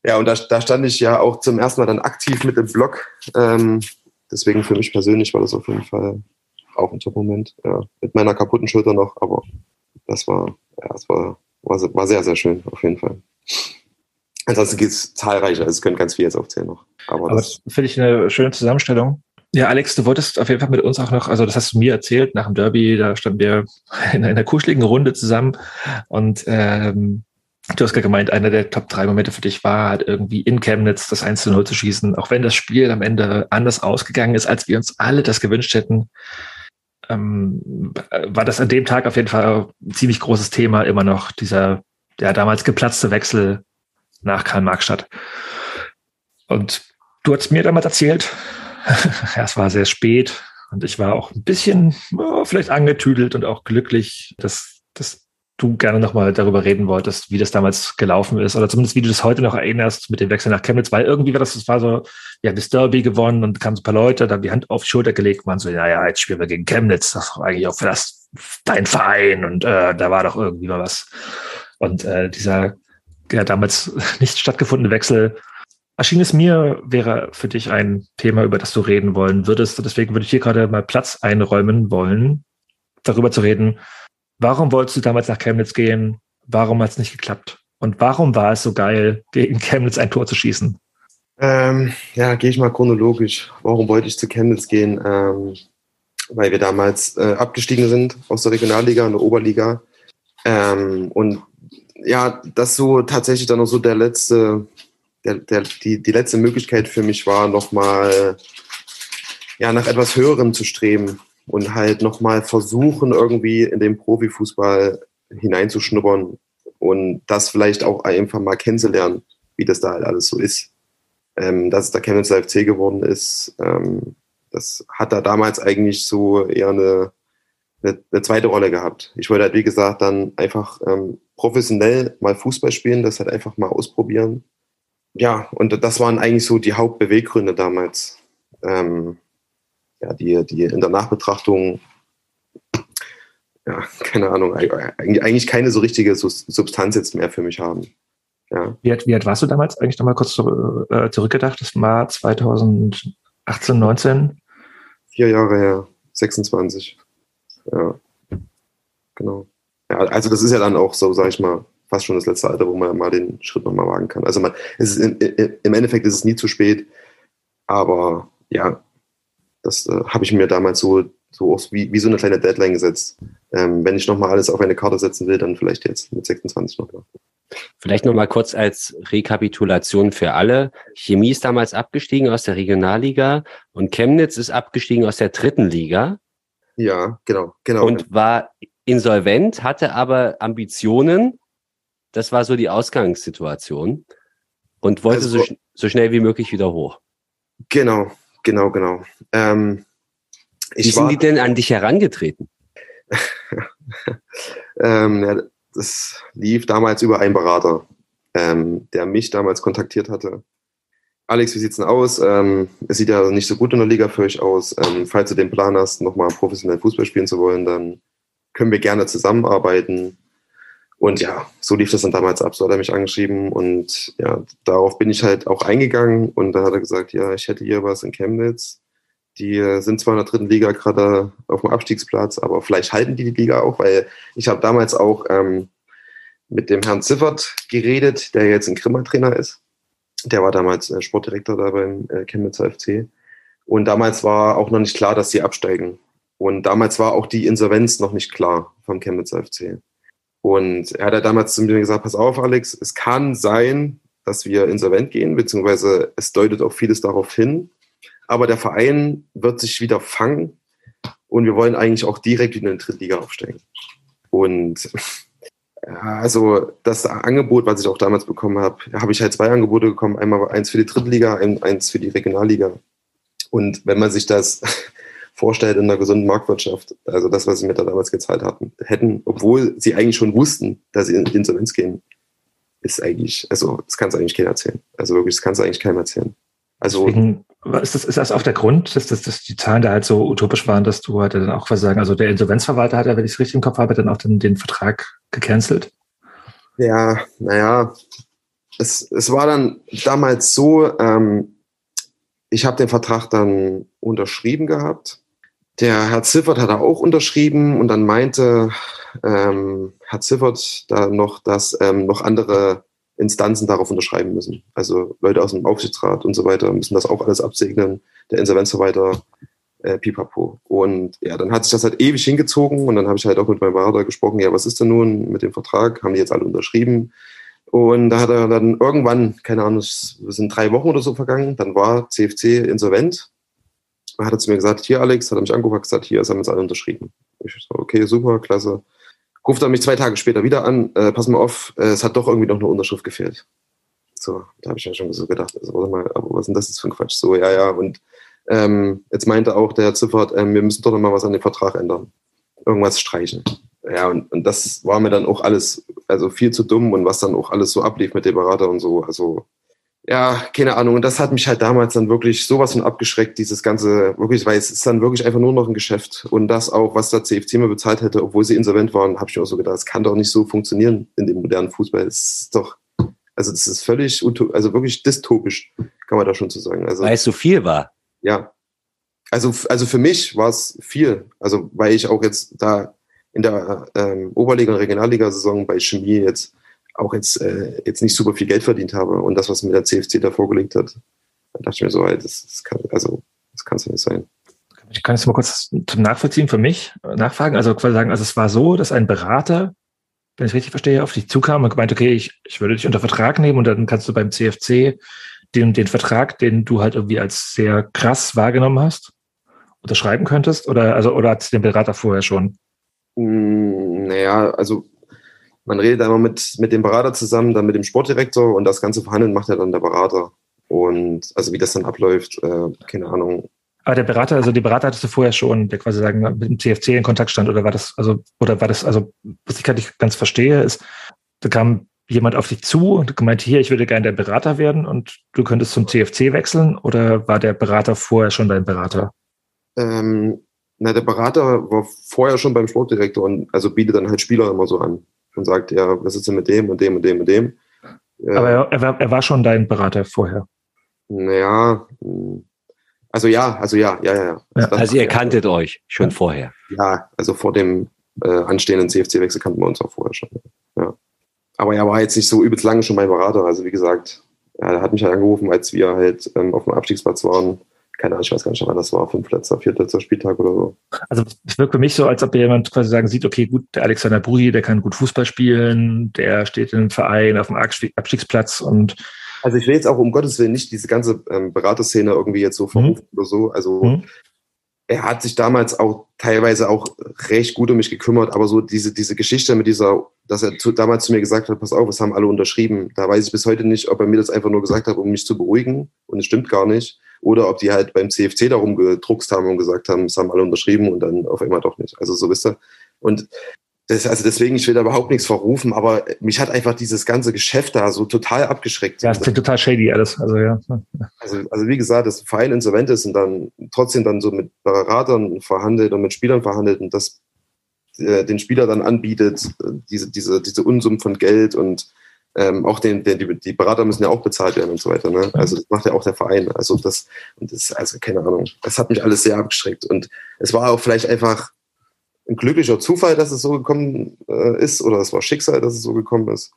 ja und da, da stand ich ja auch zum ersten Mal dann aktiv mit im Blog. Ähm, deswegen für mich persönlich war das auf jeden Fall auch ein Top-Moment. Ja, mit meiner kaputten Schulter noch, aber das war, ja, das war, war, war sehr, sehr schön, auf jeden Fall. Ansonsten gibt es zahlreiche, also es können ganz viele jetzt aufzählen noch. Aber, Aber das, das finde ich eine schöne Zusammenstellung. Ja, Alex, du wolltest auf jeden Fall mit uns auch noch, also das hast du mir erzählt, nach dem Derby, da standen wir in einer kuscheligen Runde zusammen und ähm, du hast ja gemeint, einer der Top 3 Momente für dich war halt irgendwie in Chemnitz das 1 zu 0 zu schießen, auch wenn das Spiel am Ende anders ausgegangen ist, als wir uns alle das gewünscht hätten ähm, war das an dem Tag auf jeden Fall ein ziemlich großes Thema, immer noch dieser, der damals geplatzte Wechsel nach Karl-Marx-Stadt. Und du hast mir damals erzählt, ja, es war sehr spät und ich war auch ein bisschen oh, vielleicht angetüdelt und auch glücklich, dass du gerne nochmal darüber reden wolltest, wie das damals gelaufen ist oder zumindest wie du das heute noch erinnerst mit dem Wechsel nach Chemnitz, weil irgendwie war das, das war so, ja, das Derby gewonnen und kamen so ein paar Leute, da die Hand auf die Schulter gelegt, waren so, naja, jetzt spielen wir gegen Chemnitz, das war eigentlich auch für das, dein Verein und äh, da war doch irgendwie mal was. Und äh, dieser ja, damals nicht stattgefundene Wechsel erschien es mir, wäre für dich ein Thema, über das du reden wollen würdest. Deswegen würde ich hier gerade mal Platz einräumen wollen, darüber zu reden, Warum wolltest du damals nach Chemnitz gehen? Warum hat es nicht geklappt? Und warum war es so geil, gegen Chemnitz ein Tor zu schießen? Ähm, ja, gehe ich mal chronologisch. Warum wollte ich zu Chemnitz gehen? Ähm, weil wir damals äh, abgestiegen sind aus der Regionalliga und der Oberliga. Ähm, und ja, das so tatsächlich dann noch so der letzte, der, der, die, die letzte Möglichkeit für mich war, nochmal ja, nach etwas Höherem zu streben und halt nochmal versuchen, irgendwie in den Profifußball hineinzuschnuppern und das vielleicht auch einfach mal kennenzulernen, wie das da halt alles so ist. Ähm, dass es da Chemnitz FC geworden ist, ähm, das hat da damals eigentlich so eher eine, eine, eine, zweite Rolle gehabt. Ich wollte halt, wie gesagt, dann einfach ähm, professionell mal Fußball spielen, das halt einfach mal ausprobieren. Ja, und das waren eigentlich so die Hauptbeweggründe damals. Ähm, ja, die, die in der Nachbetrachtung, ja, keine Ahnung, eigentlich keine so richtige Substanz jetzt mehr für mich haben. Ja. Wie, alt, wie alt warst du damals eigentlich nochmal kurz äh, zurückgedacht? Das war 2018, 19? Vier Jahre her, 26. Ja, genau. Ja, also das ist ja dann auch so, sag ich mal, fast schon das letzte Alter, wo man mal den Schritt nochmal wagen kann. Also man, es ist in, im Endeffekt ist es nie zu spät, aber ja, das äh, habe ich mir damals so, so wie, wie so eine kleine Deadline gesetzt. Ähm, wenn ich nochmal alles auf eine Karte setzen will, dann vielleicht jetzt mit 26 nochmal. Vielleicht nochmal kurz als Rekapitulation für alle. Chemie ist damals abgestiegen aus der Regionalliga und Chemnitz ist abgestiegen aus der dritten Liga. Ja, genau, genau. Und war insolvent, hatte aber Ambitionen. Das war so die Ausgangssituation und wollte also, so, so schnell wie möglich wieder hoch. Genau, genau, genau. Ähm, wie sind war, die denn an dich herangetreten? ähm, ja, das lief damals über einen Berater, ähm, der mich damals kontaktiert hatte. Alex, wie sieht's denn aus? Ähm, es sieht ja nicht so gut in der Liga für euch aus. Ähm, falls du den Plan hast, nochmal professionell Fußball spielen zu wollen, dann können wir gerne zusammenarbeiten. Und ja, so lief das dann damals ab. So hat er mich angeschrieben und ja, darauf bin ich halt auch eingegangen und da hat er gesagt, ja, ich hätte hier was in Chemnitz. Die sind zwar in der dritten Liga gerade auf dem Abstiegsplatz, aber vielleicht halten die die Liga auch, weil ich habe damals auch ähm, mit dem Herrn Ziffert geredet, der jetzt ein Grimmer-Trainer ist. Der war damals äh, Sportdirektor da beim äh, Chemnitzer FC. Und damals war auch noch nicht klar, dass sie absteigen. Und damals war auch die Insolvenz noch nicht klar vom Chemnitzer FC. Und er hat ja damals zu mir gesagt, pass auf, Alex, es kann sein, dass wir insolvent gehen, beziehungsweise es deutet auch vieles darauf hin. Aber der Verein wird sich wieder fangen und wir wollen eigentlich auch direkt in die Drittliga aufsteigen. Und also das Angebot, was ich auch damals bekommen habe, habe ich halt zwei Angebote bekommen. Einmal eins für die Drittliga, eins für die Regionalliga. Und wenn man sich das vorstellt in einer gesunden Marktwirtschaft, also das, was sie mir da damals gezahlt hatten, hätten, obwohl sie eigentlich schon wussten, dass sie in Insolvenz gehen, ist eigentlich, also das kannst du eigentlich keiner erzählen. Also wirklich, das kannst du eigentlich keinem erzählen. Also Deswegen, ist, das, ist das auch der Grund, dass, dass, dass die Zahlen da halt so utopisch waren, dass du halt dann auch was sagen, also der Insolvenzverwalter hat ja, wenn ich es richtig im Kopf habe, dann auch den, den Vertrag gecancelt? Ja, naja, es, es war dann damals so, ähm, ich habe den Vertrag dann unterschrieben gehabt der Herr Ziffert hat auch unterschrieben und dann meinte ähm, Herr Ziffert da noch, dass ähm, noch andere Instanzen darauf unterschreiben müssen. Also Leute aus dem Aufsichtsrat und so weiter müssen das auch alles absegnen, der Insolvenzverwalter, äh, pipapo. Und ja, dann hat sich das halt ewig hingezogen und dann habe ich halt auch mit meinem Berater gesprochen, ja, was ist denn nun mit dem Vertrag? Haben die jetzt alle unterschrieben? Und da hat er dann irgendwann, keine Ahnung, es sind drei Wochen oder so vergangen, dann war CFC insolvent hat er zu mir gesagt, hier Alex, hat er mich angeguckt, gesagt, hier, es haben jetzt alle unterschrieben. Ich so, okay, super, klasse. Ruft er mich zwei Tage später wieder an, äh, pass mal auf, äh, es hat doch irgendwie noch eine Unterschrift gefehlt. So, da habe ich mir schon so gedacht, also warte mal, aber was ist denn das jetzt für ein Quatsch? So, ja, ja, und ähm, jetzt meinte auch der Herr Ziffert, ähm, wir müssen doch noch mal was an dem Vertrag ändern. Irgendwas streichen. Ja, und, und das war mir dann auch alles, also viel zu dumm und was dann auch alles so ablief mit dem Berater und so, also ja, keine Ahnung. Und das hat mich halt damals dann wirklich sowas von abgeschreckt, dieses ganze, wirklich, weil es ist dann wirklich einfach nur noch ein Geschäft. Und das auch, was der CFC mir bezahlt hätte, obwohl sie insolvent waren, habe ich mir auch so gedacht, es kann doch nicht so funktionieren in dem modernen Fußball. Es ist doch, also das ist völlig, also wirklich dystopisch, kann man da schon zu sagen. Also, weil es so viel war. Ja. Also, also für mich war es viel. Also, weil ich auch jetzt da in der ähm, Oberliga- und Regionalliga-Saison bei Chemie jetzt auch jetzt, äh, jetzt nicht super viel Geld verdient habe. Und das, was mir der CFC da vorgelegt hat, da dachte ich mir so, ey, das, das kann, also, das kann es nicht sein. Ich kann es mal kurz zum Nachvollziehen für mich äh, nachfragen. Also quasi sagen, also es war so, dass ein Berater, wenn ich richtig verstehe, auf dich zukam und gemeint, okay, ich, ich würde dich unter Vertrag nehmen und dann kannst du beim CFC den, den Vertrag, den du halt irgendwie als sehr krass wahrgenommen hast, unterschreiben könntest? Oder, also, oder hat den Berater vorher schon? Mm, Naja, also man redet einmal mit, mit dem Berater zusammen, dann mit dem Sportdirektor und das ganze Verhandeln macht ja dann der Berater. Und also wie das dann abläuft, äh, keine Ahnung. Aber der Berater, also die Berater hattest du vorher schon, der quasi sagen, mit dem CFC in Kontakt stand, oder war das, also, oder war das, also, was ich gerade nicht ganz verstehe, ist, da kam jemand auf dich zu und gemeint, hier, ich würde gerne dein Berater werden und du könntest zum CFC wechseln, oder war der Berater vorher schon dein Berater? Ähm, na, der Berater war vorher schon beim Sportdirektor und also bietet dann halt Spieler immer so an und sagt, ja, was ist denn mit dem und dem und dem und dem? Äh, Aber er, er, war, er war schon dein Berater vorher. Naja, also ja, also ja, ja, ja. ja. Ja, Das- Also ihr kanntet euch schon vorher. Ja, also vor dem äh, anstehenden CFC-Wechsel kannten wir uns auch vorher schon. Ja. Aber er war jetzt nicht so übelst lange schon mein Berater. Also wie gesagt, ja, er hat mich halt angerufen, als wir halt ähm, auf dem Abstiegsplatz waren. Keine Ahnung, ich weiß gar nicht, wann das war, fünfletzter, viertletzter Spieltag oder so. Also es wirkt für mich so, als ob jemand quasi sagen sieht, okay, gut, der Alexander Brui, der kann gut Fußball spielen, der steht in einem Verein auf dem Abstieg- Abstiegsplatz und Also ich will jetzt auch um Gottes Willen nicht diese ganze ähm, Beraterszene irgendwie jetzt so verrufen oder so. Also Mhm. er hat sich damals auch teilweise auch recht gut um mich gekümmert, aber so diese, diese Geschichte mit dieser, dass er zu, damals zu mir gesagt hat, pass auf, es haben alle unterschrieben. Da weiß ich bis heute nicht, ob er mir das einfach nur gesagt hat, um mich zu beruhigen und es stimmt gar nicht. Oder ob die halt beim CFC darum gedruckst haben und gesagt haben, es haben alle unterschrieben und dann auf einmal doch nicht. Also so wisst ihr. Und das, also deswegen, ich will da überhaupt nichts verrufen, aber mich hat einfach dieses ganze Geschäft da so total abgeschreckt. ja, es klingt total shady alles. Also ja. Also, also wie gesagt, dass ein Verein insolvent ist und dann trotzdem dann so mit Beratern verhandelt und mit Spielern verhandelt und das äh, den Spieler dann anbietet, äh, diese, diese, diese Unsummen von Geld und ähm, auch den, den, die, die Berater müssen ja auch bezahlt werden und so weiter. Ne? Also das macht ja auch der Verein. Also das, und das, also keine Ahnung, das hat mich alles sehr abgeschreckt. Und es war auch vielleicht einfach ein glücklicher Zufall, dass es so gekommen äh, ist, oder es war Schicksal, dass es so gekommen ist.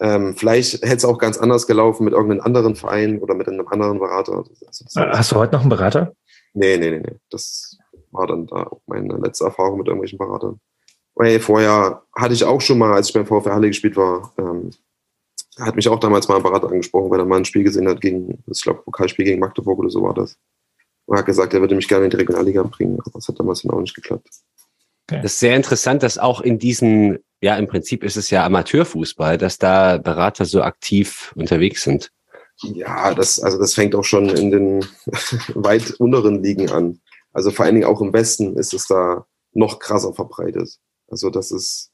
Ähm, vielleicht hätte es auch ganz anders gelaufen mit irgendeinem anderen Verein oder mit einem anderen Berater. Also Hast du heute noch einen Berater? Nee, nee, nee, nee. Das war dann da auch meine letzte Erfahrung mit irgendwelchen Beratern. Weil vorher hatte ich auch schon mal, als ich beim VfR Halle gespielt war, ähm, hat mich auch damals mal ein Berater angesprochen, weil er mal ein Spiel gesehen hat gegen, ich glaube, Pokalspiel gegen Magdeburg oder so war das. Und hat gesagt, er würde mich gerne in die Regionalliga bringen, aber das hat damals dann auch nicht geklappt. Das ist sehr interessant, dass auch in diesen, ja, im Prinzip ist es ja Amateurfußball, dass da Berater so aktiv unterwegs sind. Ja, das, also das fängt auch schon in den weit unteren Ligen an. Also vor allen Dingen auch im Westen ist es da noch krasser verbreitet. Also das ist,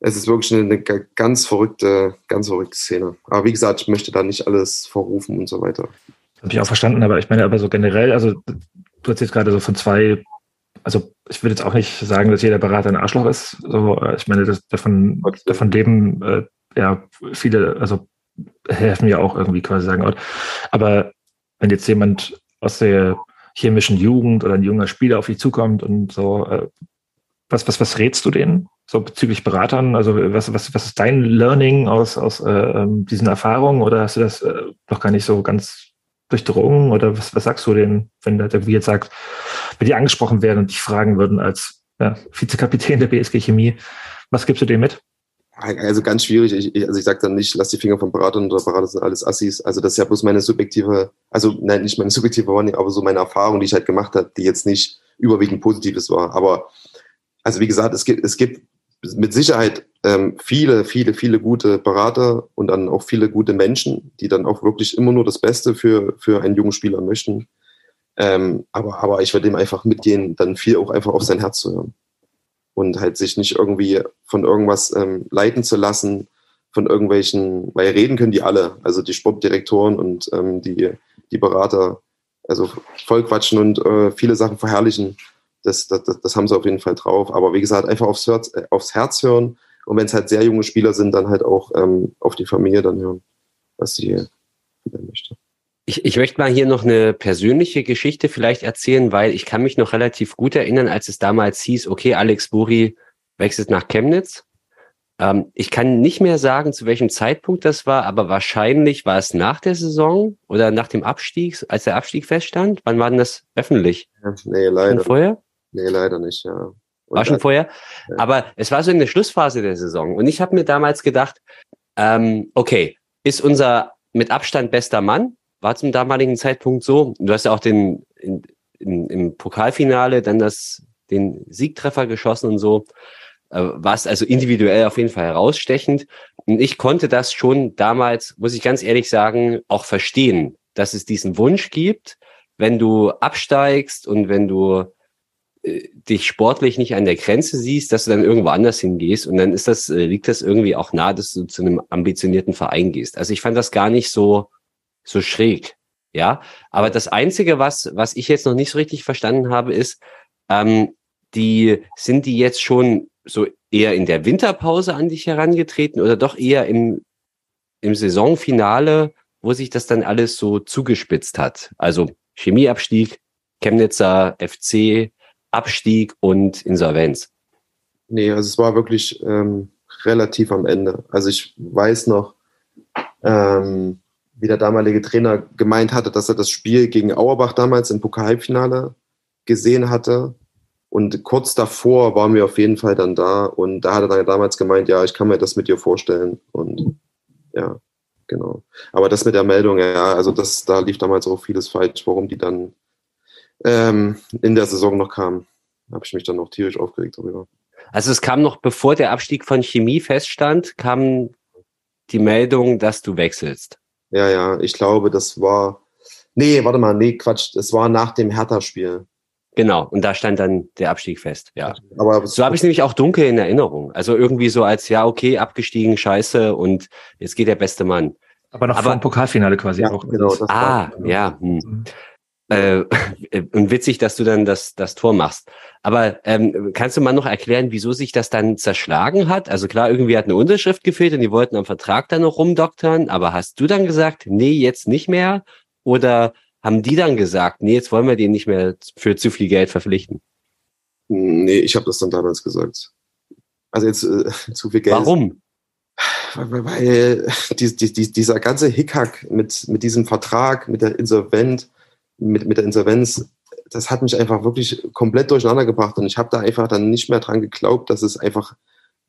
es ist wirklich eine, eine ga- ganz verrückte, ganz verrückte Szene. Aber wie gesagt, ich möchte da nicht alles verrufen und so weiter. Habe ich auch verstanden, aber ich meine aber so generell, also du erzählst gerade so von zwei, also ich würde jetzt auch nicht sagen, dass jeder Berater ein Arschloch ist. So, äh, ich meine, das, davon, davon leben äh, ja viele, also helfen ja auch irgendwie quasi sagen. Aber wenn jetzt jemand aus der chemischen Jugend oder ein junger Spieler auf dich zukommt und so, äh, was, was, was rätst du denen? So bezüglich Beratern? Also was, was, was ist dein Learning aus, aus äh, ähm, diesen Erfahrungen oder hast du das äh, noch gar nicht so ganz durchdrungen? Oder was, was sagst du denen, wenn du irgendwie jetzt sagst, wenn die angesprochen werden und dich fragen würden als ja, Vizekapitän der BSG Chemie, was gibst du denen mit? Also ganz schwierig. Ich, also ich sage dann nicht, lass die Finger von Beratern oder Berater sind alles Assis. Also das ist ja bloß meine subjektive, also nein, nicht meine subjektive Wahrnehmung, aber so meine Erfahrung, die ich halt gemacht habe, die jetzt nicht überwiegend Positives war. Aber also wie gesagt, es gibt, es gibt mit Sicherheit ähm, viele, viele, viele gute Berater und dann auch viele gute Menschen, die dann auch wirklich immer nur das Beste für, für einen jungen Spieler möchten. Ähm, aber, aber ich würde ihm einfach mitgehen, dann viel auch einfach auf sein Herz zu hören. Und halt sich nicht irgendwie von irgendwas ähm, leiten zu lassen, von irgendwelchen, weil reden können die alle, also die Sportdirektoren und ähm, die, die Berater, also voll quatschen und äh, viele Sachen verherrlichen. Das, das, das, haben sie auf jeden Fall drauf. Aber wie gesagt, einfach aufs Herz, äh, aufs Herz hören. Und wenn es halt sehr junge Spieler sind, dann halt auch ähm, auf die Familie dann hören, was sie wieder möchte. Ich, ich möchte mal hier noch eine persönliche Geschichte vielleicht erzählen, weil ich kann mich noch relativ gut erinnern, als es damals hieß, okay, Alex Buri wechselt nach Chemnitz. Ähm, ich kann nicht mehr sagen, zu welchem Zeitpunkt das war, aber wahrscheinlich war es nach der Saison oder nach dem Abstieg, als der Abstieg feststand. Wann war denn das öffentlich? Nee, leider. Schon vorher? Nee, leider nicht, ja. Und War schon vorher. Aber es war so in der Schlussphase der Saison. Und ich habe mir damals gedacht, ähm, okay, ist unser mit Abstand bester Mann, war zum damaligen Zeitpunkt so. Du hast ja auch den in, in, im Pokalfinale dann das, den Siegtreffer geschossen und so. Äh, warst also individuell auf jeden Fall herausstechend. Und ich konnte das schon damals, muss ich ganz ehrlich sagen, auch verstehen, dass es diesen Wunsch gibt, wenn du absteigst und wenn du dich sportlich nicht an der Grenze siehst, dass du dann irgendwo anders hingehst und dann ist das, äh, liegt das irgendwie auch nahe, dass du zu einem ambitionierten Verein gehst. Also ich fand das gar nicht so, so schräg. Ja, aber das einzige, was, was ich jetzt noch nicht so richtig verstanden habe, ist, ähm, die, sind die jetzt schon so eher in der Winterpause an dich herangetreten oder doch eher im, im Saisonfinale, wo sich das dann alles so zugespitzt hat? Also Chemieabstieg, Chemnitzer FC, Abstieg und Insolvenz. Nee, also es war wirklich ähm, relativ am Ende. Also ich weiß noch, ähm, wie der damalige Trainer gemeint hatte, dass er das Spiel gegen Auerbach damals im Pokal-Halbfinale gesehen hatte. Und kurz davor waren wir auf jeden Fall dann da. Und da hat er dann damals gemeint, ja, ich kann mir das mit dir vorstellen. Und ja, genau. Aber das mit der Meldung, ja, also das, da lief damals auch vieles falsch, warum die dann ähm, in der Saison noch kamen. Da habe ich mich dann noch tierisch aufgeregt darüber. Also es kam noch, bevor der Abstieg von Chemie feststand, kam die Meldung, dass du wechselst. Ja, ja, ich glaube, das war. Nee, warte mal, nee, Quatsch. Es war nach dem Hertha-Spiel. Genau, und da stand dann der Abstieg fest, ja. Aber So habe ich nämlich auch dunkel in Erinnerung. Also irgendwie so als, ja, okay, abgestiegen, scheiße, und jetzt geht der beste Mann. Aber noch Aber- vor dem Pokalfinale quasi Ja, auch. genau, das Ah, war, ja. Hm. Äh, und witzig, dass du dann das, das Tor machst. Aber ähm, kannst du mal noch erklären, wieso sich das dann zerschlagen hat? Also klar, irgendwie hat eine Unterschrift gefehlt und die wollten am Vertrag dann noch rumdoktern, aber hast du dann gesagt, nee, jetzt nicht mehr? Oder haben die dann gesagt, nee, jetzt wollen wir den nicht mehr für zu viel Geld verpflichten? Nee, ich habe das dann damals gesagt. Also jetzt äh, zu viel Geld. Warum? Weil, weil die, die, die, dieser ganze Hickhack mit, mit diesem Vertrag, mit der Insolvent, mit, mit der Insolvenz, das hat mich einfach wirklich komplett durcheinander gebracht und ich habe da einfach dann nicht mehr dran geglaubt, dass es einfach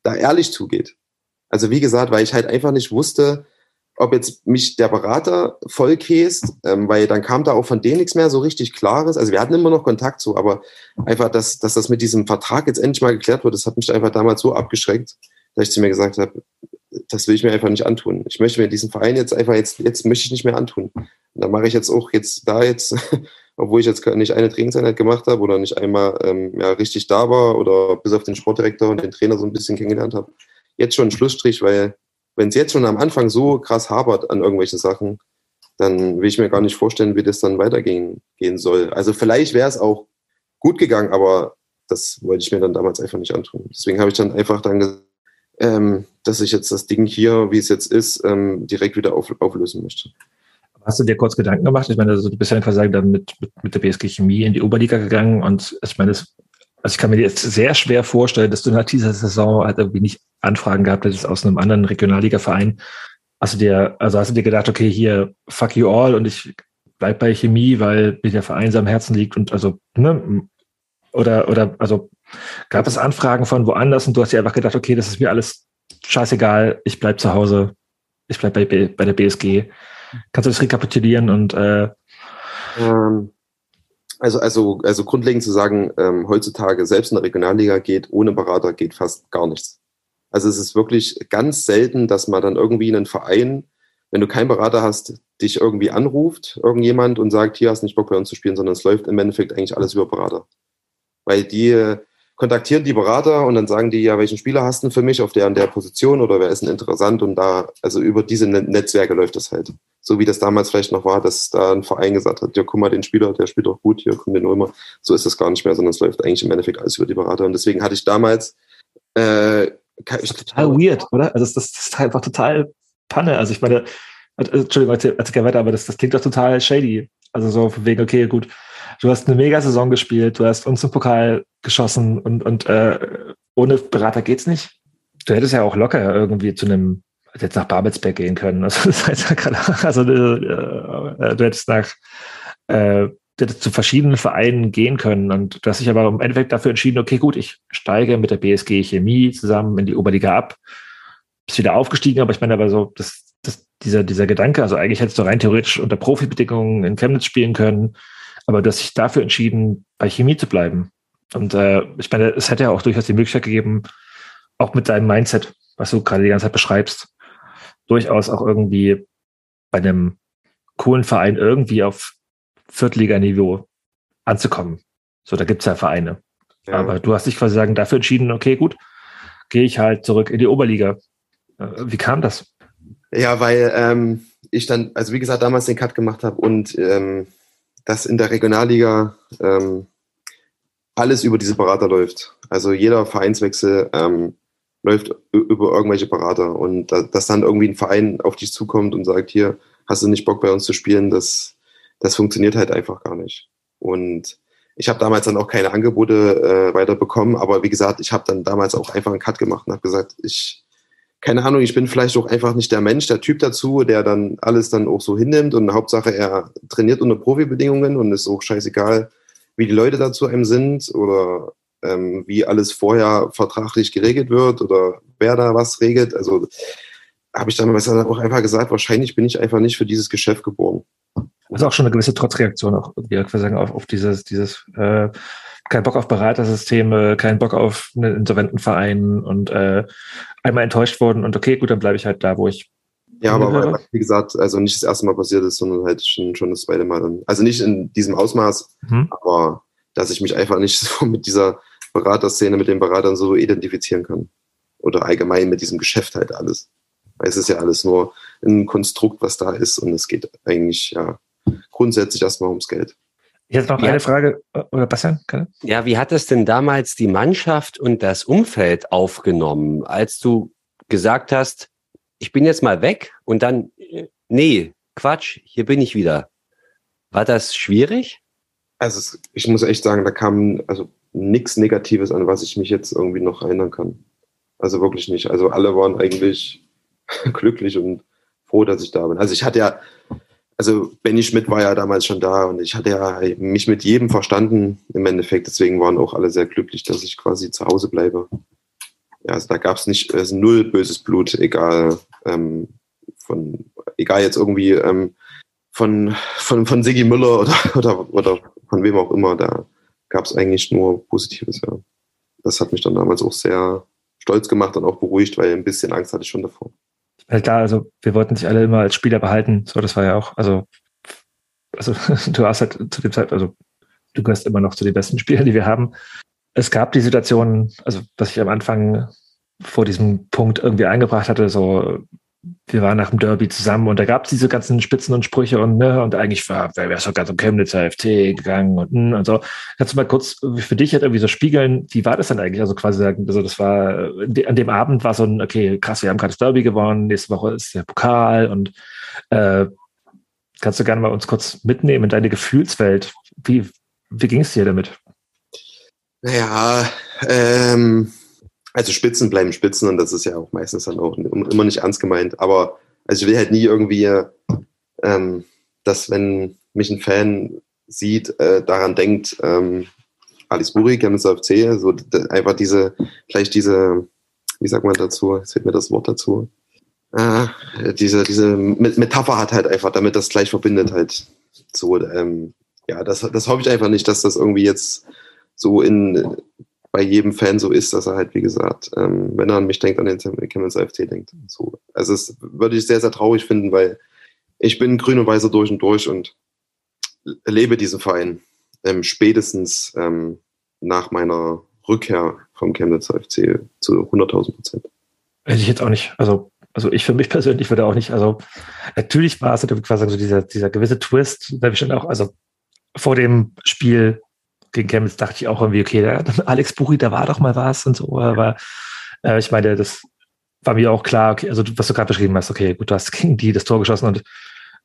da ehrlich zugeht. Also wie gesagt, weil ich halt einfach nicht wusste, ob jetzt mich der Berater vollkäst, ähm, weil dann kam da auch von denen nichts mehr so richtig Klares. Also wir hatten immer noch Kontakt zu, aber einfach, dass, dass das mit diesem Vertrag jetzt endlich mal geklärt wird, das hat mich einfach damals so abgeschreckt, dass ich zu mir gesagt habe, das will ich mir einfach nicht antun. Ich möchte mir diesen Verein jetzt einfach jetzt, jetzt möchte ich nicht mehr antun. Und dann mache ich jetzt auch jetzt da jetzt, obwohl ich jetzt nicht eine Trainingseinheit gemacht habe oder nicht einmal ähm, ja, richtig da war oder bis auf den Sportdirektor und den Trainer so ein bisschen kennengelernt habe, jetzt schon einen Schlussstrich, weil wenn es jetzt schon am Anfang so krass hapert an irgendwelchen Sachen, dann will ich mir gar nicht vorstellen, wie das dann weitergehen gehen soll. Also vielleicht wäre es auch gut gegangen, aber das wollte ich mir dann damals einfach nicht antun. Deswegen habe ich dann einfach dann gesagt, ähm, dass ich jetzt das Ding hier, wie es jetzt ist, ähm, direkt wieder auf, auflösen möchte. Hast du dir kurz Gedanken gemacht? Ich meine, also du bist ja quasi dann mit, mit, mit der BSG Chemie in die Oberliga gegangen und ich meine, das, also ich kann mir jetzt sehr schwer vorstellen, dass du nach dieser Saison halt irgendwie nicht Anfragen gehabt hättest aus einem anderen Regionalliga-Verein. Hast du dir, also hast du dir gedacht, okay, hier, fuck you all und ich bleib bei Chemie, weil mir der Verein so am Herzen liegt und also, ne, oder, oder, also gab es Anfragen von woanders und du hast dir einfach gedacht, okay, das ist mir alles scheißegal, ich bleib zu Hause, ich bleib bei, bei der BSG. Kannst du das rekapitulieren und äh, Ähm, also, also, also grundlegend zu sagen, ähm, heutzutage selbst in der Regionalliga geht ohne Berater geht fast gar nichts. Also es ist wirklich ganz selten, dass man dann irgendwie in einen Verein, wenn du keinen Berater hast, dich irgendwie anruft, irgendjemand und sagt, hier hast du nicht Bock bei uns zu spielen, sondern es läuft im Endeffekt eigentlich alles über Berater. Weil die kontaktieren die Berater und dann sagen die, ja, welchen Spieler hast du für mich auf der und der Position oder wer ist denn interessant und da, also über diese Net Netzwerke läuft das halt. So wie das damals vielleicht noch war, dass da ein Verein gesagt hat, ja, guck mal, den Spieler, der spielt doch gut, hier, komm den Ulmer. So ist das gar nicht mehr, sondern es läuft eigentlich im Endeffekt alles über die Berater und deswegen hatte ich damals äh, ich, total weird, oder? Also das, das ist einfach total Panne. Also ich meine, äh, Entschuldigung, erzähl, erzähl weiter, aber das, das klingt doch total shady. Also so von wegen, okay, gut, du hast eine Mega-Saison gespielt, du hast uns im Pokal geschossen und, und äh, ohne Berater geht's nicht. du hättest ja auch locker irgendwie zu einem, jetzt nach Babelsberg gehen können. Also, das heißt ja gerade, also äh, du hättest nach, äh, zu verschiedenen Vereinen gehen können und du hast dich aber im Endeffekt dafür entschieden, okay, gut, ich steige mit der BSG Chemie zusammen in die Oberliga ab, bist wieder aufgestiegen, aber ich meine aber so, das, dieser, dieser Gedanke, also eigentlich hättest du rein theoretisch unter Profibedingungen in Chemnitz spielen können, aber du hast dich dafür entschieden, bei Chemie zu bleiben. Und äh, ich meine, es hätte ja auch durchaus die Möglichkeit gegeben, auch mit deinem Mindset, was du gerade die ganze Zeit beschreibst, durchaus auch irgendwie bei einem coolen Verein irgendwie auf Viertliganiveau anzukommen. So, da gibt's ja Vereine. Ja. Aber du hast dich quasi sagen, dafür entschieden, okay, gut, gehe ich halt zurück in die Oberliga. Äh, wie kam das? Ja, weil ähm, ich dann, also wie gesagt, damals den Cut gemacht habe und ähm, das in der Regionalliga ähm, alles über diese Berater läuft. Also jeder Vereinswechsel ähm, läuft über irgendwelche Berater und da, dass dann irgendwie ein Verein auf dich zukommt und sagt, hier, hast du nicht Bock bei uns zu spielen, das, das funktioniert halt einfach gar nicht. Und ich habe damals dann auch keine Angebote äh, weiter bekommen, aber wie gesagt, ich habe dann damals auch einfach einen Cut gemacht und habe gesagt, ich, keine Ahnung, ich bin vielleicht auch einfach nicht der Mensch, der Typ dazu, der dann alles dann auch so hinnimmt und Hauptsache er trainiert unter Profibedingungen und ist auch scheißegal, wie die Leute dazu einem sind oder ähm, wie alles vorher vertraglich geregelt wird oder wer da was regelt. Also habe ich damals dann auch einfach gesagt, wahrscheinlich bin ich einfach nicht für dieses Geschäft geboren. Ist auch schon eine gewisse Trotzreaktion auch, wie wir sagen, auf, auf dieses, dieses äh, kein Bock auf Beratersysteme, kein Bock auf einen Insolventenverein und äh, einmal enttäuscht worden und okay, gut, dann bleibe ich halt da, wo ich ja, aber weil, wie gesagt, also nicht das erste Mal passiert ist, sondern halt schon, schon das zweite Mal dann. Also nicht in diesem Ausmaß, mhm. aber dass ich mich einfach nicht so mit dieser Beraterszene, mit den Beratern so identifizieren kann. Oder allgemein mit diesem Geschäft halt alles. Weil es ist ja alles nur ein Konstrukt, was da ist und es geht eigentlich ja grundsätzlich erstmal ums Geld. Jetzt noch ja. eine Frage, oder Bastian? Kann ja, wie hat es denn damals die Mannschaft und das Umfeld aufgenommen, als du gesagt hast, ich bin jetzt mal weg und dann, nee, Quatsch, hier bin ich wieder. War das schwierig? Also ich muss echt sagen, da kam also nichts Negatives an, was ich mich jetzt irgendwie noch erinnern kann. Also wirklich nicht. Also alle waren eigentlich glücklich und froh, dass ich da bin. Also ich hatte ja, also Benny Schmidt war ja damals schon da und ich hatte ja mich mit jedem verstanden im Endeffekt. Deswegen waren auch alle sehr glücklich, dass ich quasi zu Hause bleibe ja, also da gab es nicht also null böses Blut, egal ähm, von, egal jetzt irgendwie ähm, von, von, von Sigi Müller oder, oder, oder von wem auch immer, da gab es eigentlich nur Positives, ja. Das hat mich dann damals auch sehr stolz gemacht und auch beruhigt, weil ein bisschen Angst hatte ich schon davor. Halt klar, also wir wollten sich alle immer als Spieler behalten. So, das war ja auch, also, also du hast halt zu dem Zeit, also du gehörst immer noch zu den besten Spielern, die wir haben es gab die Situation, also was ich am Anfang vor diesem Punkt irgendwie eingebracht hatte, so wir waren nach dem Derby zusammen und da gab es diese ganzen Spitzen und Sprüche und ne, und eigentlich war, wäre es sogar zum Chemnitzer FT gegangen und, hm, und so. Kannst du mal kurz für dich halt irgendwie so spiegeln, wie war das denn eigentlich? Also quasi sagen, also das war, an dem Abend war so ein, okay, krass, wir haben gerade das Derby gewonnen, nächste Woche ist der Pokal und äh, kannst du gerne mal uns kurz mitnehmen in deine Gefühlswelt. Wie, wie ging es dir damit? Naja, ähm, also Spitzen bleiben Spitzen und das ist ja auch meistens dann auch immer nicht ernst gemeint. Aber also ich will halt nie irgendwie, ähm, dass wenn mich ein Fan sieht, äh, daran denkt, ähm, Alice Buri, Chemnitzer FC, so einfach diese, vielleicht diese, wie sagt man dazu, jetzt fehlt mir das Wort dazu, äh, diese, diese Metapher hat halt einfach, damit das gleich verbindet halt so, ähm, ja, das, das hoffe ich einfach nicht, dass das irgendwie jetzt so in bei jedem Fan so ist, dass er halt, wie gesagt, ähm, wenn er an mich denkt, an den Chemnitz AFT denkt. So. Also das würde ich sehr, sehr traurig finden, weil ich bin grün und weißer durch und durch und lebe diesen Verein ähm, spätestens ähm, nach meiner Rückkehr vom Chemnitz FC zu 100.000 Prozent. Hätte ich jetzt auch nicht, also, also ich für mich persönlich würde auch nicht, also natürlich war es quasi so dieser, dieser gewisse Twist, habe ich schon auch, also vor dem Spiel gegen Chemnitz dachte ich auch irgendwie, okay, der, Alex Buchi, da war doch mal was und so, aber äh, ich meine, das war mir auch klar, okay, also was du gerade beschrieben hast, okay, gut, du hast gegen die das Tor geschossen und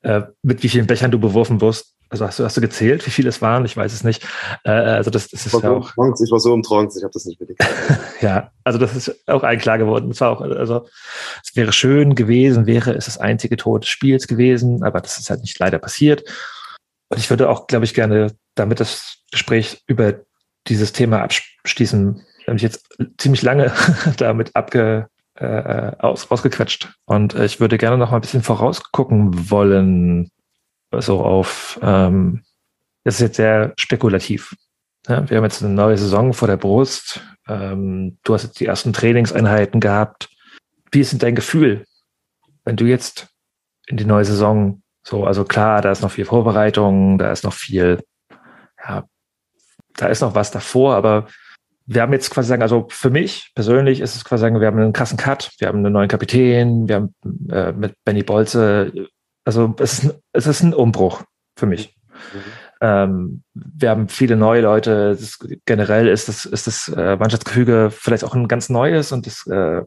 äh, mit wie vielen Bechern du beworfen wirst. Also hast du, hast du gezählt, wie viele es waren? Ich weiß es nicht. Äh, also das, das ist Ich war, ja so auch. Trance, ich war so im Trance, ich habe das nicht mitgekriegt. Ja, also das ist auch allen klar geworden. Es war auch, also es wäre schön gewesen, wäre es das einzige Tor des Spiels gewesen, aber das ist halt nicht leider passiert. Und ich würde auch, glaube ich, gerne damit das Gespräch über dieses Thema abschließen. Wir haben mich jetzt ziemlich lange damit abge, äh, aus, ausgequetscht. Und äh, ich würde gerne noch mal ein bisschen vorausgucken wollen, so auf, ähm, das ist jetzt sehr spekulativ. Ja, wir haben jetzt eine neue Saison vor der Brust. Ähm, du hast jetzt die ersten Trainingseinheiten gehabt. Wie ist denn dein Gefühl, wenn du jetzt in die neue Saison so, also klar, da ist noch viel Vorbereitung, da ist noch viel, ja, da ist noch was davor, aber wir haben jetzt quasi sagen, also für mich persönlich ist es quasi sagen, wir haben einen krassen Cut, wir haben einen neuen Kapitän, wir haben äh, mit Benny Bolze, also es ist, ein- es ist ein Umbruch für mich. Ähm, wir haben viele neue Leute. Das, generell ist das, ist das äh, Mannschaftsgefüge vielleicht auch ein ganz neues und das, äh,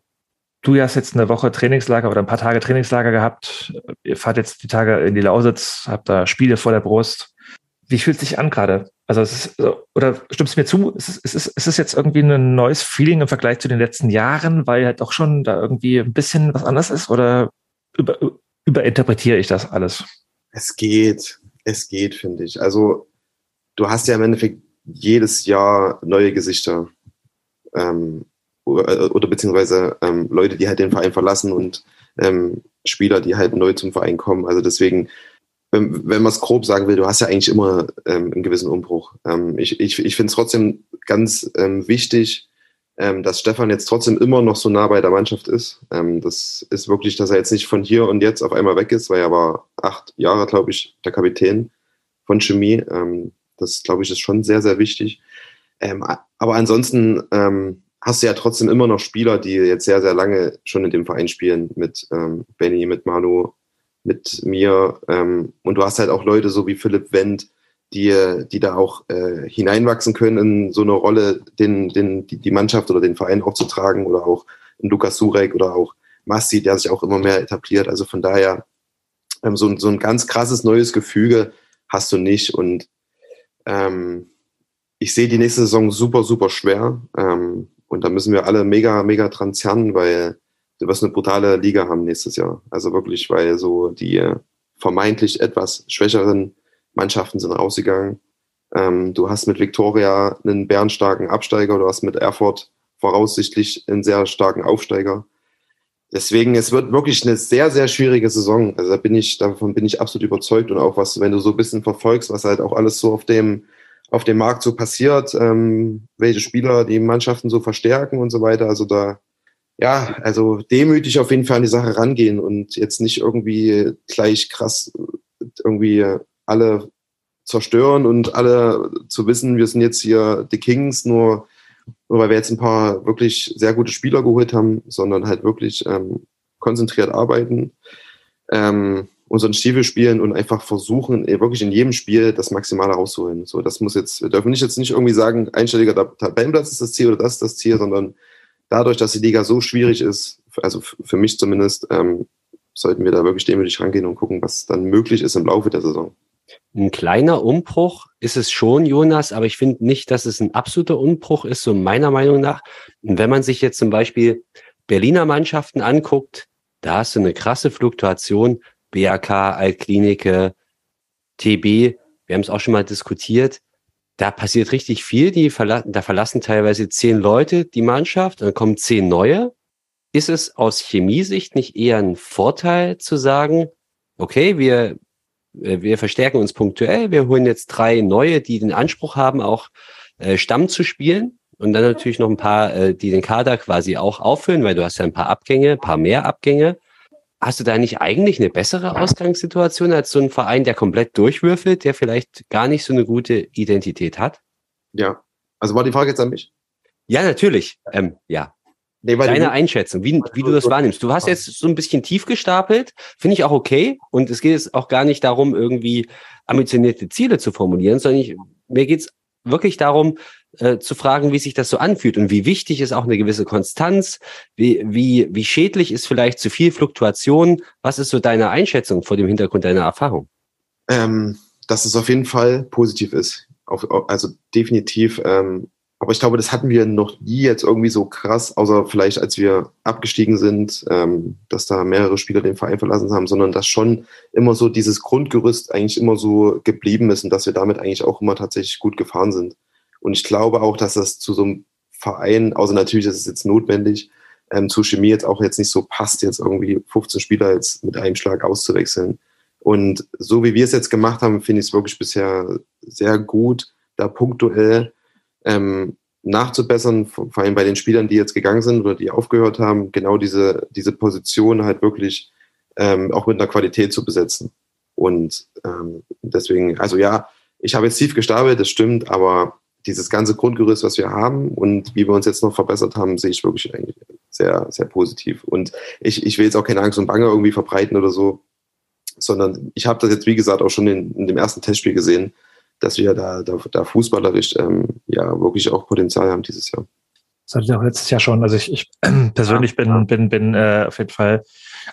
du hast jetzt eine Woche Trainingslager oder ein paar Tage Trainingslager gehabt. Ihr fahrt jetzt die Tage in die Lausitz, habt da Spiele vor der Brust. Wie fühlt es sich an gerade? Also es ist, oder stimmst du mir zu? Ist es, ist, es, ist es jetzt irgendwie ein neues Feeling im Vergleich zu den letzten Jahren, weil halt auch schon da irgendwie ein bisschen was anders ist? Oder über, überinterpretiere ich das alles? Es geht, es geht, finde ich. Also du hast ja im Endeffekt jedes Jahr neue Gesichter ähm, oder, oder beziehungsweise ähm, Leute, die halt den Verein verlassen und ähm, Spieler, die halt neu zum Verein kommen. Also deswegen, wenn, wenn man es grob sagen will, du hast ja eigentlich immer ähm, einen gewissen Umbruch. Ähm, ich ich, ich finde es trotzdem ganz ähm, wichtig, ähm, dass Stefan jetzt trotzdem immer noch so nah bei der Mannschaft ist. Das ist wirklich, dass er jetzt nicht von hier und jetzt auf einmal weg ist, weil er war acht Jahre, glaube ich, der Kapitän von Chemie. Das, glaube ich, ist schon sehr, sehr wichtig. Aber ansonsten hast du ja trotzdem immer noch Spieler, die jetzt sehr, sehr lange schon in dem Verein spielen, mit ähm, Benny, mit Manu, mit mir. Ähm, und du hast halt auch Leute so wie Philipp Wendt, die, die da auch äh, hineinwachsen können in so eine Rolle, den, den, die, die Mannschaft oder den Verein aufzutragen oder auch ein Lukas Surek oder auch Masti, der sich auch immer mehr etabliert. Also von daher ähm, so, ein- so ein ganz krasses neues Gefüge hast du nicht und ähm, ich sehe die nächste Saison super, super schwer ähm, und da müssen wir alle mega, mega dran zerren, weil du wirst eine brutale Liga haben nächstes Jahr. Also wirklich, weil so die vermeintlich etwas schwächeren Mannschaften sind rausgegangen. Ähm, du hast mit Viktoria einen bärenstarken Absteiger, du hast mit Erfurt voraussichtlich einen sehr starken Aufsteiger. Deswegen, es wird wirklich eine sehr, sehr schwierige Saison. Also da bin ich, davon bin ich absolut überzeugt. Und auch was, wenn du so ein bisschen verfolgst, was halt auch alles so auf dem, auf dem Markt so passiert, ähm, welche Spieler die Mannschaften so verstärken und so weiter. Also da, ja, also demütig auf jeden Fall an die Sache rangehen und jetzt nicht irgendwie gleich krass irgendwie alle zerstören und alle zu wissen, wir sind jetzt hier die Kings, nur, nur weil wir jetzt ein paar wirklich sehr gute Spieler geholt haben, sondern halt wirklich ähm, konzentriert arbeiten, ähm, unseren Stiefel spielen und einfach versuchen, eh, wirklich in jedem Spiel das Maximale rauszuholen. So, das muss jetzt, wir dürfen nicht jetzt nicht irgendwie sagen, einstelliger Tab- Tabellenplatz ist das Ziel oder das ist das Ziel, sondern dadurch, dass die Liga so schwierig ist, also für mich zumindest, ähm, sollten wir da wirklich demütig rangehen und gucken, was dann möglich ist im Laufe der Saison. Ein kleiner Umbruch ist es schon, Jonas, aber ich finde nicht, dass es ein absoluter Umbruch ist, so meiner Meinung nach. Und wenn man sich jetzt zum Beispiel Berliner Mannschaften anguckt, da hast du eine krasse Fluktuation. BAK, Altklinike, TB, wir haben es auch schon mal diskutiert. Da passiert richtig viel. Die verla da verlassen teilweise zehn Leute die Mannschaft, dann kommen zehn neue. Ist es aus Chemiesicht nicht eher ein Vorteil zu sagen, okay, wir äh, wir verstärken uns punktuell. Wir holen jetzt drei neue, die den Anspruch haben, auch äh, Stamm zu spielen. Und dann natürlich noch ein paar, äh, die den Kader quasi auch auffüllen, weil du hast ja ein paar Abgänge, ein paar mehr Abgänge. Hast du da nicht eigentlich eine bessere Ausgangssituation als so ein Verein, der komplett durchwürfelt, der vielleicht gar nicht so eine gute Identität hat? Ja. Also war die Frage jetzt an mich? Ja, natürlich. Ähm, ja. Nee, Deine Einschätzung, wie, wie du das wahrnimmst. Du hast jetzt so ein bisschen tief gestapelt, finde ich auch okay. Und es geht jetzt auch gar nicht darum, irgendwie ambitionierte Ziele zu formulieren, sondern ich, mir geht's wirklich darum, äh, zu fragen, wie sich das so anfühlt und wie wichtig ist auch eine gewisse Konstanz, wie, wie, wie schädlich ist vielleicht zu viel Fluktuation. Was ist so deine Einschätzung vor dem Hintergrund deiner Erfahrung? Ähm, dass es auf jeden Fall positiv ist. Auf, also definitiv. Ähm, aber ich glaube, das hatten wir noch nie jetzt irgendwie so krass, außer vielleicht als wir abgestiegen sind, ähm, dass da mehrere Spieler den Verein verlassen haben, sondern dass schon immer so dieses Grundgerüst eigentlich immer so geblieben ist und dass wir damit eigentlich auch immer tatsächlich gut gefahren sind. Und ich glaube auch, dass das zu so einem Verein, außer natürlich ist es jetzt notwendig, ähm, zu Chemie jetzt auch jetzt nicht so passt, jetzt irgendwie 15 Spieler jetzt mit einem Schlag auszuwechseln. Und so wie wir es jetzt gemacht haben, finde ich es wirklich bisher sehr gut, da punktuell ähm, nachzubessern, vor allem bei den Spielern, die jetzt gegangen sind oder die aufgehört haben, genau diese, diese Position halt wirklich ähm, auch mit einer Qualität zu besetzen. Und ähm, deswegen, also ja, ich habe jetzt tief gestapelt, das stimmt, aber dieses ganze Grundgerüst, was wir haben und wie wir uns jetzt noch verbessert haben, sehe ich wirklich eigentlich sehr, sehr positiv. Und ich, ich will jetzt auch keine Angst und Bange irgendwie verbreiten oder so, sondern ich habe das jetzt, wie gesagt, auch schon in, in dem ersten Testspiel gesehen, dass wir da, da, da fußballerisch ähm, ja wirklich auch Potenzial haben dieses Jahr. Das hatte ich auch letztes Jahr schon. Also ich, ich persönlich ja, bin, ja. bin, bin äh, auf jeden Fall,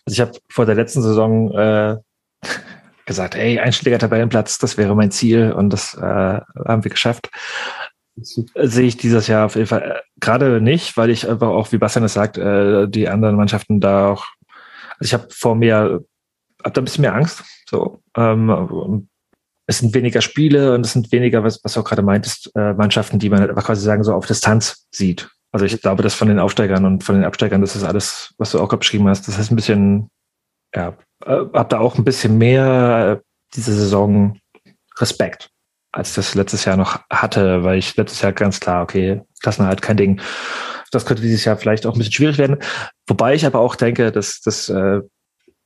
also ich habe vor der letzten Saison äh, gesagt, ey, Einschläger Tabellenplatz, das wäre mein Ziel und das äh, haben wir geschafft. Sehe ich dieses Jahr auf jeden Fall äh, gerade nicht, weil ich aber auch, wie Bastian es sagt, äh, die anderen Mannschaften da auch, also ich habe vor mir, hab da ein bisschen mehr Angst. So, ähm, es sind weniger Spiele und es sind weniger, was, was du auch gerade meintest, äh, Mannschaften, die man halt einfach quasi sagen, so auf Distanz sieht. Also ich glaube, dass von den Aufsteigern und von den Absteigern, das ist alles, was du auch gerade beschrieben hast, das ist ein bisschen, ja, äh, hab da auch ein bisschen mehr diese Saison Respekt, als das letztes Jahr noch hatte, weil ich letztes Jahr ganz klar, okay, Klassenerhalt kein Ding. Das könnte dieses Jahr vielleicht auch ein bisschen schwierig werden. Wobei ich aber auch denke, dass, dass äh,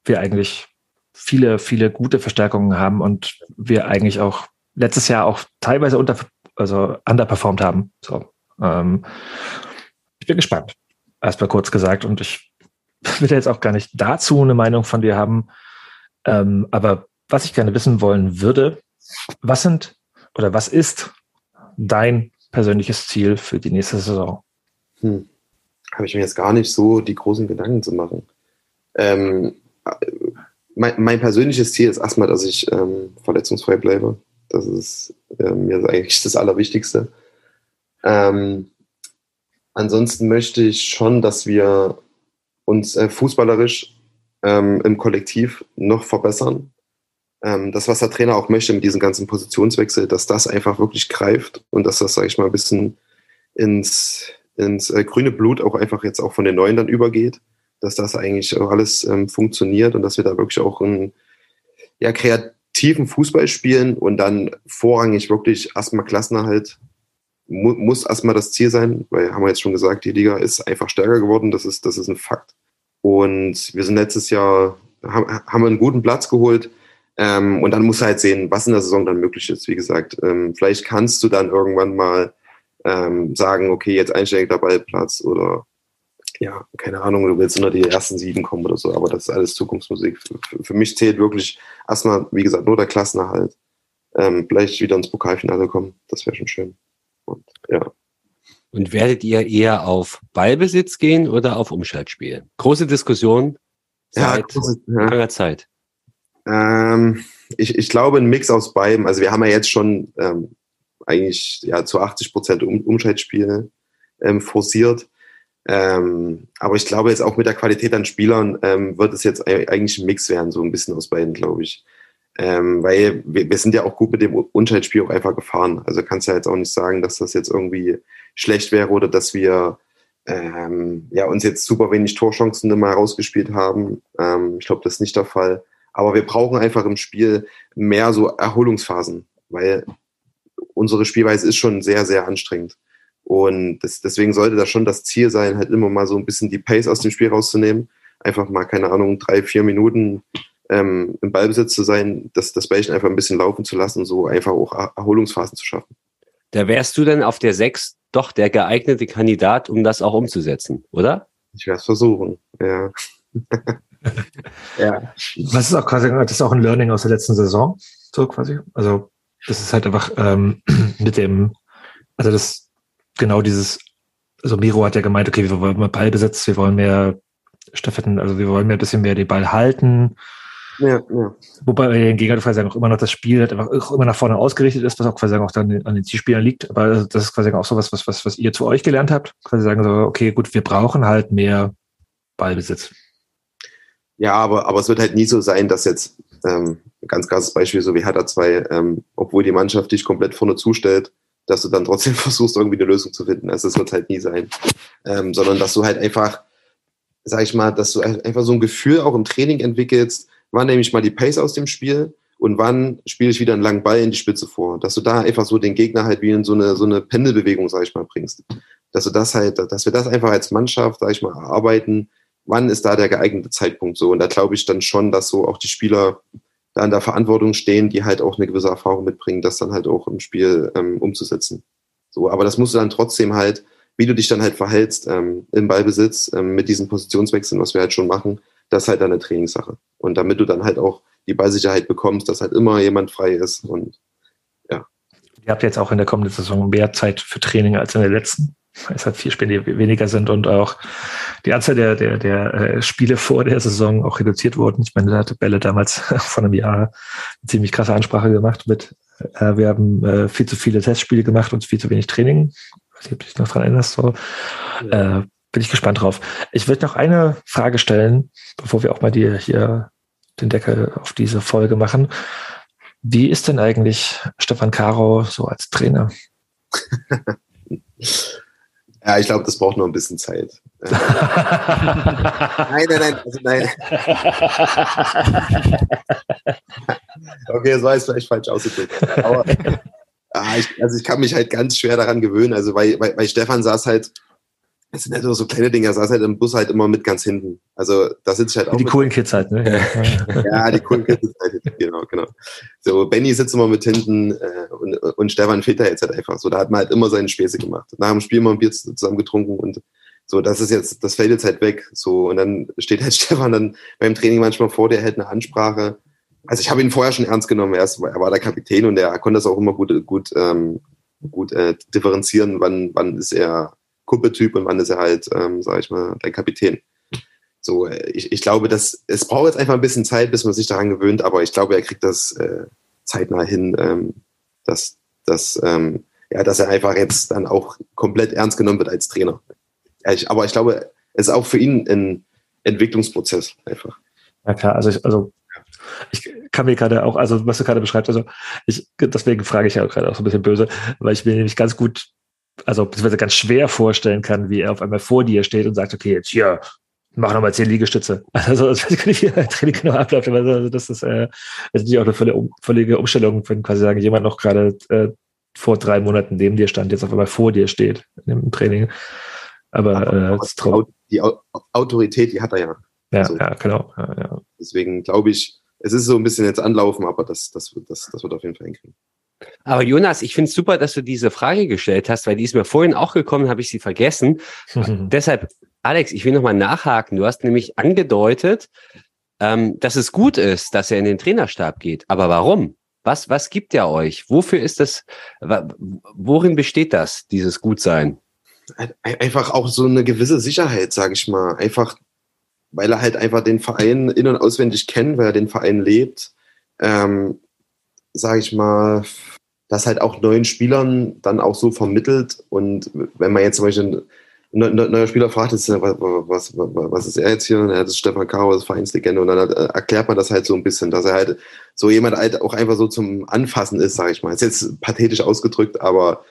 wir eigentlich viele, viele gute Verstärkungen haben und wir eigentlich auch letztes Jahr auch teilweise unter, also underperformed haben. So, ähm, ich bin gespannt. Erstmal kurz gesagt und ich will jetzt auch gar nicht dazu eine Meinung von dir haben. Ähm, aber was ich gerne wissen wollen würde, was sind oder was ist dein persönliches Ziel für die nächste Saison? Hm. Habe ich mir jetzt gar nicht so die großen Gedanken zu machen. Ähm, mein, mein, persönliches Ziel ist erstmal, dass ich ähm, verletzungsfrei bleibe. Das ist äh, mir eigentlich das Allerwichtigste. Ähm, ansonsten möchte ich schon, dass wir uns äh, fußballerisch ähm, im Kollektiv noch verbessern. Ähm, das, was der Trainer auch möchte mit diesem ganzen Positionswechsel, dass das einfach wirklich greift und dass das, sage ich mal, ein bisschen ins, ins äh, grüne Blut auch einfach jetzt auch von den Neuen dann übergeht dass das eigentlich alles ähm, funktioniert und dass wir da wirklich auch einen ja, kreativen Fußball spielen und dann vorrangig wirklich erstmal Klassenerhalt mu muss erstmal das Ziel sein, weil haben wir jetzt schon gesagt, die Liga ist einfach stärker geworden, das ist, das ist ein Fakt. Und wir sind letztes Jahr, haben, haben einen guten Platz geholt. Ähm, und dann musst du halt sehen, was in der Saison dann möglich ist. Wie gesagt, ähm, vielleicht kannst du dann irgendwann mal ähm, sagen, okay, jetzt einsteigender Ballplatz oder ja, keine Ahnung, du willst unter die ersten sieben kommen oder so, aber das ist alles Zukunftsmusik. Für, für mich zählt wirklich erstmal, wie gesagt, nur der Klassenerhalt. Ähm, vielleicht wieder ins Pokalfinale kommen, das wäre schon schön. Und, ja. Und werdet ihr eher auf Ballbesitz gehen oder auf Umschaltspiel? Große Diskussion seit ja, große, ja. Zeit. Ähm, ich, ich glaube, ein Mix aus beidem. Also wir haben ja jetzt schon ähm, eigentlich ja, zu 80 Prozent um, Umschaltspiel ähm, forciert. Ähm, aber ich glaube jetzt auch mit der Qualität an Spielern ähm, wird es jetzt eigentlich ein Mix werden, so ein bisschen aus beiden, glaube ich. Ähm, weil wir, wir, sind ja auch gut mit dem Unschaltspiel auch einfach gefahren. Also kannst ja jetzt auch nicht sagen, dass das jetzt irgendwie schlecht wäre oder dass wir ähm, ja, uns jetzt super wenig Torchancen immer rausgespielt haben. Ähm, ich glaube, das ist nicht der Fall. Aber wir brauchen einfach im Spiel mehr so Erholungsphasen, weil unsere Spielweise ist schon sehr, sehr anstrengend. Und das, deswegen sollte das schon das Ziel sein, halt immer mal so ein bisschen die Pace aus dem Spiel rauszunehmen. Einfach mal, keine Ahnung, drei, vier Minuten ähm, im Ballbesitz zu sein, das, das Bällchen einfach ein bisschen laufen zu lassen, so einfach auch Erholungsphasen zu schaffen. Da wärst du dann auf der Sechs doch der geeignete Kandidat, um das auch umzusetzen, oder? Ich werde es versuchen, ja. ja. Was ist auch quasi, das ist auch ein Learning aus der letzten Saison, so quasi. Also, das ist halt einfach ähm, mit dem, also das genau dieses, also Miro hat ja gemeint, okay, wir wollen mehr Ballbesitz, wir wollen mehr Staffetten, also wir wollen mehr ein bisschen mehr den Ball halten. Ja, ja. Wobei den Gegner quasi auch immer noch das Spiel halt einfach auch immer nach vorne ausgerichtet ist, was auch quasi auch dann an den Zielspielern liegt. Aber das ist quasi auch so was, was, was, was ihr zu euch gelernt habt. Quasi sagen so, okay, gut, wir brauchen halt mehr Ballbesitz. Ja, aber, aber es wird halt nie so sein, dass jetzt, ähm, ganz krasses Beispiel, so wie Hertha 2, ähm, obwohl die Mannschaft dich komplett vorne zustellt, dass du dann trotzdem versuchst, irgendwie eine Lösung zu finden. Also das wird halt nie sein. Ähm, sondern dass du halt einfach, sag ich mal, dass du einfach so ein Gefühl auch im Training entwickelst, wann nehme ich mal die Pace aus dem Spiel und wann spiele ich wieder einen langen Ball in die Spitze vor. Dass du da einfach so den Gegner halt wie in so eine, so eine Pendelbewegung, sag ich mal, bringst. Dass du das halt, dass wir das einfach als Mannschaft, sag ich mal, erarbeiten, wann ist da der geeignete Zeitpunkt so. Und da glaube ich dann schon, dass so auch die Spieler da in der Verantwortung stehen, die halt auch eine gewisse Erfahrung mitbringen, das dann halt auch im Spiel ähm, umzusetzen. So, aber das musst du dann trotzdem halt, wie du dich dann halt verhältst ähm, im Ballbesitz ähm, mit diesen Positionswechseln, was wir halt schon machen, das ist halt eine Trainingssache. Und damit du dann halt auch die Ballsicherheit bekommst, dass halt immer jemand frei ist und ja. Ihr habt jetzt auch in der kommenden Saison mehr Zeit für Training als in der letzten weil es halt vier Spiele weniger sind und auch die Anzahl der, der, der äh, Spiele vor der Saison auch reduziert wurden. Ich meine, da hatte Bälle damals vor einem Jahr eine ziemlich krasse Ansprache gemacht mit, äh, wir haben äh, viel zu viele Testspiele gemacht und viel zu wenig Training. Ich weiß nicht, ob du dich noch dran erinnerst. So. Ja. Äh, bin ich gespannt drauf. Ich würde noch eine Frage stellen, bevor wir auch mal die, hier den Deckel auf diese Folge machen. Wie ist denn eigentlich Stefan Caro so als Trainer? Ja, ich glaube, das braucht noch ein bisschen Zeit. nein, nein, nein, also nein. okay, das war jetzt vielleicht falsch ausgedrückt. Aber ah, ich, also ich kann mich halt ganz schwer daran gewöhnen. Also weil, weil, weil Stefan saß halt, es sind halt so kleine Dinge, er saß halt im Bus halt immer mit ganz hinten. Also da sitze ich halt auch. Die coolen Kids halt, ne? ja, die coolen Kids halt, genau, genau. So, Benny sitzt immer mit hinten äh, und, und Stefan fehlt da jetzt halt einfach. So, da hat man halt immer seine Späße gemacht. Nach dem Spiel mal ein Bier zusammen getrunken und so, das ist jetzt, das fällt jetzt halt weg. So, und dann steht halt Stefan dann beim Training manchmal vor, der hält eine Ansprache. Also ich habe ihn vorher schon ernst genommen, er, ist, er war der Kapitän und er konnte das auch immer gut, gut, ähm, gut äh, differenzieren, wann, wann ist er Kumpeltyp und wann ist er halt, ähm, sag ich mal, der Kapitän. So, äh, ich, ich glaube, dass es braucht jetzt einfach ein bisschen Zeit, bis man sich daran gewöhnt, aber ich glaube, er kriegt das äh, zeitnah hin, ähm, dass, dass, ähm, ja, dass er einfach jetzt dann auch komplett ernst genommen wird als Trainer. Ich, aber ich glaube, es ist auch für ihn ein Entwicklungsprozess einfach. Ja klar, also ich, also ich kann mir gerade auch, also was du gerade beschreibst, also ich, deswegen frage ich ja gerade auch so ein bisschen böse, weil ich mir nämlich ganz gut also beziehungsweise ganz schwer vorstellen kann, wie er auf einmal vor dir steht und sagt, okay, jetzt hier, mach nochmal zehn Liegestütze. Also ich weiß gar nicht, wie der Training genau abläuft, aber also, das ist, äh, das natürlich auch eine völlige, völlige Umstellung, wenn quasi sagen, jemand noch gerade äh, vor drei Monaten neben dir stand, jetzt auf einmal vor dir steht im Training. Aber, aber, äh, die Autorität, die hat er ja. Ja, also, ja genau. Ja, ja. Deswegen glaube ich, es ist so ein bisschen jetzt anlaufen, aber das, das, das, das wird auf jeden Fall hinkriegen. Aber Jonas, ich finde es super, dass du diese Frage gestellt hast, weil die ist mir vorhin auch gekommen, habe ich sie vergessen. Deshalb, Alex, ich will nochmal nachhaken. Du hast nämlich angedeutet, ähm, dass es gut ist, dass er in den Trainerstab geht. Aber warum? Was, was gibt er euch? Wofür ist das, worin besteht das, dieses Gutsein? Einfach auch so eine gewisse Sicherheit, sage ich mal. Einfach, weil er halt einfach den Verein in- und auswendig kennt, weil er den Verein lebt. Ähm, sage ich mal, das halt auch neuen Spielern dann auch so vermittelt. Und wenn man jetzt zum Beispiel ein neuer Spieler fragt, ist, was, was, was ist er jetzt hier? Er ist Stefan Karo, das Vereinslegende. Und dann äh, erklärt man das halt so ein bisschen, dass er halt so jemand halt auch einfach so zum Anfassen ist, sage ich mal. Ist jetzt pathetisch ausgedrückt, aber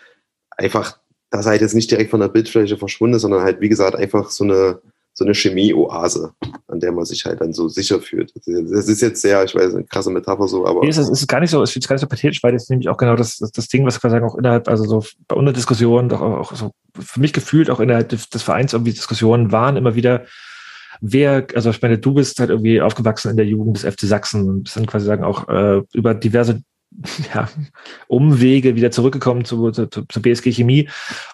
einfach, dass er halt jetzt nicht direkt von der Bildfläche verschwunden ist, sondern halt, wie gesagt, einfach so eine, so eine Chemie-Oase, an der man sich halt dann so sicher fühlt. Das ist jetzt sehr, ich weiß, eine krasse Metapher so, aber. Nee, es ist, ist gar nicht so, es ist gar nicht so pathetisch, weil das nämlich auch genau das, das, das Ding, was quasi auch innerhalb, also so bei unserer Diskussion, doch auch so für mich gefühlt auch innerhalb des Vereins irgendwie Diskussionen waren immer wieder, wer, also ich meine, du bist halt irgendwie aufgewachsen in der Jugend des FC Sachsen und bist dann quasi sagen auch äh, über diverse ja, Umwege wieder zurückgekommen zu, zu, zu BSG Chemie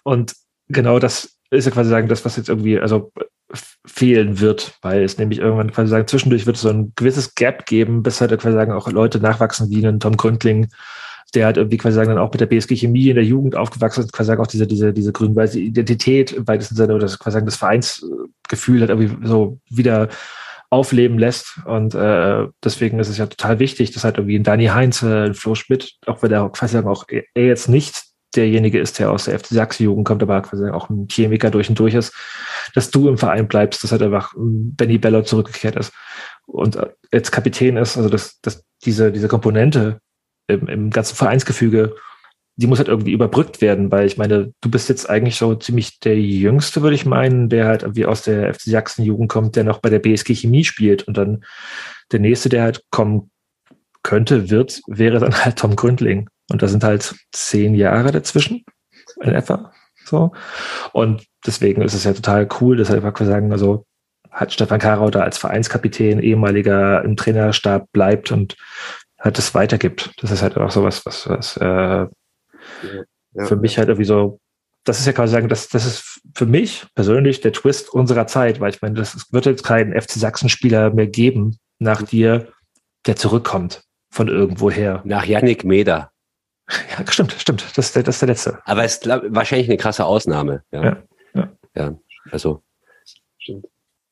und genau das ist ja quasi sagen, das, was jetzt irgendwie, also fehlen wird, weil es nämlich irgendwann quasi sagen, zwischendurch wird es so ein gewisses Gap geben, bis halt quasi sagen, auch Leute nachwachsen wie einen Tom Gründling, der halt irgendwie quasi sagen, dann auch mit der BSG Chemie in der Jugend aufgewachsen ist, quasi sagen, auch diese, diese, diese grün-weiße Identität im weitesten Sinne oder quasi sagen, das Vereinsgefühl hat irgendwie so wieder aufleben lässt. Und äh, deswegen ist es ja total wichtig, dass halt irgendwie ein Dani Heinz, äh, ein Flo Schmidt, auch wenn er quasi sagen, auch er jetzt nicht derjenige ist, der aus der FC Sachsen-Jugend kommt, aber quasi auch ein Chemiker durch und durch ist, dass du im Verein bleibst, dass halt einfach Benny Bello zurückgekehrt ist und äh, jetzt Kapitän ist, also dass, dass diese, diese Komponente im, im ganzen Vereinsgefüge, die muss halt irgendwie überbrückt werden, weil ich meine, du bist jetzt eigentlich so ziemlich der Jüngste, würde ich meinen, der halt irgendwie aus der FC Sachsen-Jugend kommt, der noch bei der BSG Chemie spielt und dann der nächste, der halt kommen könnte, wird, wäre dann halt Tom Gründling. Und da sind halt zehn Jahre dazwischen, in etwa. So. Und deswegen ist es ja total cool, dass einfach sagen, also hat Stefan Karau da als Vereinskapitän, ehemaliger im Trainerstab bleibt und halt das weitergibt. Das ist halt auch so was, was, was äh, ja, ja, für mich halt irgendwie so, das ist ja quasi sagen, das, das ist für mich persönlich der Twist unserer Zeit, weil ich meine, das wird jetzt keinen FC Sachsen-Spieler mehr geben nach dir, der zurückkommt von irgendwoher. Nach Yannick Meder. Ja, stimmt, stimmt. Das ist der, das ist der letzte. Aber es ist wahrscheinlich eine krasse Ausnahme. Ja. Ja, ja. ja also. Stimmt.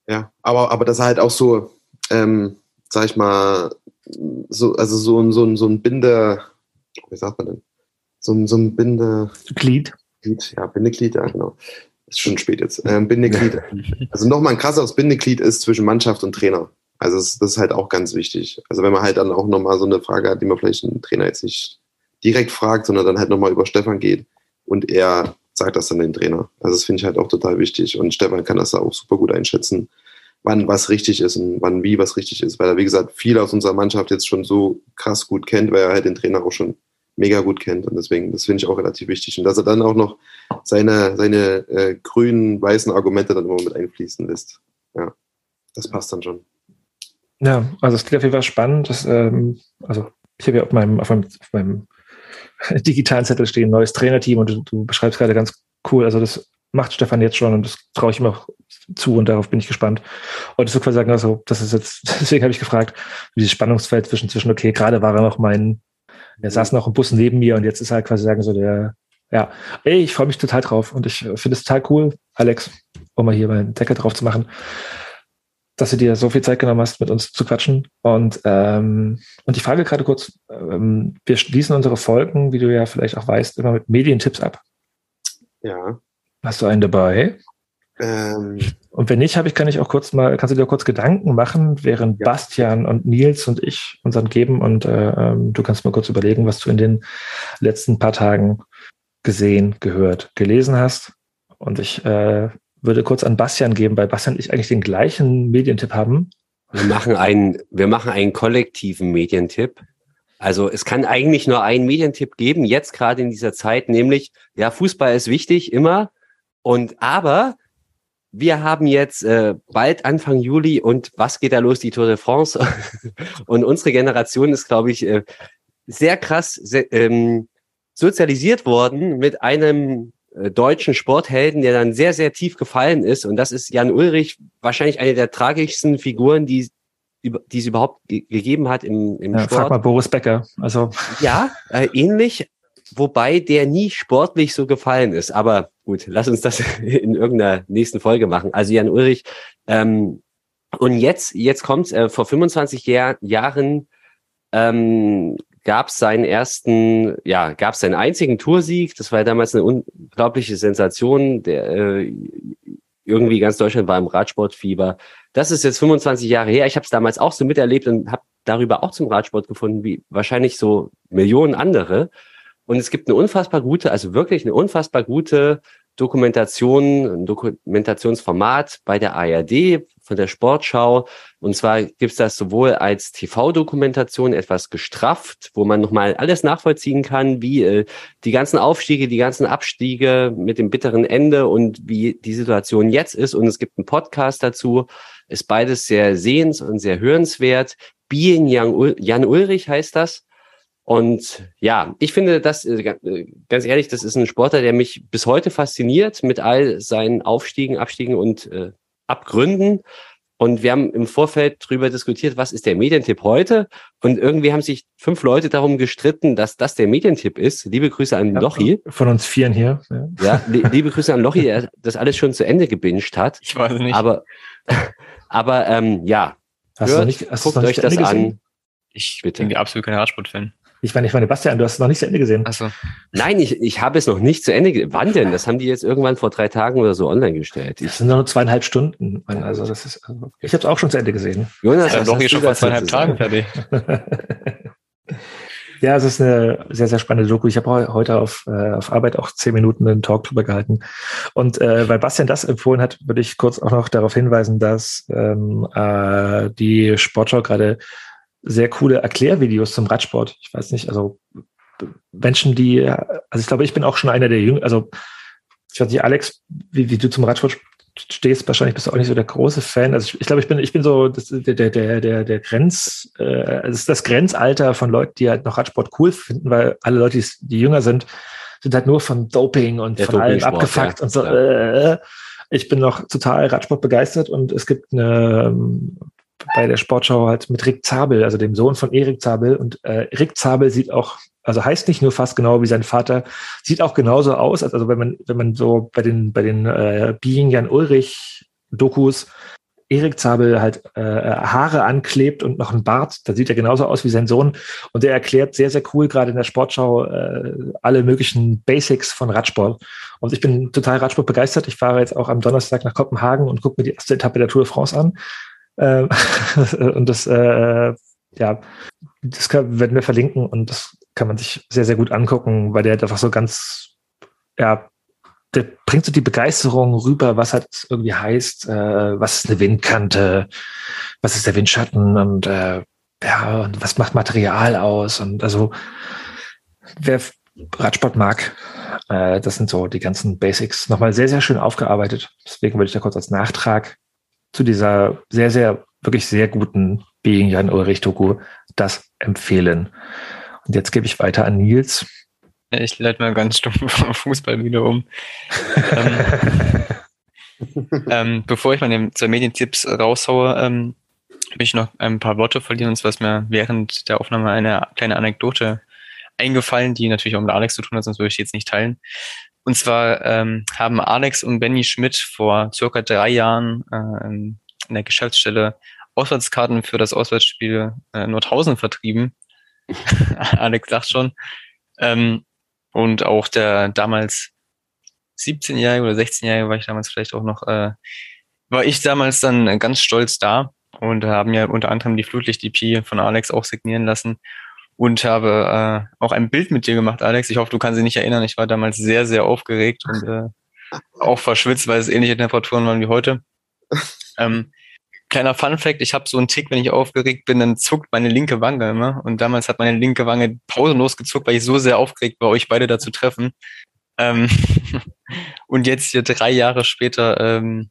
Ja, aber, aber das ist halt auch so, ähm, sag ich mal, so, also so, ein so, ein so ein Binde, wie sagt man denn? So, ein so ein Binde. Glied. Glied, ja, Bindeglied, ja, genau. Ist schon spät jetzt. Ähm, Bindeglied. also nochmal ein krasseres Bindeglied ist zwischen Mannschaft und Trainer. Also das, das ist halt auch ganz wichtig. Also wenn man halt dann auch nochmal so eine Frage hat, die man vielleicht einen Trainer jetzt nicht direkt fragt, sondern dann halt nochmal über Stefan geht und er sagt das dann den Trainer. Also das finde ich halt auch total wichtig und Stefan kann das da auch super gut einschätzen, wann was richtig ist und wann wie was richtig ist, weil er, wie gesagt, viel aus unserer Mannschaft jetzt schon so krass gut kennt, weil er halt den Trainer auch schon mega gut kennt und deswegen, das finde ich auch relativ wichtig und dass er dann auch noch seine, seine äh, grünen, weißen Argumente dann immer mit einfließen lässt. Ja, das passt dann schon. Ja, also es klingt auf jeden Fall spannend. Das, ähm, also ich habe ja auf meinem, auf meinem, auf meinem digitalen Zettel stehen, neues Trainerteam und du, du beschreibst gerade ganz cool. Also das macht Stefan jetzt schon und das traue ich ihm auch zu und darauf bin ich gespannt. Und ich würde quasi sagen, also das ist jetzt, deswegen habe ich gefragt, dieses Spannungsfeld zwischen, zwischen, okay, gerade war er noch mein, er saß noch im Bus neben mir und jetzt ist er halt quasi sagen so der, ja, ey, ich freue mich total drauf und ich finde es total cool, Alex, um mal hier meinen Deckel drauf zu machen dass du dir so viel Zeit genommen hast, mit uns zu quatschen. Und, ähm, und ich frage gerade kurz, ähm, wir schließen unsere Folgen, wie du ja vielleicht auch weißt, immer mit Medientipps ab. Ja. Hast du einen dabei? Ähm. Und wenn nicht, habe ich, kann ich auch kurz mal, kannst du dir kurz Gedanken machen, während ja. Bastian und Nils und ich unseren geben und äh, ähm, du kannst mal kurz überlegen, was du in den letzten paar Tagen gesehen, gehört, gelesen hast. Und ich äh, würde kurz an Bastian geben, weil Bastian und ich eigentlich den gleichen Medientipp haben. Wir machen einen, wir machen einen kollektiven Medientipp. Also es kann eigentlich nur einen Medientipp geben, jetzt gerade in dieser Zeit, nämlich, ja, Fußball ist wichtig, immer. Und aber wir haben jetzt äh, bald Anfang Juli und was geht da los, die Tour de France? und unsere Generation ist, glaube ich, äh, sehr krass sehr, ähm, sozialisiert worden mit einem deutschen Sporthelden, der dann sehr, sehr tief gefallen ist. Und das ist Jan Ulrich, wahrscheinlich eine der tragischsten Figuren, die, die es überhaupt ge gegeben hat im, im ja, Sport. Frag mal Boris Becker. Also. Ja, äh, ähnlich, wobei der nie sportlich so gefallen ist. Aber gut, lass uns das in irgendeiner nächsten Folge machen. Also Jan Ulrich, ähm, und jetzt, jetzt kommt's, äh, vor 25 Jahr, Jahren ähm, gab es seinen ersten, ja, gab es seinen einzigen Toursieg. Das war ja damals eine unglaubliche Sensation. Der äh, irgendwie ganz Deutschland war im Radsportfieber. Das ist jetzt 25 Jahre her. Ich habe es damals auch so miterlebt und habe darüber auch zum Radsport gefunden, wie wahrscheinlich so Millionen andere. Und es gibt eine unfassbar gute, also wirklich eine unfassbar gute Dokumentation, ein Dokumentationsformat bei der ARD von der Sportschau. Und zwar gibt's das sowohl als TV-Dokumentation etwas gestrafft, wo man nochmal alles nachvollziehen kann, wie äh, die ganzen Aufstiege, die ganzen Abstiege mit dem bitteren Ende und wie die Situation jetzt ist. Und es gibt einen Podcast dazu. Ist beides sehr sehens- und sehr hörenswert. Being Jan Ulrich heißt das. Und ja, ich finde das, äh, äh, ganz ehrlich, das ist ein Sportler, der mich bis heute fasziniert mit all seinen Aufstiegen, Abstiegen und äh, Abgründen. Und wir haben im Vorfeld drüber diskutiert, was ist der Medientipp heute? Und irgendwie haben sich fünf Leute darum gestritten, dass das der Medientipp ist. Liebe Grüße an Ja, Lochi. Von uns Vieren hier. Ja. Ja, li- liebe Grüße an Lochi, der das alles schon zu Ende gebinged hat. Ich weiß nicht. Aber, aber ähm, ja, Hast du hört, noch nicht, hast du guckt euch das an. ich bitte. bin absolut kein Radsport-Fan. Ich meine, ich meine, Bastian, du hast es noch nicht zu Ende gesehen. Achso. Nein, ich, ich habe es noch nicht zu Ende. ge- Wann denn? Das haben die jetzt irgendwann vor drei Tagen oder so online gestellt. Das Ich, sind nur zweieinhalb Stunden. Also das ist, also ich habe es auch schon zu Ende gesehen. Jonas, Ja, doch hier schon vor zweieinhalb Tagen fertig. Ja, es ist eine sehr, sehr spannende Doku. Ich habe heu- heute auf, äh, auf Arbeit auch zehn Minuten einen Talk drüber gehalten. Und äh, weil Bastian das empfohlen hat, würde ich kurz auch noch darauf hinweisen, dass ähm, äh, die Sportschau gerade sehr coole Erklärvideos zum Radsport, ich weiß nicht, also Menschen, die, also ich glaube, ich bin auch schon einer der Jüngeren, also ich weiß nicht, Alex, wie, wie du zum Radsport stehst, wahrscheinlich bist du auch nicht so der große Fan. Also ich, ich glaube, ich bin, ich bin so das, der, der, der, der, der Grenz, äh, es ist das Grenzalter von Leuten, die halt noch Radsport cool finden, weil alle Leute, die, die jünger sind, sind halt nur von Doping und Der von allem abgefuckt ja, und so. klar. Äh, ich bin noch total Radsport begeistert und es gibt eine ähm, bei der Sportschau halt mit Rick Zabel, also dem Sohn von Erik Zabel. Und äh, Rick Zabel sieht auch, also heißt nicht nur fast genau wie sein Vater, sieht auch genauso aus. als- Also wenn man, wenn man so bei den, bei den äh, Being Jan Ulrich Dokus Erik Zabel halt äh, Haare anklebt und noch einen Bart, da sieht er genauso aus wie sein Sohn. Und der erklärt sehr, sehr cool, gerade in der Sportschau, äh, alle möglichen Basics von Radsport. Und ich bin total Radsport begeistert. Ich fahre jetzt auch am Donnerstag nach Kopenhagen und gucke mir die erste Etappe der Tour de France an. Ähm, und das, äh, ja, das kann, werden wir verlinken und das kann man sich sehr, sehr gut angucken, weil der halt einfach so ganz, ja, der bringt so die Begeisterung rüber, was halt irgendwie heißt, äh, was ist eine Windkante, was ist der Windschatten und äh, ja, und was macht Material aus und also wer Radsport mag, äh, das sind so die ganzen Basics nochmal sehr, sehr schön aufgearbeitet. Deswegen würde ich da kurz als Nachtrag zu dieser sehr, sehr, wirklich sehr guten Being Jan Ulrich Doku das empfehlen. Und jetzt gebe ich weiter an Nils. Ich leite mal ganz stumpf vom Fußball wieder um. ähm, ähm, bevor ich meine zwei Medientipps raushaue, ähm, will ich noch ein paar Worte verlieren. Und zwar ist mir während der Aufnahme eine kleine Anekdote eingefallen, die natürlich auch mit Alex zu tun hat, sonst würde ich die jetzt nicht teilen. Und zwar ähm, haben Alex und Benny Schmidt vor circa drei Jahren äh, in der Geschäftsstelle Auswärtskarten für das Auswärtsspiel äh, Nordhausen vertrieben. Alex sagt schon. Ähm, und auch der damals 17-Jährige oder 16-Jährige war ich damals vielleicht auch noch, äh, war ich damals dann ganz stolz da und haben ja unter anderem die Flutlicht-EP von Alex auch signieren lassen und habe äh, auch ein Bild mit dir gemacht, Alex. Ich hoffe, du kannst dich nicht erinnern. Ich war damals sehr, sehr aufgeregt und äh, auch verschwitzt, weil es ähnliche Temperaturen waren wie heute. Ähm, kleiner Fun Fact, ich habe so einen Tick, wenn ich aufgeregt bin, dann zuckt meine linke Wange immer. Und damals hat meine linke Wange pausenlos gezuckt, weil ich so sehr aufgeregt war, euch beide da zu treffen. Ähm, und jetzt hier drei Jahre später ähm,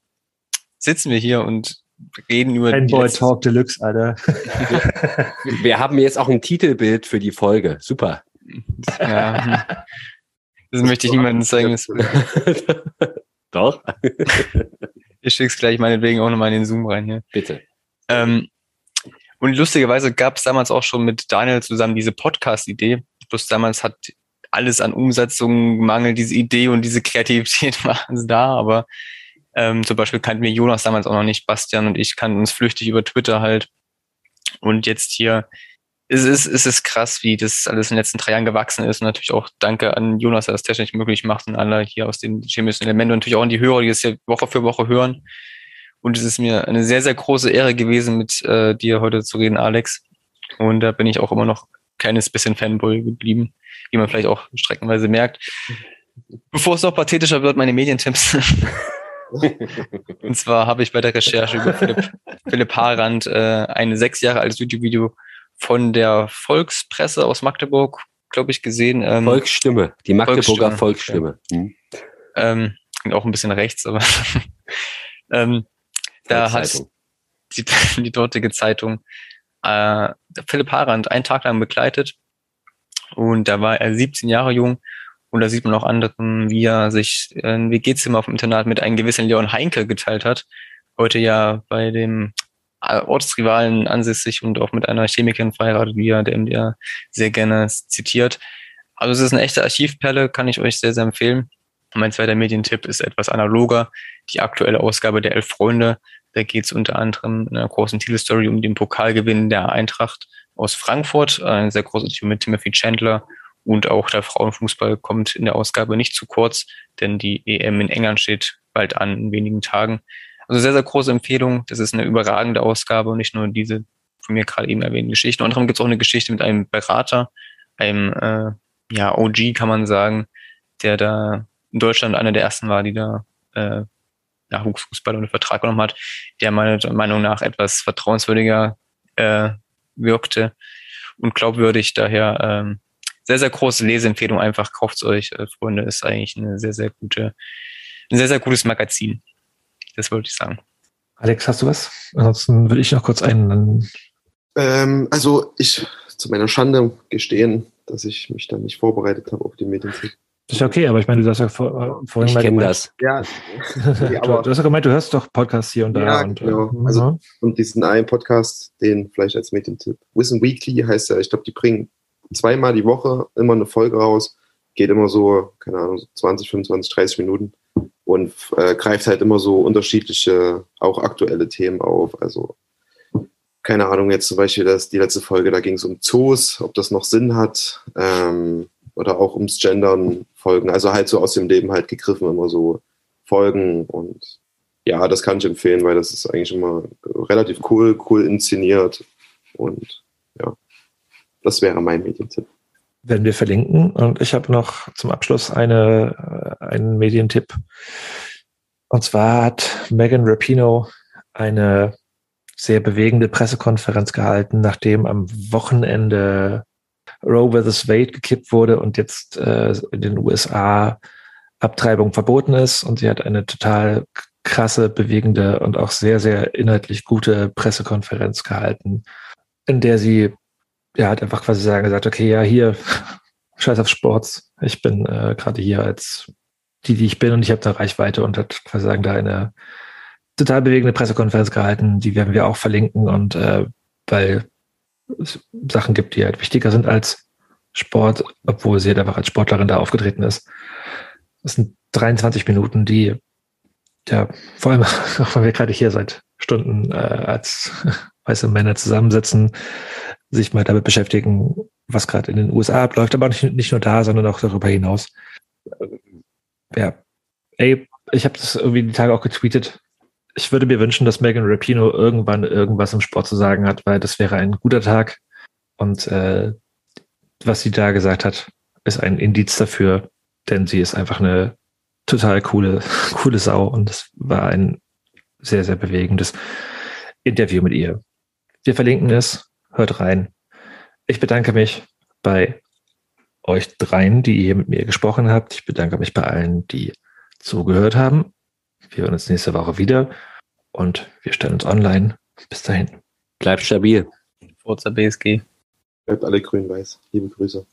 sitzen wir hier und reden über die Fanboy Talk Deluxe, Alter. Wir haben jetzt auch ein Titelbild für die Folge. Super. Ja, das möchte ich niemandem zeigen. Doch, Ich schick's gleich meinetwegen auch nochmal in den Zoom rein hier. bitte. Ähm, und lustigerweise gab es damals auch schon mit Daniel zusammen diese Podcast-Idee. Bloß damals hat alles an Umsetzung mangelt, diese Idee und diese Kreativität waren da, aber ähm, zum Beispiel kannten wir Jonas damals auch noch nicht, Bastian und ich kannten uns flüchtig über Twitter halt. Und jetzt hier ist es, ist es krass, wie das alles in den letzten drei Jahren gewachsen ist. Und natürlich auch danke an Jonas, der das technisch möglich macht und alle hier aus den chemischen Elementen und natürlich auch an die Hörer, die das hier Woche für Woche hören. Und es ist mir eine sehr, sehr große Ehre gewesen, mit äh, dir heute zu reden, Alex. Und da bin ich auch immer noch ein kleines bisschen Fanboy geblieben, wie man vielleicht auch streckenweise merkt. Bevor es noch pathetischer wird, meine Medientipps. Und zwar habe ich bei der Recherche über Philipp, Philipp Harand äh, ein sechs Jahre altes YouTube-Video von der Volkspresse aus Magdeburg, glaube ich, gesehen. Ähm, Volksstimme, die Magdeburger Volksstimme, Volksstimme. Hm. ähm, klingt auch ein bisschen rechts, aber ähm, da hat die, die dortige Zeitung äh, Philipp Harand einen Tag lang begleitet und da war er 17 Jahre jung und da sieht man auch anderen, wie er sich ein WG-Zimmer auf dem Internat mit einem gewissen Leon Heinke geteilt hat heute ja bei dem äh, Ortsrivalen ansässig und auch mit einer Chemikerin verheiratet, wie er der MDR sehr gerne zitiert. Also es ist eine echte Archivperle, kann ich euch sehr, sehr empfehlen. Mein zweiter Medientipp ist etwas analoger. Die aktuelle Ausgabe der Elf Freunde. Da geht es unter anderem in einer großen Titelstory um den Pokalgewinn der Eintracht aus Frankfurt. Ein sehr großes Team mit Timothy Chandler. Und auch der Frauenfußball kommt in der Ausgabe nicht zu kurz, denn die EM in England steht bald an, in wenigen Tagen. Also sehr, sehr große Empfehlung. Das ist eine überragende Ausgabe und nicht nur diese von mir gerade eben erwähnten Geschichten. Unter anderem gibt es auch eine Geschichte mit einem Berater, einem äh, ja, OG kann man sagen, der da in Deutschland einer der ersten war, die da äh, Nachwuchsfußball unter Vertrag genommen hat, der meiner Meinung nach etwas vertrauenswürdiger äh, wirkte und glaubwürdig. Daher ähm, sehr, sehr große Leseempfehlung. Einfach kauft's euch, äh, Freunde. Ist eigentlich eine sehr, sehr gute, ein sehr, sehr gutes Magazin. Das wollte ich sagen. Alex, hast du was? Ansonsten würde ich noch kurz einen. Ähm, also ich zu meiner Schande gestehen, dass ich mich da nicht vorbereitet habe auf die Medien. Das ist ja okay, aber ich meine, du hast ja vor, vorhin ich mal kenne gemeint, das. Ja, du, du hast ja gemeint, du hörst doch Podcasts hier und da. Ja, und, genau. äh, Also- ja. und diesen einen Podcast, den vielleicht als Medientipp. Wissen Weekly heißt ja, ich glaube, die bringen zweimal die Woche immer eine Folge raus. Geht immer so, keine Ahnung, so 20, 25, 30 Minuten und äh, greift halt immer so unterschiedliche, auch aktuelle Themen auf. Also, keine Ahnung, jetzt zum Beispiel das, die letzte Folge, da ging es um Zoos, ob das noch Sinn hat. Ähm, oder auch ums Gendern Folgen. Also halt so aus dem Leben halt gegriffen, immer so Folgen und ja, das kann ich empfehlen, weil das ist eigentlich immer relativ cool, cool inszeniert und ja, das wäre mein Medientipp. werden wir verlinken. Und ich habe noch zum Abschluss eine, äh, einen Medientipp. Und zwar hat Megan Rapino eine sehr bewegende Pressekonferenz gehalten, nachdem am Wochenende Roe vs. Wade gekippt wurde und jetzt äh, in den USA Abtreibung verboten ist. Und sie hat eine total krasse, bewegende und auch sehr, sehr inhaltlich gute Pressekonferenz gehalten, in der sie ja, hat einfach quasi gesagt, okay, ja, hier, scheiß auf Sport. Ich bin äh, gerade hier als die, die ich bin und ich habe da Reichweite und hat quasi sagen, da eine total bewegende Pressekonferenz gehalten. Die werden wir auch verlinken und äh, weil es Sachen gibt, die halt wichtiger sind als Sport, obwohl sie halt einfach als Sportlerin da aufgetreten ist. Das sind 23 Minuten, die ja vor allem, auch wenn wir gerade hier seit Stunden äh, als weiße Männer zusammensitzen, sich mal damit beschäftigen, was gerade in den USA abläuft, aber nicht, nicht nur da, sondern auch darüber hinaus. Ja, ey, ich habe das irgendwie die Tage auch getweetet. Ich würde mir wünschen, dass Megan Rapino irgendwann irgendwas im Sport zu sagen hat, weil das wäre ein guter Tag. Und äh, was sie da gesagt hat, ist ein Indiz dafür, denn sie ist einfach eine total coole, coole Sau und es war ein sehr, sehr bewegendes Interview mit ihr. Wir verlinken es, hört rein. Ich bedanke mich bei euch dreien, die ihr mit mir gesprochen habt. Ich bedanke mich bei allen, die zugehört haben. Wir hören uns nächste Woche wieder und wir stellen uns online. Bis dahin. Bleibt stabil. Forza BSG. Bleibt alle grün-weiß. Liebe Grüße.